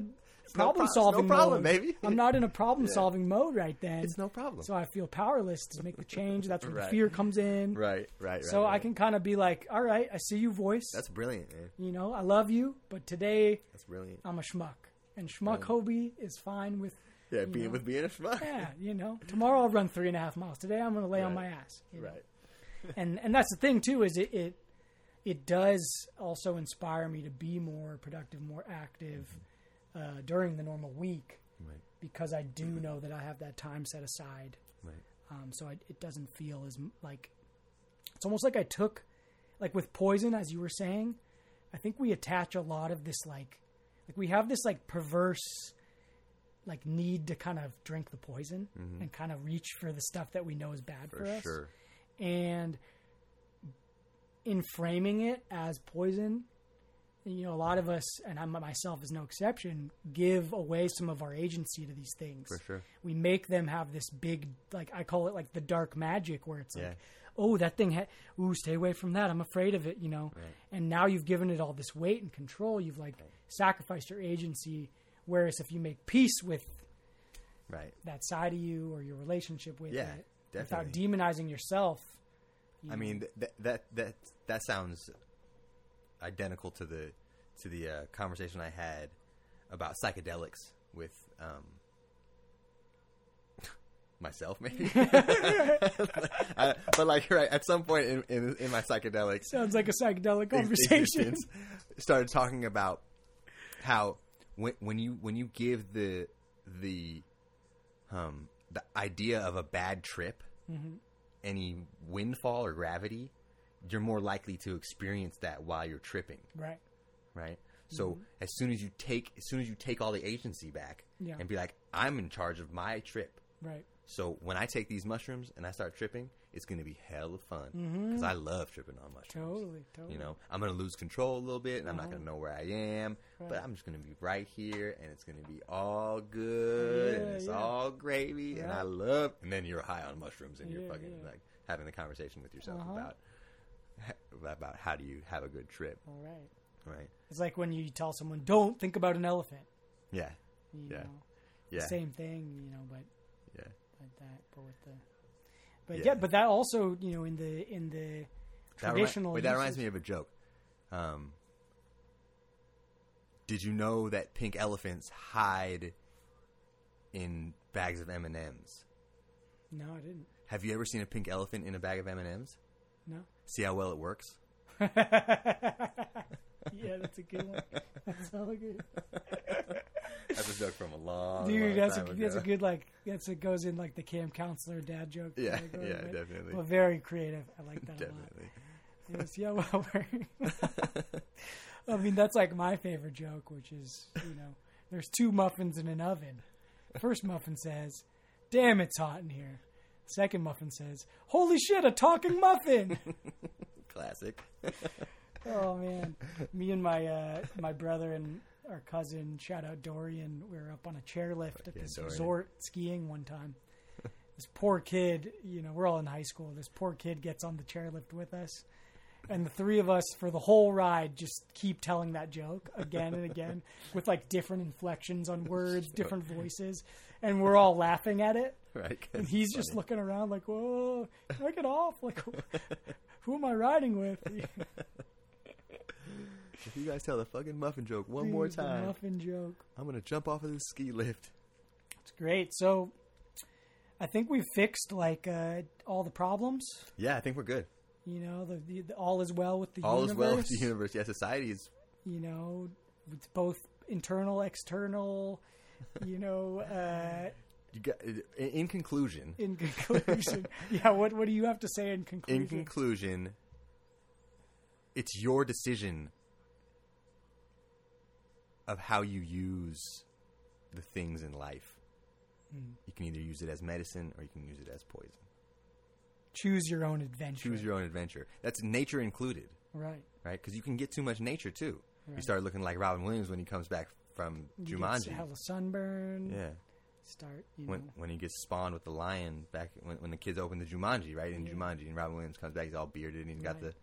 problem solving
no problem,
mode.
baby.
I'm not in a problem solving mode right then.
It's no problem.
So I feel powerless to make the change. That's where
Right.
the fear comes in.
right, right, right.
So I can kind of be like, all right, I see you, voice.
That's brilliant, man.
you know, I love you, but today
That's brilliant.
I'm a schmuck, and schmuck Hobie is fine with.
Yeah, being
know.
with being a schmuck.
Yeah, you know, tomorrow I'll run three and a half miles. Today I'm going to lay on my ass. you know?
Right.
and and that's the thing too is it it it does also inspire me to be more productive, more active mm-hmm. Uh, during the normal week
Right.
because I do know that I have that time set aside.
Right.
Um, so I, it doesn't feel as like it's almost like I took like with poison, as you were saying. I think we attach a lot of this like like we have this like perverse like need to kind of drink the poison and kind of reach for the stuff that we know is bad for,
For
us
sure.
and in framing it as poison you know a lot of us and i myself is no exception give away some of our agency to these things
For sure.
we make them have this big like i call it like the dark magic where it's
Yeah.
like oh that thing ha- ooh stay away from that i'm afraid of it you know
Right.
and now you've given it all this weight and control you've like sacrificed your agency whereas if you make peace with
Right.
that side of you or your relationship with
Yeah,
it without demonizing yourself you
I mean th- th- that that that sounds identical to the to the uh, conversation I had about psychedelics with um, myself, maybe. I, but like, right at some point in, in, in my psychedelics
Sounds like a psychedelic conversation.
started talking about how when when you when you give the the um the idea of a bad trip
Mm-hmm.
any windfall or gravity, you're more likely to experience that while you're tripping,
Right.
right? So as soon as you take as soon as you take all the agency back
Yeah.
and be like, I'm in charge of my trip.
Right.
So when I take these mushrooms and I start tripping, it's going to be hell of fun because I love tripping on mushrooms.
Mm-hmm. Totally. Totally.
You know, I'm going to lose control a little bit, and I'm not going to know where I am. But
Uh-huh.
I'm just going to be right here, and it's going to be all good, and it's
yeah.
all gravy, and I love. And then you're high on mushrooms, and you're fucking
yeah.
like having a conversation with yourself
Uh-huh.
about about how do you have a good trip,
All right.
right?
It's like when you tell someone, "Don't think about an elephant."
Yeah,
You
Yeah.
know,
yeah,
same thing. You know, but
yeah.
like that, but with the. But yeah.
Yeah.
but that also, you know, in the in the
That, remi-
traditional.
wait, that reminds me of a joke. Um, did you know that pink elephants hide in bags of M and M's?
No, I didn't.
Have you ever seen a pink elephant in a bag of M and M's?
No.
See how well it works.
yeah, that's a good one. That's all good.
That's a joke from a long,
Dude,
long
that's a
time
that's a good like that's it goes in like the camp counselor dad joke.
Yeah,
category,
yeah,
right?
definitely,
Well, very creative. I like that
definitely.
a lot. Yes, yeah, well, we're- I mean that's like my favorite joke, which is you know there's two muffins in an oven. First muffin says, "Damn, it's hot in here." Second muffin says, "Holy shit, a talking muffin!"
Classic.
Oh man, me and my uh, my brother and our cousin, shout out Dorian, we were up on a chairlift at
Yeah,
this
Dorian.
resort skiing one time. this poor kid, you know, we're all in high school. This poor kid gets on the chairlift with us, and the three of us for the whole ride just keep telling that joke again and again with like different inflections on words, different voices, and we're all laughing at it.
right.
And he's
it's
just looking around like, "Whoa, can I get off? Like, who am I riding with?"
If you guys tell the fucking muffin joke one more
Dude,
time,
muffin joke.
I'm gonna jump off of this ski lift.
It's great. So, I think we've fixed like uh, all the problems.
Yeah, I think we're good.
You know, the, the, the all is well with the
All
universe.
is well with the universe. Yeah, society is.
You know, it's both internal, external. You know, uh,
You got, in, conclusion,
in conclusion, yeah. What what do you have to say in conclusion?
in conclusion, it's your decision of how you use the things in life.
Hmm.
You can either use it as medicine or you can use it as poison.
Choose your own adventure.
Choose your own adventure. That's nature included,
right.
right? Because you can get too much nature too. You start looking like Robin Williams when he comes back from
You
Jumanji.
Get hella sunburn.
Yeah,
Start. You
when
know.
when he gets spawned with the lion back when, when the kids open the Jumanji, right? In
Yeah.
Jumanji, and Robin Williams comes back, he's all bearded and he's got the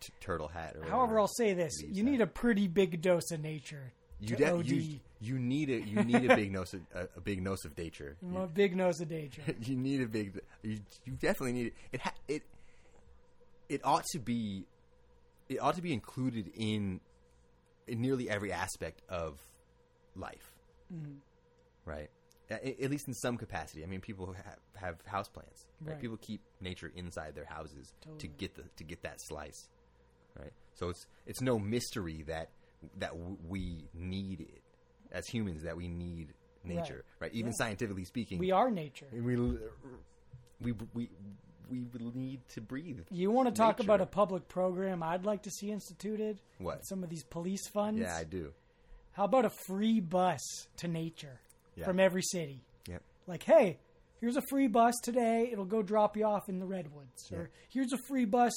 t- turtle hat. Or
However. I'll say this: you need a pretty big dose of nature
you, de- you you need a you need a big nose of, a, a big nose of nature.
I'm a big nose of nature.
You, need a big. You, you definitely need it. It ha- it it ought to be it ought to be included in in nearly every aspect of life,
Mhm.
right? A- At least in some capacity. I mean, people have, have house plants. Right?
Right.
People keep nature inside their houses to get the to get that slice, right? So it's it's no mystery that that w- we need it as humans. That we need nature, right? Even
Yeah.
scientifically speaking,
We are nature.
we we we we need to breathe.
You want to talk
Nature.
about a public program I'd like to see instituted?
What?
Some of these police funds.
Yeah, I do.
How about a free bus to nature
Yeah.
from every city?
Yep.
Like, hey, here's a free bus today. It'll go drop you off in the redwoods. Or here's a free bus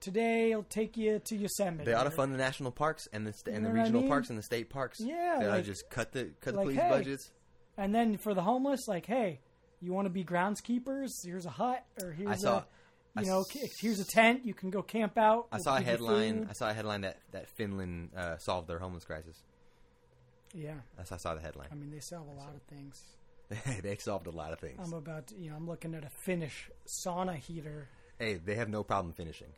today. It'll take you to Yosemite.
They ought to fund the national parks and the st- and the
what I
regional
mean?
parks and the state parks.
Yeah,
they ought to just cut the cut the
like,
police
hey,
budgets.
And then for the homeless, like, hey, you want to be groundskeepers? Here's a hut, or here's
I saw-
a,
I
you know,
s-
here's a tent. You can go camp out.
I
We'll
saw a headline. I saw a headline that that Finland uh, solved their homeless crisis.
Yeah,
That's I saw the headline.
I mean, they solve a lot of things.
they solved a lot of things.
I'm about to, you know, I'm looking at a Finnish sauna heater.
hey, they have no problem finishing.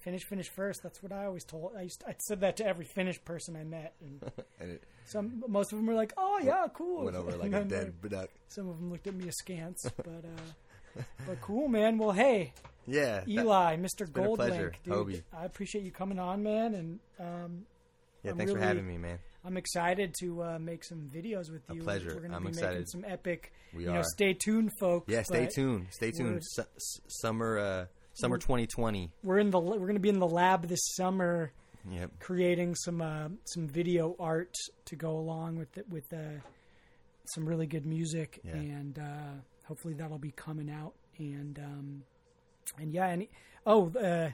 Finish, finish first. That's what I always told. I used I said that to every Finnish person I met, and
And it
some most of them were like, "Oh yeah, cool."
went over like a dead duck.
Some of them looked at me askance, but uh, but cool, man. Well, hey,
Yeah, that-
Eli, Mr.
a pleasure,
Goldlink, dude,
Hobie.
I appreciate you coming on, man, and um,
yeah.
I'm
Thanks for having me, man.
I'm excited to uh, make some videos with you.
A pleasure.
We're going to
I'm
be making
excited.
some epic.
We
you
are.
know, stay tuned, folks.
Yeah, stay tuned. Stay tuned. s- summer, uh, summer 2020.
We're in the we're going to be in the lab this summer,
Yep.
creating some uh, some video art to go along with it, with uh, some really good music,
Yeah.
and uh, hopefully that'll be coming out. And um, and yeah, and oh, uh,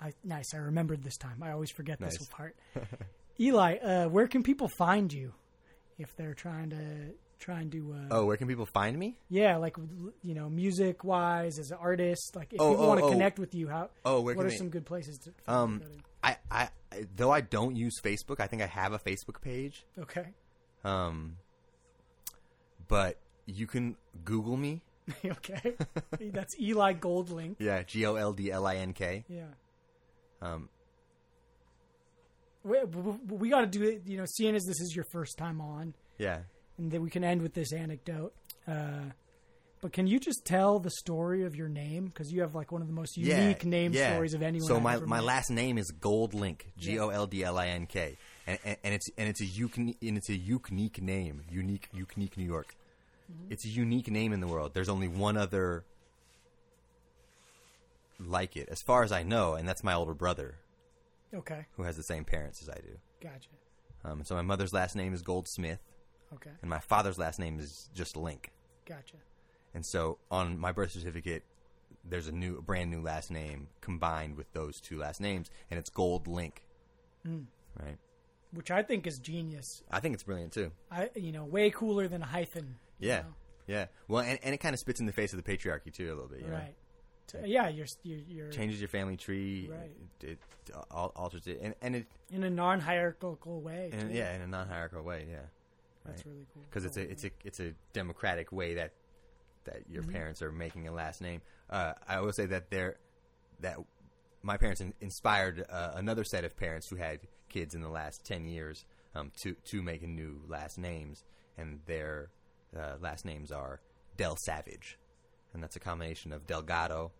I nice. I remembered this time. I always forget this
Nice.
part. Eli, uh, where can people find you if they're trying to trying to. Uh,
Oh, where can people find me?
Yeah, like you know, music wise, as an artist, like if
Oh,
people
oh,
want to
oh.
connect with you, how?
Oh, where
what are
they-
some good places to?
Um, I, I, though I don't use Facebook, I think I have a Facebook page.
Okay,
Um, but you can Google me.
okay, that's Eli Goldlink.
Yeah, G O L D L I N K.
Yeah,
Um,
we, we, we got to do it. You know, seeing as this is your first time on,
yeah.
And then we can end with this anecdote. Uh, but can you just tell the story of your name because you have like one of the most
Yeah,
unique name
yeah.
stories of anyone.
So
I've
my, my last name is Goldlink, G O L D L I N K, and, and and it's and it's a unique and it's a unique name, unique unique New York.
Mm-hmm.
It's a unique name in the world. There's only one other like it, as far as I know, and that's my older brother,
Okay,
who has the same parents as I do.
gotcha.
Um, so my mother's last name is Goldsmith,
Okay,
and my father's last name is just Link.
gotcha.
And so on my birth certificate, there's a new, a brand new last name combined with those two last names, and it's Gold Link.
Mm.
Right.
Which I think is genius.
I think it's brilliant too.
I you know way cooler than a hyphen.
Yeah.
know?
Yeah. Well, and, and it kind of spits in the face of the patriarchy too a little bit. You know?
Right. So, yeah, you're you're, you're
Changes your family tree.
Right.
It, it alters it, and and it,
in a non-hierarchical way.
and yeah, in a non-hierarchical way. Yeah.
That's
right.
really cool.
because it's a it's a it's a democratic way that that your
Mm-hmm.
parents are making a last name. Uh, I will say that they're that my parents in, inspired uh, another set of parents who had kids in the last ten years um, to to make a new last names, and their uh, last names are Del Savage, and that's a combination of Delgado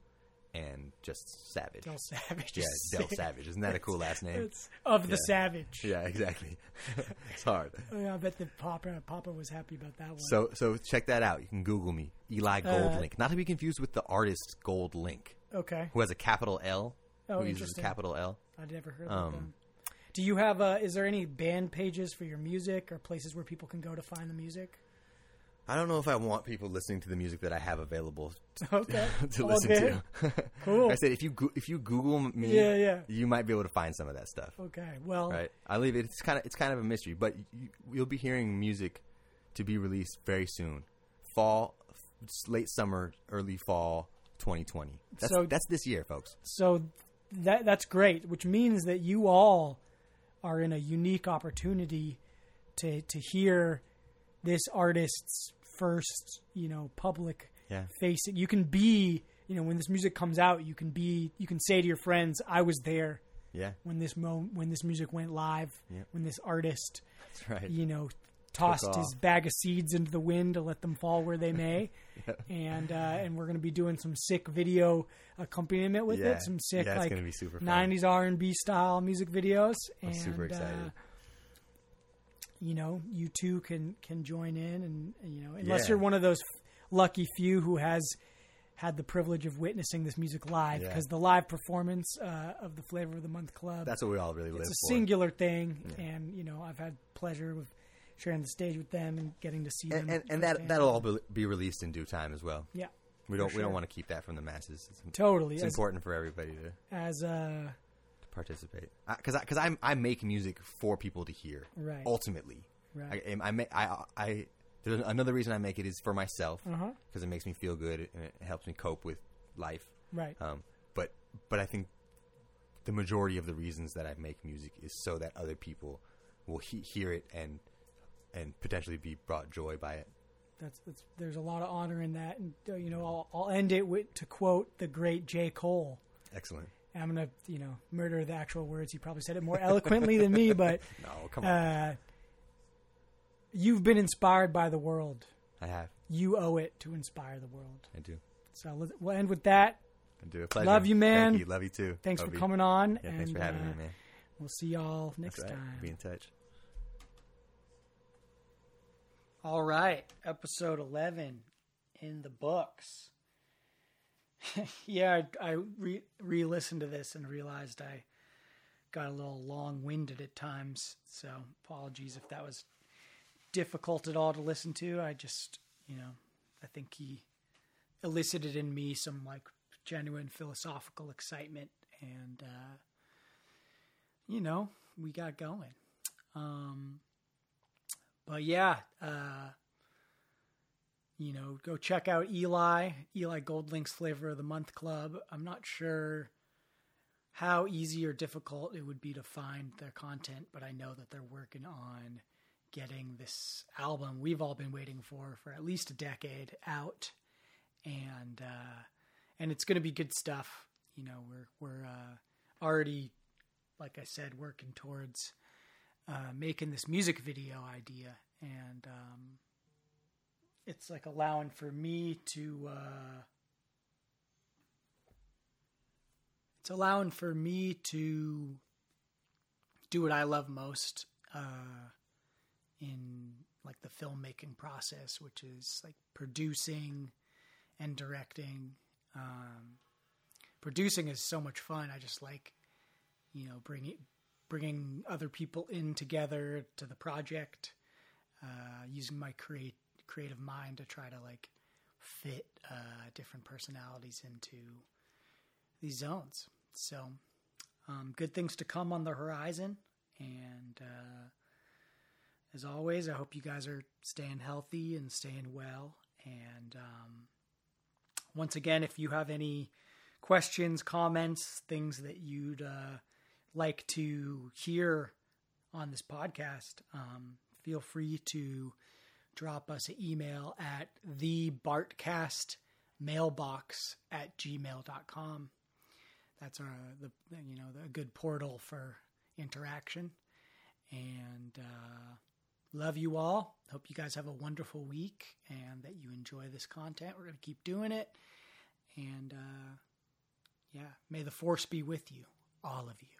and just Savage.
Del Savage.
yeah, Del. Savage. Isn't that a cool last name?
It's of the
Yeah.
Savage.
Yeah, exactly. it's hard.
Oh, yeah, I bet the Papa Papa was happy about that one.
So so check that out. You can Google me, Eli Goldlink. Not to be confused with the artist Gold Link,
okay,
who has a capital L.
Oh,
who uses a capital L.
I'd never heard
Um,
of them. Do you have? Uh, is there any band pages for your music or places where people can go to find the music?
I don't know if I want people listening to the music that I have available
Okay,
to listen
good.
to.
Cool.
I said if you go- if you Google me,
Yeah, yeah.
you might be able to find some of that stuff.
Okay, well,
Right? I leave it. It's kind of it's kind of a mystery, but you, you'll be hearing music to be released very soon. Fall, late summer, early fall, 2020. That's
So-
that's this year, folks.
so that that's great, which means that you all are in a unique opportunity to to hear this artist's first, you know, public
Yeah.
face. You can be, you know, when this music comes out, you can be, you can say to your friends, "I was there
Yeah,
when this mo- when this music went live,
Yeah.
when this artist,
that's right.
you know." Tossed his bag of seeds into the wind to let them fall where they may, and uh, and we're going to be doing some sick video accompaniment with
Yeah.
it. Some sick
Yeah,
like
be super
'90s R&B style music videos.
I'm
and,
super excited.
Uh, you know, you too can can join in, and you know, unless
Yeah.
you're one of those lucky few who has had the privilege of witnessing this music live,
Yeah.
because the live performance uh, of the Flavor of the Month Club
That's what we all really live
it's a
for.
singular thing, and you know, I've had pleasure with sharing the stage with them and getting to see them.
and and, and that that'll all be, released in due time as well.
yeah,
We don't we don't want to keep that from the masses. It's,
totally.
it's
as,
important for everybody to,
as uh,
participate because because I, I make music for people to hear.
Right.
Ultimately,
Right.
I, I, I, I there's another reason I make it is for myself because
Uh-huh.
it makes me feel good and it helps me cope with life.
right,
Um, but but I think the majority of the reasons that I make music is so that other people will he- hear it and and potentially be brought joy by it.
that's, that's there's a lot of honor in that, and uh, you know, I'll, I'll end it with to quote the great J. Cole.
Excellent.
And I'm gonna, you know, murder the actual words. He probably said it more eloquently than me, but
No, come on.
uh, you've been inspired by the world.
I have.
You owe it to inspire the world.
I do.
So we'll end with that.
I do. A pleasure.
Love you, man.
Thank you. Love you too.
Thanks
Obi.
for coming on.
Yeah,
and,
thanks for having
uh,
me, man.
We'll see y'all next
right.
time.
Be in touch.
All right, episode 11 in the books. yeah, I, I re listened to this and realized I got a little long winded at times. So apologies if that was difficult at all to listen to. I just, you know, I think he elicited in me some like genuine philosophical excitement and, uh, you know, we got going. Um, but yeah, uh, you know, go check out Eli, Eli Goldlink's Flavor of the Month Club. I'm not sure how easy or difficult it would be to find their content, but I know that they're working on getting this album we've all been waiting for for at least a decade out, and uh, and it's going to be good stuff. You know, we're we're uh, already, like I said, working towards uh, making this music video idea, and um, it's like allowing for me to. Uh, it's allowing for me to do what I love most uh, in like the filmmaking process, which is like producing and directing. Um, producing is so much fun. I just like, you know, bringing bringing other people in together to the project, uh, using my create creative mind to try to like fit uh, different personalities into these zones. So, um, good things to come on the horizon. And uh, as always, I hope you guys are staying healthy and staying well. And um, once again, if you have any questions, comments, things that you'd uh, like to hear on this podcast, um, feel free to drop us an email at the Bartcast mailbox at gmail.com. That's our, the, you know, the good portal for interaction. And, uh, love you all. Hope you guys have a wonderful week and that you enjoy this content. We're going to keep doing it. And, uh, yeah, may the force be with you, all of you.